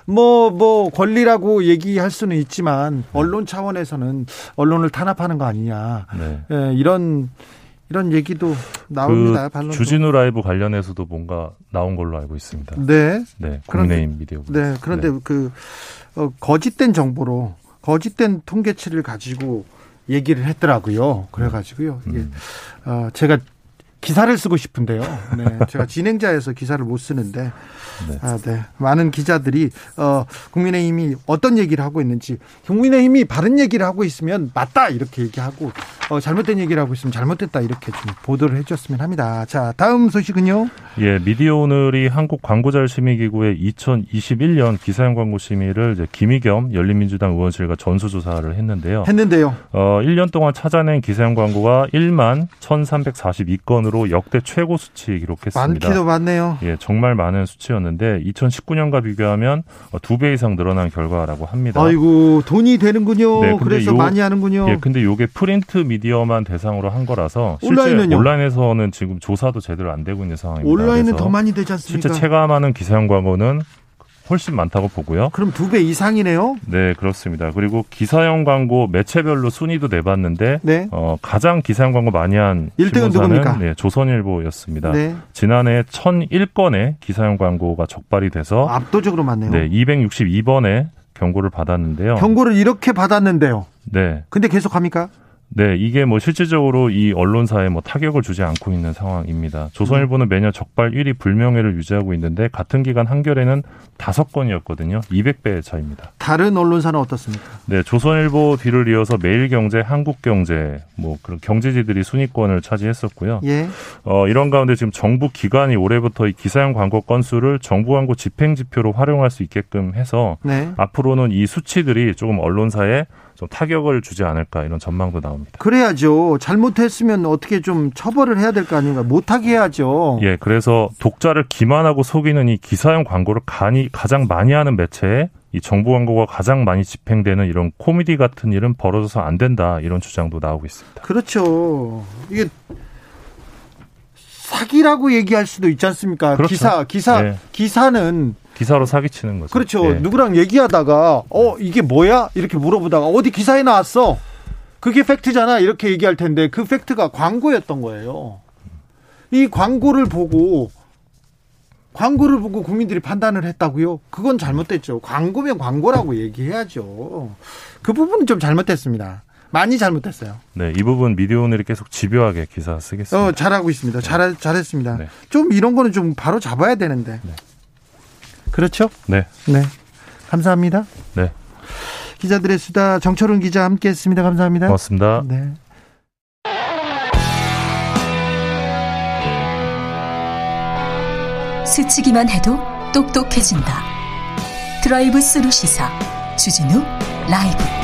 뭐, 뭐, 권리라고 얘기할 수는 있지만, 언론 차원에서는 언론을 탄압하는 거 아니냐. 네. 예, 이런, 이런 얘기도 나옵니다. 그 주진우 라이브 관련해서도 뭔가 나온 걸로 알고 있습니다. 네. 네. 국민의힘 미디어. 네. 그런데 네. 그, 어, 거짓된 정보로, 거짓된 통계치를 가지고 얘기를 했더라고요. 그래가지고요. 음. 이게, 어, 제가 기사를 쓰고 싶은데요. 네, 제가 진행자에서 기사를 못 쓰는데 네. 아, 네. 많은 기자들이 어, 국민의힘이 어떤 얘기를 하고 있는지 국민의힘이 바른 얘기를 하고 있으면 맞다 이렇게 얘기하고 어, 잘못된 얘기를 하고 있으면 잘못됐다 이렇게 좀 보도를 해줬으면 합니다. 자, 다음 소식은요. 예, 미디어 오늘이 한국 광고자 심의기구의 2021년 기사형 광고 심의를 이제 김희겸 열린민주당 의원실과 전수조사를 했는데요. 했는데요. 어, 1년 동안 찾아낸 기사형 광고가 1만 1,342건으로 역대 최고 수치 기록했습니다. 많기도 많네요. 예, 정말 많은 수치였는데 2019년과 비교하면 두 배 이상 늘어난 결과라고 합니다. 아이고 돈이 되는군요. 네, 그래서 요, 많이 하는군요. 예, 근데 요게 프린트 미 디어만 대상으로 한 거라서 실제 온라인은요? 온라인에서는 지금 조사도 제대로 안 되고 있는 상황입니다. 온라인은 더 많이 되지 않습니까? 실제 체감하는 기사형 광고는 훨씬 많다고 보고요. 그럼 두 배 이상이네요? 네, 그렇습니다. 그리고 기사형 광고 매체별로 순위도 내봤는데 네. 어, 가장 기사형 광고 많이 한 1등은 누굽니까? 네, 조선일보였습니다. 네. 지난해 1001건의 기사형 광고가 적발이 돼서 압도적으로 많네요. 네, 262번의 경고를 받았는데요. 경고를 이렇게 받았는데요. 네. 근데 계속 합니까? 네, 이게 뭐 실질적으로 이 언론사에 뭐 타격을 주지 않고 있는 상황입니다. 조선일보는 매년 적발 1위 불명예를 유지하고 있는데 같은 기간 한겨레는 다섯 건이었거든요. 200배 차입니다. 다른 언론사는 어떻습니까? 네, 조선일보 뒤를 이어서 매일경제, 한국경제 뭐 그런 경제지들이 순위권을 차지했었고요. 예. 어, 이런 가운데 지금 정부 기관이 올해부터 이 기사형 광고 건수를 정부 광고 집행 지표로 활용할 수 있게끔 해서 네. 앞으로는 이 수치들이 조금 언론사에 좀 타격을 주지 않을까 이런 전망도 나옵니다. 그래야죠. 잘못했으면 어떻게 좀 처벌을 해야 될 거 아닌가. 못하게 해야죠. 예, 그래서 독자를 기만하고 속이는 이 기사형 광고를 간이 가장 많이 하는 매체에 이 정부 광고가 가장 많이 집행되는 이런 코미디 같은 일은 벌어져서 안 된다 이런 주장도 나오고 있습니다. 그렇죠. 이게 사기라고 얘기할 수도 있지 않습니까? 그렇죠. 기사 기사 네. 기사는 기사로 사기치는 거죠. 그렇죠. 네. 누구랑 얘기하다가 어 이게 뭐야 이렇게 물어보다가 어디 기사에 나왔어. 그게 팩트잖아 이렇게 얘기할 텐데 그 팩트가 광고였던 거예요. 이 광고를 보고 광고를 보고 국민들이 판단을 했다고요? 그건 잘못됐죠. 광고면 광고라고 얘기해야죠. 그 부분은 좀 잘못됐습니다. 많이 잘못했어요. 네, 이 부분 미디어 오늘이 계속 집요하게 기사 쓰겠습니다. 어, 잘하고 있습니다. 잘 잘했습니다. 네. 좀 이런 거는 좀 바로 잡아야 되는데. 네. 그렇죠? 네. 네. 감사합니다. 네. 기자들의 수다 정철훈 기자 함께했습니다. 감사합니다. 고맙습니다. 네. 스치기만 해도 똑똑해진다. 드라이브 스루 시사 주진우 라이브.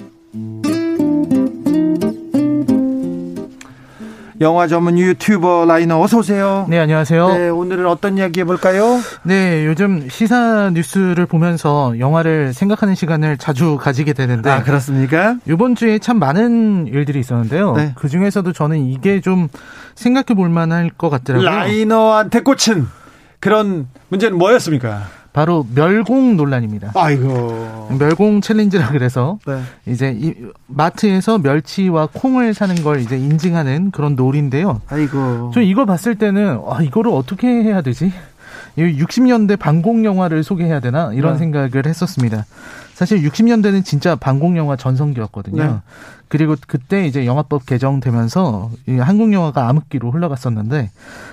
영화 전문 유튜버 라이너 어서 오세요. 네, 안녕하세요. 네, 오늘은 어떤 이야기 해볼까요? 네, 요즘 시사 뉴스를 보면서 영화를 생각하는 시간을 자주 가지게 되는데. 아, 그렇습니까? 이번 주에 참 많은 일들이 있었는데요. 네. 그 중에서도 저는 이게 좀 생각해 볼 만할 것 같더라고요. 라이너한테 꽂힌 그런 문제는 뭐였습니까? 바로 멸공 논란입니다. 아이고. 멸공 챌린지라 그래서 네. 이제 이 마트에서 멸치와 콩을 사는 걸 이제 인증하는 그런 놀인데요. 아이고. 저 이걸 봤을 때는 아 이거를 어떻게 해야 되지? 60년대 반공 영화를 소개해야 되나 이런 네. 생각을 했었습니다. 사실 60년대는 진짜 반공 영화 전성기였거든요. 네. 그리고 그때 이제 영화법 개정되면서 한국 영화가 암흑기로 흘러갔었는데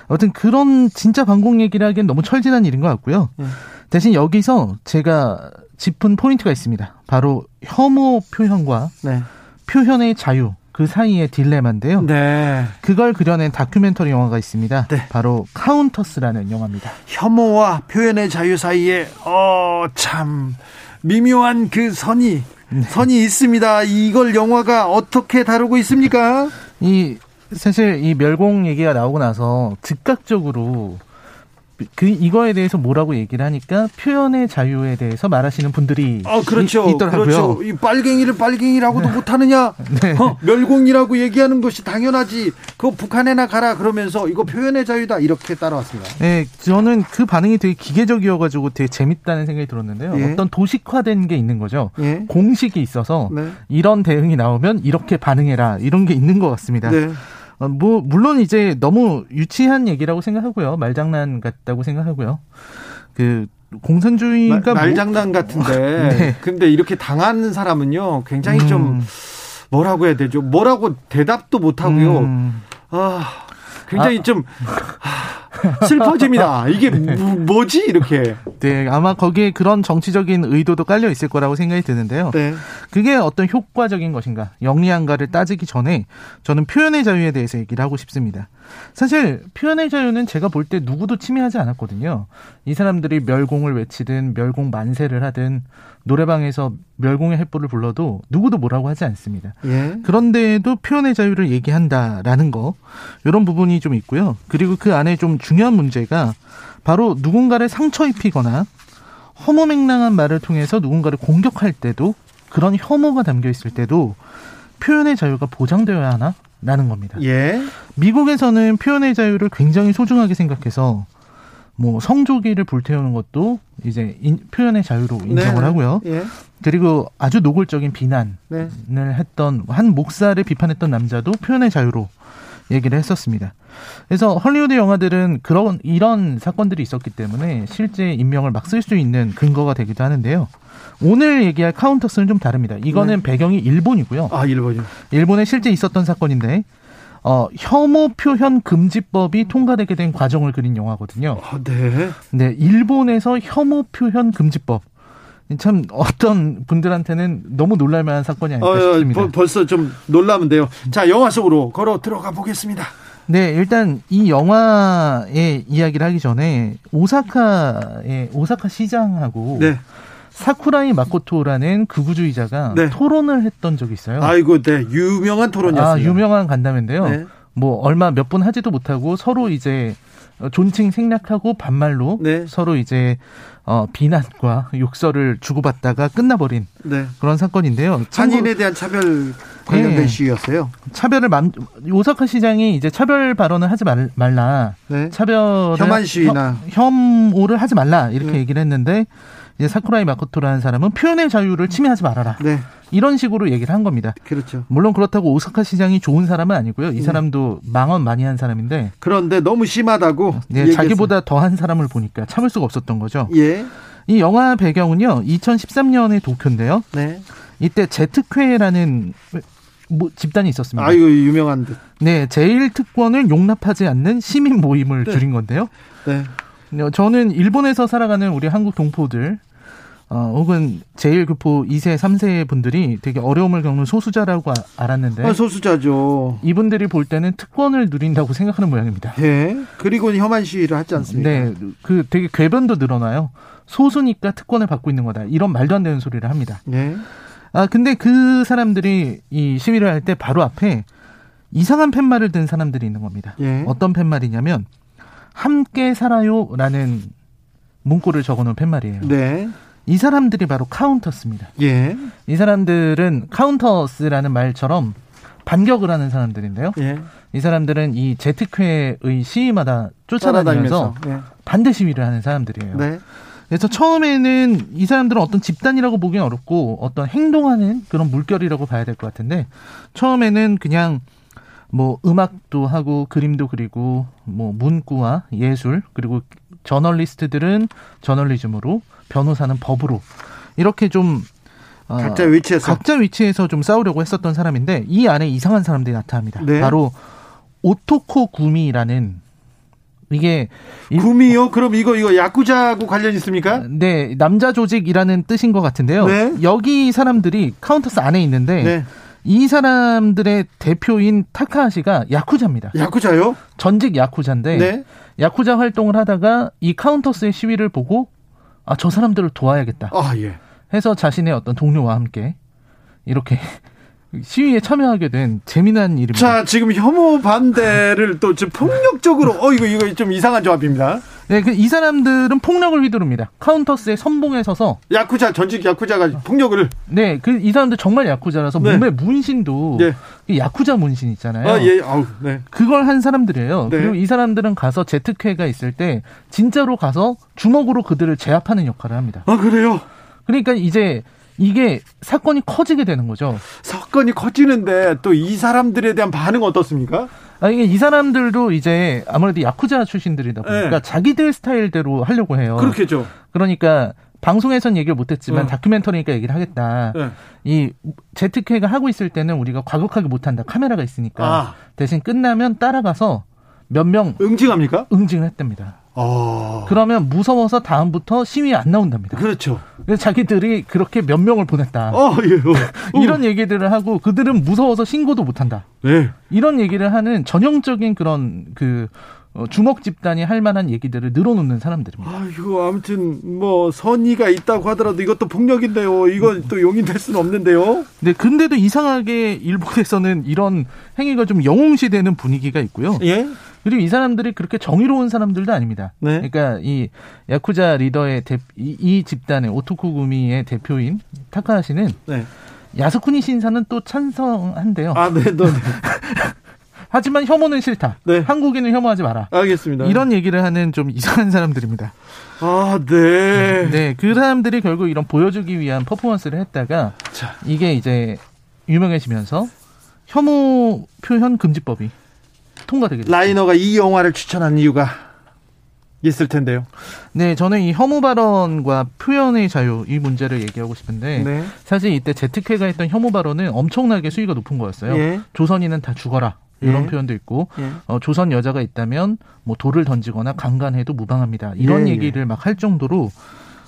아무튼 그런 진짜 반공 얘기를 하기엔 너무 철 지난 일인 것 같고요. 네. 대신 여기서 제가 짚은 포인트가 있습니다. 바로 혐오 표현과 네. 표현의 자유 그 사이의 딜레마인데요. 네. 그걸 그려낸 다큐멘터리 영화가 있습니다. 네. 바로 카운터스라는 영화입니다. 혐오와 표현의 자유 사이에 어 참 미묘한 그 선이 네. 선이 있습니다. 이걸 영화가 어떻게 다루고 있습니까? 이 사실 이 멸공 얘기가 나오고 나서 즉각적으로 그 이거에 대해서 뭐라고 얘기를 하니까 표현의 자유에 대해서 말하시는 분들이 아 그렇죠. 이, 있더라고요. 그렇죠. 이 빨갱이를 빨갱이라고도 네. 못하느냐? 네. 어, 멸공이라고 얘기하는 것이 당연하지. 그거 북한에나 가라 그러면서 이거 표현의 자유다 이렇게 따라왔습니다. 네, 저는 그 반응이 되게 기계적이어가지고 되게 재밌다는 생각이 들었는데요. 예. 어떤 도식화된 게 있는 거죠. 예. 공식이 있어서 네. 이런 대응이 나오면 이렇게 반응해라 이런 게 있는 것 같습니다. 네. 어, 뭐 물론 이제 너무 유치한 얘기라고 생각하고요. 말장난 같다고 생각하고요. 그 공산주의가 말, 장난 뭐... 같은데 네. 근데 이렇게 당하는 사람은요 굉장히 음. 좀 뭐라고 해야 되죠 뭐라고 대답도 못 하고요 음. 아 굉장히 아. 좀 슬퍼집니다. 이게 뭐, 지 이렇게. 네, 아마 거기에 그런 정치적인 의도도 깔려 있을 거라고 생각이 드는데요. 네. 그게 어떤 효과적인 것인가, 영리한가를 따지기 전에 저는 표현의 자유에 대해서 얘기를 하고 싶습니다. 사실 표현의 자유는 제가 볼 때 누구도 침해하지 않았거든요. 이 사람들이 멸공을 외치든 멸공 만세를 하든 노래방에서 멸공의 횃불을 불러도 누구도 뭐라고 하지 않습니다. 예. 그런데도 표현의 자유를 얘기한다라는 거 이런 부분이 좀 있고요. 그리고 그 안에 좀 중요한 문제가 바로 누군가를 상처 입히거나 허무맹랑한 말을 통해서 누군가를 공격할 때도 그런 혐오가 담겨 있을 때도 표현의 자유가 보장되어야 하나? 라는 겁니다. 예. 미국에서는 표현의 자유를 굉장히 소중하게 생각해서 뭐 성조기를 불태우는 것도 이제 인, 표현의 자유로 인정을 네. 하고요. 예. 그리고 아주 노골적인 비난을 네. 했던 한 목사를 비판했던 남자도 표현의 자유로 얘기를 했었습니다. 그래서 헐리우드 영화들은 그런 이런 사건들이 있었기 때문에 실제 인명을 막 쓸 수 있는 근거가 되기도 하는데요. 오늘 얘기할 카운터스는 좀 다릅니다. 이거는 네. 배경이 일본이고요. 아, 일본이요. 일본에 실제 있었던 사건인데 어, 혐오 표현 금지법이 통과되게 된 과정을 그린 영화거든요. 아, 네. 네, 일본에서 혐오 표현 금지법. 참 어떤 분들한테는 너무 놀랄만한 사건이 아닐까 어, 싶습니다. 버, 벌써 좀 놀라면 돼요. 자, 영화 속으로 걸어 들어가 보겠습니다. 네, 일단 이 영화의 이야기를 하기 전에 오사카의 오사카 시장하고 네. 사쿠라이 마코토라는 극우주의자가 네. 토론을 했던 적이 있어요. 아이고, 네. 유명한 토론이었어요. 아, 유명한 간담회인데요. 네. 뭐 얼마 몇 분 하지도 못하고 서로 이제 존칭 생략하고 반말로 네. 서로 이제 어, 비난과 욕설을 주고받다가 끝나버린 네. 그런 사건인데요. 한인에 대한 차별 관련된 네. 시위였어요. 차별을 맘, 오사카 시장이 이제 차별 발언을 하지 말, 라 네. 차별 혐한 시위나 혐, 오를 하지 말라 이렇게 네. 얘기를 했는데 이제 사쿠라이 마코토라는 사람은 표현의 자유를 침해하지 말아라. 네. 이런 식으로 얘기를 한 겁니다. 그렇죠. 물론 그렇다고 오사카 시장이 좋은 사람은 아니고요. 이 네. 사람도 망언 많이 한 사람인데. 그런데 너무 심하다고. 네, 자기보다 더한 사람을 보니까 참을 수가 없었던 거죠. 예. 이 영화 배경은요, 2013년의 도쿄인데요. 네. 이때 제트쾌라는 뭐 집단이 있었습니다. 아유 유명한 듯. 네, 제일 특권을 용납하지 않는 시민 모임을 네. 줄인 건데요. 네. 저는 일본에서 살아가는 우리 한국 동포들 어, 혹은 제1교포 2세, 3세 분들이 되게 어려움을 겪는 소수자라고 아, 알았는데. 아, 소수자죠. 이분들이 볼 때는 특권을 누린다고 생각하는 모양입니다. 예. 그리고 혐한 시위를 하지 않습니까? 네. 그 되게 궤변도 늘어나요. 소수니까 특권을 받고 있는 거다. 이런 말도 안 되는 소리를 합니다. 예. 아, 근데 그 사람들이 이 시위를 할 때 바로 앞에 이상한 팻말을 든 사람들이 있는 겁니다. 예. 어떤 팻말이냐면, 함께 살아요라는 문구를 적어 놓은 팻말이에요. 네. 이 사람들이 바로 카운터스입니다. 예. 이 사람들은 카운터스라는 말처럼 반격을 하는 사람들인데요. 예. 이 사람들은 이 제트쾌의 시위마다 쫓아다니면서 예. 반대 시위를 하는 사람들이에요. 네. 그래서 처음에는 이 사람들은 어떤 집단이라고 보기는 어렵고 어떤 행동하는 그런 물결이라고 봐야 될 것 같은데 처음에는 그냥 뭐 음악도 하고 그림도 그리고 뭐 문구와 예술 그리고 저널리스트들은 저널리즘으로 변호사는 법으로 이렇게 좀 어, 각자 위치에서 각자 위치에서 좀 싸우려고 했었던 사람인데 이 안에 이상한 사람들이 나타납니다. 네. 바로 오토코 구미라는 이게 구미요? 그럼 이거 이거 야쿠자하고 관련 있습니까? 네, 남자 조직이라는 뜻인 것 같은데요. 네. 여기 사람들이 카운터스 안에 있는데 네. 이 사람들의 대표인 타카하시가 야쿠자입니다. 야쿠자요? 전직 야쿠자인데 네. 야쿠자 활동을 하다가 이 카운터스의 시위를 보고 아, 저 사람들을 도와야겠다. 아, 예. 해서 자신의 어떤 동료와 함께 이렇게 시위에 참여하게 된 재미난 일입니다. 자, 지금 혐오 반대를 또 지금 폭력적으로, 어, 이거, 이거 좀 이상한 조합입니다. 네, 그이 사람들은 폭력을 휘두릅니다. 카운터스의 선봉에 서서. 야쿠자, 전직 야쿠자가 폭력을. 네, 그 이 사람들 정말 야쿠자라서 네. 몸에 문신도. 네. 야쿠자 문신 있잖아요. 아, 예, 아우, 네. 그걸 한 사람들이에요. 네. 그리고 이 사람들은 가서 제트쾌가 있을 때 진짜로 가서 주먹으로 그들을 제압하는 역할을 합니다. 아, 그래요? 그러니까 이제 이게 사건이 커지게 되는 거죠. 사건이 커지는데 또 이 사람들에 대한 반응 어떻습니까? 아, 이게 이 사람들도 이제 아무래도 야쿠자 출신들이다 보니까 네. 자기들 스타일대로 하려고 해요. 그렇겠죠. 그러니까 방송에선 얘기를 못했지만 어. 다큐멘터리니까 얘기를 하겠다. 네. 이 제트케가 하고 있을 때는 우리가 과격하게 못한다. 카메라가 있으니까 아. 대신 끝나면 따라가서 몇 명 응징합니까? 응징을 했답니다. 어... 그러면 무서워서 다음부터 시위 안 나온답니다. 그렇죠. 그래서 자기들이 그렇게 몇 명을 보냈다. 어, 예. 어. 이런 얘기들을 하고 그들은 무서워서 신고도 못 한다. 네. 이런 얘기를 하는 전형적인 그런 그 어, 주먹 집단이 할 만한 얘기들을 늘어놓는 사람들입니다. 아, 이거 아무튼 뭐 선의가 있다고 하더라도 이것도 폭력인데요. 이건 또 용인될 수는 없는데요. 네, 근데도 이상하게 일본에서는 이런 행위가 좀 영웅시되는 분위기가 있고요. 예. 그리고 이 사람들이 그렇게 정의로운 사람들도 아닙니다. 네. 그러니까 이 야쿠자 리더의 대, 이, 이 집단의 오토쿠 구미의 대표인 타카하시는 네. 야스쿠니 신사는 또 찬성한대요. 아, 네, 네. 네. 하지만 혐오는 싫다. 네. 한국인을 혐오하지 마라. 알겠습니다. 이런 얘기를 하는 좀 이상한 사람들입니다. 아, 네. 네, 그 사람들이 결국 이런 보여주기 위한 퍼포먼스를 했다가 자. 이게 이제 유명해지면서 혐오 표현 금지법이 통과되게 됐죠. 라이너가 이 영화를 추천한 이유가 있을 텐데요. 네, 저는 이 혐오 발언과 표현의 자유 이 문제를 얘기하고 싶은데 네. 사실 이때 제트케가 했던 혐오 발언은 엄청나게 수위가 높은 거였어요. 예. 조선인은 다 죽어라. 이런 예. 표현도 있고 예. 어, 조선 여자가 있다면 뭐 돌을 던지거나 강간해도 무방합니다. 이런 예, 예. 얘기를 막 할 정도로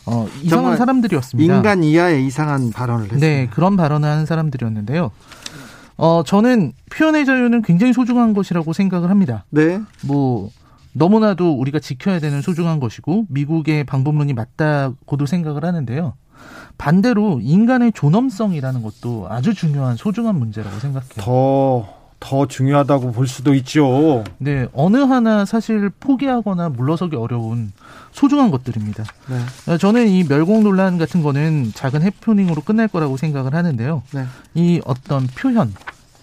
어, 이상한 사람들이었습니다. 인간 이하의 이상한 발언을 했습니다. 네, 그런 발언을 하는 사람들이었는데요. 어, 저는 표현의 자유는 굉장히 소중한 것이라고 생각을 합니다. 네. 뭐, 너무나도 우리가 지켜야 되는 소중한 것이고, 미국의 방법론이 맞다고도 생각을 하는데요. 반대로 인간의 존엄성이라는 것도 아주 중요한 소중한 문제라고 생각해요. 더, 더 중요하다고 볼 수도 있죠. 네, 어느 하나 사실 포기하거나 물러서기 어려운 소중한 것들입니다. 네. 저는 이 멸공 논란 같은 거는 작은 해프닝으로 끝날 거라고 생각을 하는데요. 네. 이 어떤 표현,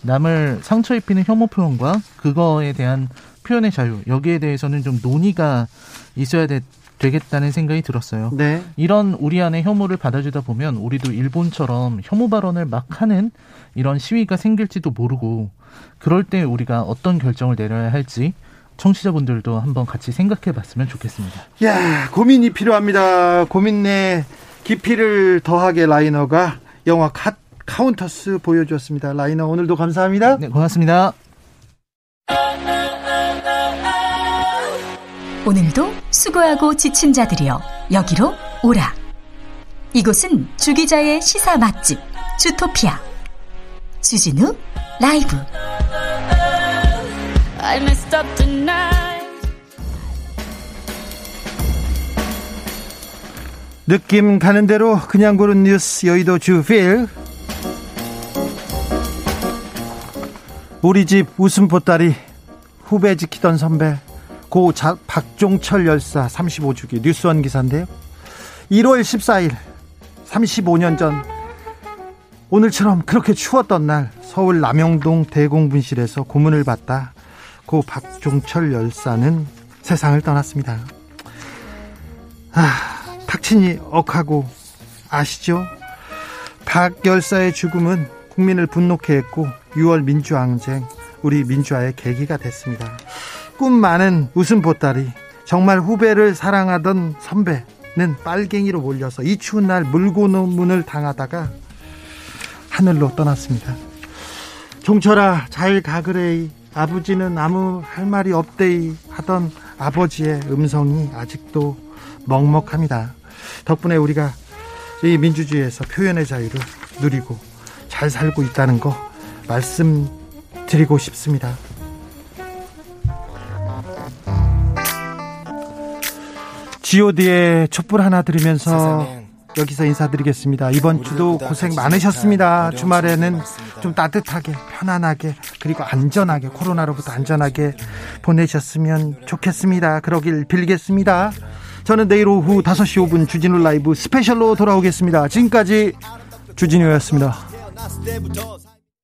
남을 상처 입히는 혐오 표현과 그거에 대한 표현의 자유 여기에 대해서는 좀 논의가 있어야 돼, 되겠다는 생각이 들었어요. 네. 이런 우리 안에 혐오를 받아주다 보면 우리도 일본처럼 혐오 발언을 막 하는 이런 시위가 생길지도 모르고 그럴 때 우리가 어떤 결정을 내려야 할지 청취자분들도 한번 같이 생각해 봤으면 좋겠습니다. 야, 고민이 필요합니다. 고민의 깊이를 더하게 라이너가 영화 카, 카운터스 보여주었습니다. 라이너 오늘도 감사합니다. 네, 고맙습니다. 오늘도 수고하고 지친 자들이여 여기로 오라. 이곳은 주기자의 시사 맛집 주토피아 주진우 라이브. 느낌 가는 대로 그냥 고른 뉴스 여의도 주필 우리 집 웃음 보따리 후배 지키던 선배 고 자, 박종철 열사 35주기 뉴스원 기사인데요. 1월 14일 35년 전 오늘처럼 그렇게 추웠던 날 서울 남영동 대공분실에서 고문을 받다 고 박종철 열사는 세상을 떠났습니다. 아, 탁친이 억하고 아시죠? 박 열사의 죽음은 국민을 분노케 했고 6월 민주항쟁 우리 민주화의 계기가 됐습니다. 꿈 많은 웃음 보따리 정말 후배를 사랑하던 선배는 빨갱이로 몰려서 이 추운 날 물고문을 당하다가 하늘로 떠났습니다. 종철아 잘 가그레이 아버지는 아무 할 말이 없대이 하던 아버지의 음성이 아직도 먹먹합니다. 덕분에 우리가 이 민주주의에서 표현의 자유를 누리고 잘 살고 있다는 거 말씀드리고 싶습니다. god의 촛불 하나 들으면서 여기서 인사드리겠습니다. 이번 주도 고생 많으셨습니다. 주말에는 좀 따뜻하게, 편안하게, 그리고 안전하게, 코로나로부터 안전하게 보내셨으면 좋겠습니다. 그러길 빌겠습니다. 저는 내일 오후 5시 5분 주진우 라이브 스페셜로 돌아오겠습니다. 지금까지 주진우였습니다.